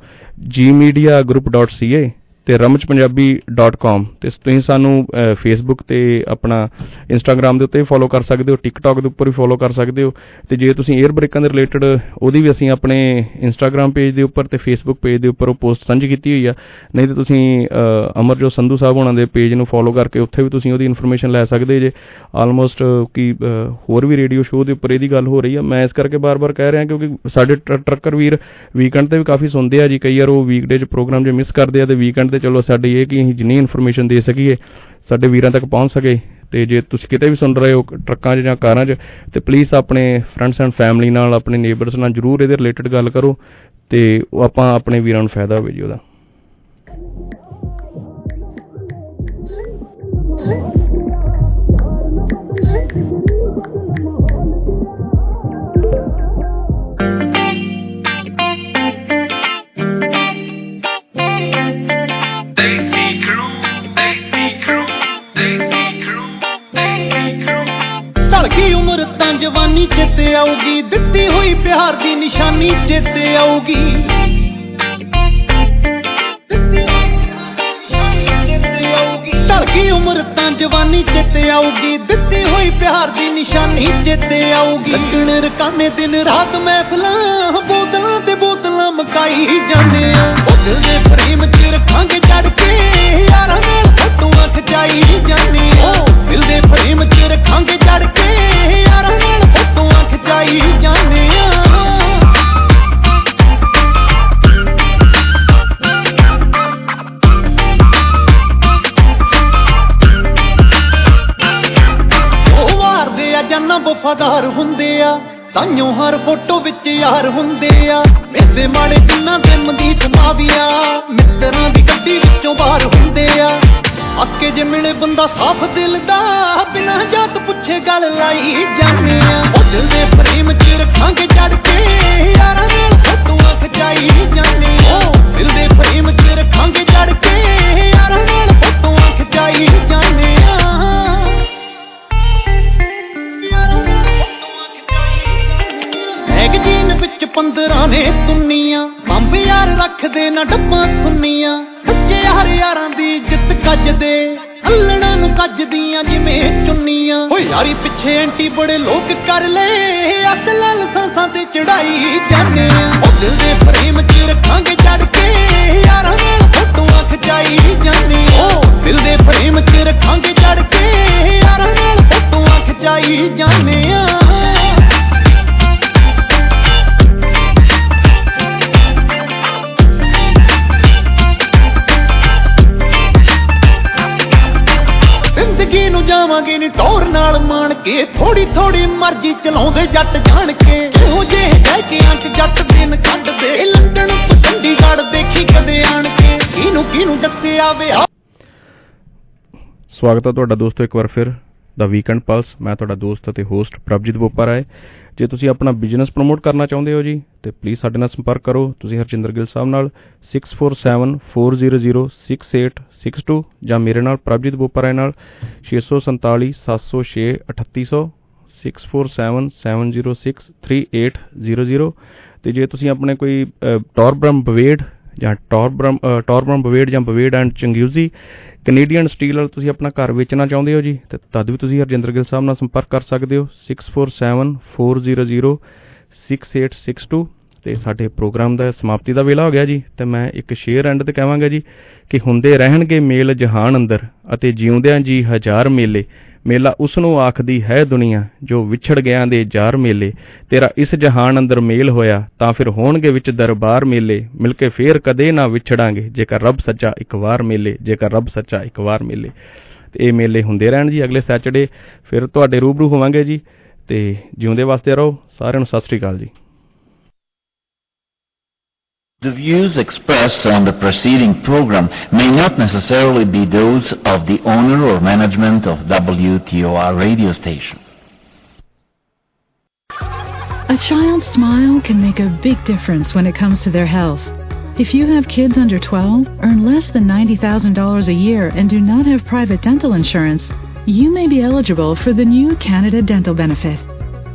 [SPEAKER 11] Gmediagroup.ca ਤੇ ramachpunjabi.com ਤੇ ਤੁਸੀਂ ਸਾਨੂੰ ਫੇਸਬੁੱਕ ਤੇ ਆਪਣਾ ਇੰਸਟਾਗ੍ਰam ਦੇ ਉੱਤੇ ਫੋਲੋ ਕਰ ਸਕਦੇ ਹੋ ਟਿਕਟੌਕ ਦੇ ਉੱਪਰ ਵੀ ਫੋਲੋ ਕਰ ਸਕਦੇ ਹੋ ਤੇ ਜੇ ਤੁਸੀਂ 에ਅਰ ਬ੍ਰੇਕਾਂ ਦੇ ਰਿਲੇਟਡ ਉਹਦੀ ਵੀ ਅਸੀਂ ਆਪਣੇ ਇੰਸਟਾਗ੍ਰam ਪੇਜ ਦੇ ਉੱਪਰ ਤੇ ਫੇਸਬੁੱਕ ਪੇਜ ਦੇ ਉੱਪਰ ਉਹ ਪੋਸਟ ਸਾਂਝੀ ਕੀਤੀ ਹੋਈ ਆ ਨਹੀਂ ਤੇ ਤੁਸੀਂ ਅ, ਅਮਰਜੋਤ ਸੰਧੂ ਸਾਹਿਬ ਹੋਣਾ ਦੇ ਪੇਜ ਨੂੰ ਫੋਲੋ ਕਰਕੇ ਉੱਥੇ ਵੀ ਤੁਸੀਂ ਉਹਦੀ ਇਨਫੋਰਮੇਸ਼ਨ ਲੈ ਸਕਦੇ ਜੇ ਆਲਮੋਸਟ ਕਿ ਅ, ਹੋਰ ਵੀ ਰੇਡੀਓ ਸ਼ੋਅ ਦੇ ਉੱਪਰ ਇਹਦੀ ਗੱਲ ਹੋ ਰਹੀ ਆ ਮੈਂ ਇਸ ਕਰਕੇ ਬਾਰ-ਬਾਰ ਕਹਿ ਰਿਹਾ ਕਿਉਂਕਿ ਸਾਡੇ ਟਰ- ਟਰੱਕਰ ਵੀਰ ਵੀਕਐਂਡ ਤੇ ਵੀ ਕਾਫੀ ਸੁਣਦੇ ਆ ਜੀ ਕਈ ਵਾਰ ਉਹ ਵੀਕਡੇ 'ਚ ਪ੍ਰੋਗਰਾਮ ਜੇ ਮਿਸ ਕਰਦੇ ਆ ਤੇ ਵੀਕਐਂਡ ਤੇ ਚਲੋ ਸਾਡੀ ਇਹ ਕਿ ਅਸੀਂ ਜਿੰਨੀ ਇਨਫੋਰਮੇਸ਼ਨ ਦੇ ਸਕੀਏ, ਸਾਡੇ ਵੀਰਾਂ ਤੱਕ ਪਹੁੰਚ ਸਕੇ ਤੇ ਜੇ ਤੁਸੀਂ ਕਿਤੇ ਵੀ ਸੁਣ ਰਹੇ ਹੋ ਟਰੱਕਾਂ 'ਚ ਜਾਂ ਕਾਰਾਂ 'ਚ, ਤੇ ਪਲੀਜ਼ ਆਪਣੇ ਫਰੈਂਡਸ ਐਂਡ ਫੈਮਿਲੀ ਨਾਲ, ਆਪਣੇ ਨੇਬਰਸ ਨਾਲ ਜਰੂਰ ਇਹਦੇ ਰਿਲੇਟਡ ਗੱਲ ਕਰੋ ਤੇ ਉਹ ਆਪਾਂ ਆਪਣੇ ਵੀਰਾਂ ਨੂੰ ਫਾਇਦਾ ਹੋਵੇ ਜੀ ਉਹਦਾ।
[SPEAKER 21] ਢਲ ਗਈ ਉਮਰ ਤਾਂ ਜਵਾਨੀ ਚੇਤੇ ਆਊਗੀ? ਦਿੱਤੀ ਹੋਈ ਪਿਆਰ ਦੀ ਨਿਸ਼ਾਨੀ ਚੇਤੇ ਆਊਗੀ। ਢਲ ਗਈ ਉਮਰ ਤਾਂ ਜਵਾਨੀ ਚੇਤੇ ਆਊਗੀ? ਦਿੱਤੀ ਹੋਈ ਪਿਆਰ ਦੀ ਨਿਸ਼ਾਨੀ ਚੇਤੇ ਆਊਗੀ। ਲੱਗਣ ਰਕਾਨੇ ਦਿਨ ਰਾਤ ਮਹਿਫਲਾਂ, ਬੋਤਲਾਂ ਤੇ ਬੋਤਲਾਂ ਮਕਾਈ ਜਾਂਦੇ ਆ। ਉਹ ਦਿਲ ਦੇ ਫਰੇਮ 'ਚ ਰੱਖਾਂਗੇ ਜੜ ਕੇ, ਯਾਰਾਂ ਨਾਲ ਫੋਟੋਆਂ ਖਿਚਾਈ ਜਾਂਦੇ ਆ ਦਿਲ ਦੇ ਫਰੇਮ 'ਚ ਰੱਖਾਂਗੇ ਜੜ ਕੇ। ਯਾਰਾਂ ਨਾਲ ਫੋਟੋਆਂ ਖਿਚਾਈ ਜਾਂਦੇ ਆ। ਉਹ ਵਾਰਦੇ ਆ ਜਾਨਾਂ ਵਫਾਦਾਰ ਹੁੰਦੇ ਆ। ਤਾਈਓ ਹਰ ਫੋਟੋ ਵਿੱਚ ਯਾਰ ਹੁੰਦੇ ਆ। ਮੇਦੇ ਮਾੜੇ ਜਿੰਨਾਂ ਦੇ ਮਦੀਤ ਮਾਵੀਆ। ਮਿੱਤਰਾਂ ਦੀ ਗੱਡੀ ਵਿੱਚੋਂ ਬਾਹਰ ਹੁੰਦੇ ਆ। ਹੱਸ ਕੇ ਜੇ ਮਿਲੇ ਬੰਦਾ ਸਾਫ਼ ਦਿਲ ਦਾ, ਬਿਨਾਂ ਜਾਤ ਪੁੱਛੇ ਗੱਲ ਲਾਈ ਜਾਂਦੇ ਆ। ਉਹ ਦਿਲ ਦੇ ਫਰੇਮ 'ਚ ਰੱਖਾਂਗੇ ਜੜ ਕੇ, ਯਾਰਾਂ ਨਾਲ ਫੋਟੋਆਂ ਖਿਚਾਈ ਜਾਂਦੇ ਆ। ਉਹ ਦਿਲ ਦੇ ਫਰੇਮ 'ਚ ਰੱਖਾਂਗੇ ਜੜ ਕੇ, ਯਾਰਾਂ ਨਾਲ ਫੋਟੋਆਂ ਖਿਚਾਈ ਜਾਂਦੇ ਆ। ਮੈਗਜ਼ੀਨ ਵਿੱਚ 15 ਨੇ ਤੁੰਨੀਆਂ ਬੰਬ ਯਾਰ ਰੱਖਦੇ ਨਾ ਡੱਬਾਂ ਸੁੰਨੀਆਂ। ਸੱਚੇ ਯਾਰ ਯਾਰਾਂ ਦੀ ਇੱਜ਼ਤ ਕੱਜਦੇ ਹੱਲਣਾ ਨੂੰ ਕੱਜਦੀਆਂ ਜਿਵੇਂ ਚੁੰਨੀਆਂ। ਓ ਯਾਰੀ। ਪਿੱਛੇ ਐਂਟੀ ਬੜੇ ਲੋਕ ਕਰ ਲਏ ਅਸਲ ਲਾਇਸੈਂਸਾਂ ਤੇ ਚੜਾਈ ਆ। ਉਹ ਦਿਲ ਦੇ ਫਰੇਮ 'ਚ ਰੱਖਾਂਗੇ ਜੜ ਕੇ ਯਾਰਾਂ ਨਾਲ ਫੋਟੋਆਂ ਖਿਚਾਈ ਆ। ਉਹ ਦਿਲ ਦੇ ਫਰੇਮ 'ਚ ਰੱਖਾਂਗੇ ਜੜ ਕੇ ਯਾਰਾਂ ਨਾਲ ਫੋਟੋਆਂ ਖਿਚਾਈ ਜਾਂਦੇ ਆ। ਜਾਵਾਂਗੇ ਨੀ ਟੌਰ ਨਾਲ ਮਾਣ ਕੇ। ਥੋੜੀ ਥੋੜੀ ਮਰਜ਼ੀ ਚਲਾਉਂਦੇ ਜੱਟ ਜਾਣ ਕੇ। ਕਿਉਂ ਜੇ ਜੈ ਕੇ ਅੰਕ ਜੱਟ ਦਿਨ ਕੱਢਦੇ। ਲੰਡਨ ਤੋਂ ਚੰਡੀਗੜ੍ਹ ਦੇਖੀ ਕਦੇ ਆਣ ਕੇ। ਕਿਹਨੂੰ ਕਿਹਨੂੰ ਦੱਸਿਆ ਵੇ ਆ
[SPEAKER 11] ਸਵਾਗਤ ਹੈ ਤੁਹਾਡਾ ਦੋਸਤੋ ਇੱਕ ਵਾਰ ਫਿਰ। ਦਾ ਵੀਕਐਂਡ ਪਲਸ ਮੈਂ ਤੁਹਾਡਾ ਦੋਸਤ ਅਤੇ ਹੋਸਟ ਪ੍ਰਭਜੀਤ ਬੋਪਾ ਰਾਏ ਜੇ ਤੁਸੀਂ ਆਪਣਾ ਬਿਜ਼ਨਸ ਪ੍ਰਮੋਟ ਕਰਨਾ ਚਾਹੁੰਦੇ ਹੋ ਜੀ, ਤੇ ਪਲੀਜ਼ ਸਾਡੇ ਨਾਲ ਸੰਪਰਕ ਕਰੋ। ਤੁਸੀਂ ਹਰਜਿੰਦਰ ਗਿੱਲ ਸਾਹਿਬ ਨਾਲ 6474006862 ਜਾਂ ਮੇਰੇ ਨਾਲ ਪ੍ਰਭਜੀਤ ਬੋਪਾ ਰਾਏ ਨਾਲ 647 706 3800 6477063800 ਤੇ ਜੇ ਤੁਸੀਂ ਆਪਣੇ ਕੋਈ ਟੌਰਬ੍ਰਮ ਬਵੇਡ ਜਾਂ ਟੌਰਬ੍ਰਮ ਟੌਰਬ੍ਰਮ ਬਵੇਡ ਜਾਂ Bovaird and Chinguacousy Kennedy and Steeles ਵਾਲ ਤੁਸੀਂ ਆਪਣਾ ਘਰ ਵੇਚਣਾ ਚਾਹੁੰਦੇ ਹੋ ਜੀ, ਤੇ ਤਦ ਵੀ ਤੁਸੀਂ ਹਰਜਿੰਦਰ ਗਿੱਲ ਸਾਹਿਬ ਨਾਲ ਸੰਪਰਕ ਕਰ ਸਕਦੇ ਹੋ 6474006862 ਤੇ ਸਾਡੇ ਪ੍ਰੋਗਰਾਮ ਦਾ ਸਮਾਪਤੀ ਦਾ ਵੇਲਾ ਹੋ ਗਿਆ ਜੀ, ਤੇ ਮੈਂ ਇੱਕ ਸ਼ੇਅਰ ਐਂਡ ਤੇ ਕਹਾਂਗਾ ਜੀ ਕਿ ਹੁੰਦੇ ਰਹਿਣਗੇ ਮੇਲ ਜਹਾਨ ਅੰਦਰ ਅਤੇ ਜਿਉਂਦਿਆਂ ਜੀ ਹਜ਼ਾਰ ਮੇਲੇ। ਮੇਲਾ ਉਸ ਨੂੰ ਆਖਦੀ, ਹੈ ਦੁਨੀਆ, ਜੋ ਵਿਛੜ ਗਿਆਂ ਦੇ ਜਾਰ ਮੇਲੇ, ਤੇਰਾ ਇਸ ਜਹਾਨ ਅੰਦਰ ਮੇਲ ਹੋਇਆ, ਤਾਂ ਫਿਰ ਹੋਣਗੇ ਵਿੱਚ ਦਰਬਾਰ ਮੇਲੇ, ਮਿਲ ਕੇ ਫੇਰ ਕਦੇ ਨਾ ਵਿਛੜਾਂਗੇ, ਜੇਕਰ ਰੱਬ ਸੱਚਾ ਇੱਕ ਵਾਰ ਮੇਲੇ, ਜੇਕਰ ਰੱਬ ਸੱਚਾ ਇੱਕ ਵਾਰ ਮੇਲੇ। ਤੇ ਇਹ ਮੇਲੇ ਹੁੰਦੇ ਰਹਿਣ ਜੀ ਅਗਲੇ ਸੈਚਰਡੇ, ਫਿਰ ਤੁਹਾਡੇ ਰੂਬਰੂ ਹੋਵਾਂਗੇ ਜੀ, ਤੇ ਜਿਉਂਦੇ ਵਾਸਤੇ ਰਹੋ, ਸਾਰਿਆਂ ਨੂੰ ਸਤਿ ਸ੍ਰੀ ਅਕਾਲ ਜੀ।
[SPEAKER 27] The views expressed on the preceding program may not necessarily be those of the owner or management of WTOR radio station.
[SPEAKER 28] A child's smile can make a big difference when it comes to their health. If you have kids under 12, earn less than $90,000 a year, and do not have private dental insurance, you may be eligible for the new Canada Dental Benefit.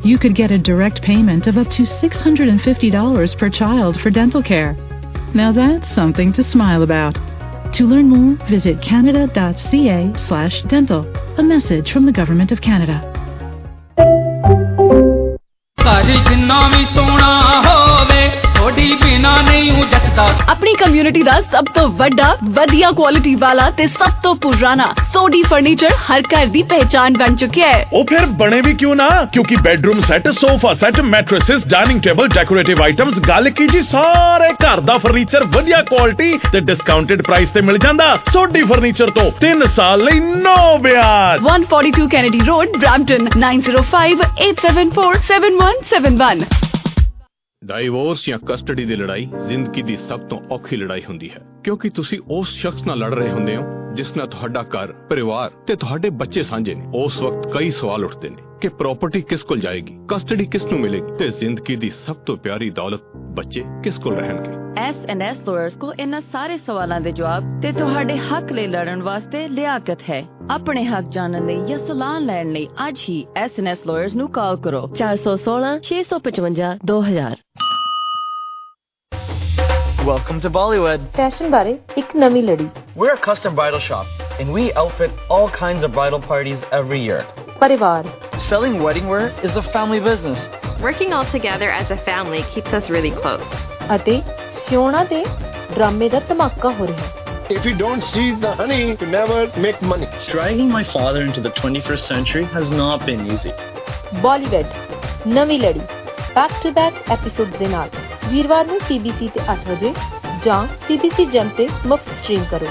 [SPEAKER 28] You could get a direct payment of up to $650 per child for dental care. Now that's something to smile about. To learn more, visit canada.ca slash dental. A message from the Government of Canada.
[SPEAKER 29] ਥੋੜੀ ਬਿਨਾ ਨਹੀਂ ਉਹ ਜੱਟਦਾ
[SPEAKER 10] ਆਪਣੀ ਕਮਿਊਨਿਟੀ ਦਾ ਸਭ ਤੋਂ ਵੱਡਾ ਵਧੀਆ ਕੁਆਲਿਟੀ ਵਾਲਾ ਤੇ ਸਭ ਤੋਂ ਪੁਰਾਣਾ ਸੋਡੀ ਫਰਨੀਚਰ ਹਰ ਘਰ ਦੀ ਪਹਿਚਾਨ ਬਣ ਚੁੱਕਿਆ ਹੈ।
[SPEAKER 13] ਉਹ ਫਿਰ ਬਣੇ ਵੀ ਕਿਉਂ ਨਾ? ਕਿਉਂਕਿ bedroom set sofa set mattresses dining table decorative items ਗੱਲ ਕੀ ਜੀ? ਸਾਰੇ ਘਰ ਦਾ ਫਰਨੀਚਰ ਵਧੀਆ ਕੁਆਲਿਟੀ ਤੇ ਡਿਸਕਾਊਂਟਡ ਪ੍ਰਾਈਸ ਤੇ ਮਿਲ ਜਾਂਦਾ। ਸੋਡੀ ਫਰਨੀਚਰ ਤੋਂ 3 ਸਾਲ ਲਈ ਨੋ ਵਿਆਜ।
[SPEAKER 10] 142 Kennedy Road, Brampton 905-874-7171.
[SPEAKER 3] ਡਾਈਵੋਰਸ ਜਾਂ ਕਸਟਡੀ ਦੀ ਲੜਾਈ ਜ਼ਿੰਦਗੀ ਦੀ ਸਭ ਤੋਂ ਔਖੀ ਲੜਾਈ ਹੁੰਦੀ ਹੈ। ਕਿਉਂਕਿ ਤੁਸੀਂ ਉਸ ਸ਼ਖਸ ਨਾਲ ਲੜ ਰਹੇ ਹੁੰਦੇ ਹੋ ਜਿਸ ਨਾਲ ਤੁਹਾਡਾ ਘਰ, ਪਰਿਵਾਰ ਤੇ ਤੁਹਾਡੇ ਬੱਚੇ ਸਾਂਝੇ ਨੇ। ਉਸ ਵਕਤ ਕਈ ਸਵਾਲ ਉੱਠਦੇ ਨੇ ਕਿ ਪ੍ਰਾਪਰਟੀ ਕਿਸ ਕੋਲ ਜਾਏਗੀ ਕਸਟਡੀ ਕਿਸ ਨੂੰ ਮਿਲੇਗੀ ਤੇ ਜ਼ਿੰਦਗੀ ਦੀ ਸਭ ਤੋਂ ਪਿਆਰੀ ਦੌਲਤ ਬੱਚੇ ਕਿਸ ਕੋਲ ਰਹਿਣਗੇ?
[SPEAKER 4] ਐਸ ਲਾਇਰਸ ਕੋਲ ਇਹਨਾਂ ਸਾਰੇ ਸਵਾਲਾਂ ਦੇ ਜਵਾਬ ਤੇ ਤੁਹਾਡੇ ਹੱਕ ਲਈ ਲੜਨ ਵਾਸਤੇ ਲਿਆਕਤ ਹੈ। ਆਪਣੇ ਹੱਕ ਜਾਣਨ ਲਈ ਜਾਂ ਸਲਾਹ ਲੈਣ ਲਈ ਅੱਜ ਹੀ ਐਸ ਲਾਇਰਸ ਨੂੰ ਕਾਲ ਕਰੋ। 416 655 2000
[SPEAKER 30] Welcome to Bollywood.
[SPEAKER 6] ਫੈਸ਼ਨ ਬਾਰੇ ਇੱਕ ਨਵੀਂ ਲੜੀ
[SPEAKER 30] We're a custom bridal shop, and we outfit all kinds of bridal parties every year.
[SPEAKER 6] ਪਰਿਵਾਰ
[SPEAKER 30] Selling wedding wear is a family business.
[SPEAKER 7] Working all together as a family keeps us really close.
[SPEAKER 6] ਅਤੇ ਸਿਉਣਾ ਤੇ ਡਰਾਮੇ ਦਾ ਧਮਾਕਾ ਹੋ ਰਿਹਾ
[SPEAKER 8] If you don't seize the honey, you never make money.
[SPEAKER 30] Dragging my father into the 21st century has not been easy.
[SPEAKER 6] Bollywood ਨਵੀਂ ਲੜੀ ਬੈਕ ਟੂ ਬੈਕ ਐਪੀਸੋਡ ਦੇ ਨਾਲ ਵੀਰਵਾਰ ਨੂੰ CBC ਤੇ 8 ਵਜੇ ਜਾਂ CBC ਜਨ ਤੇ ਮੁਫਤ ਸਟ੍ਰੀਮ ਕਰੋ।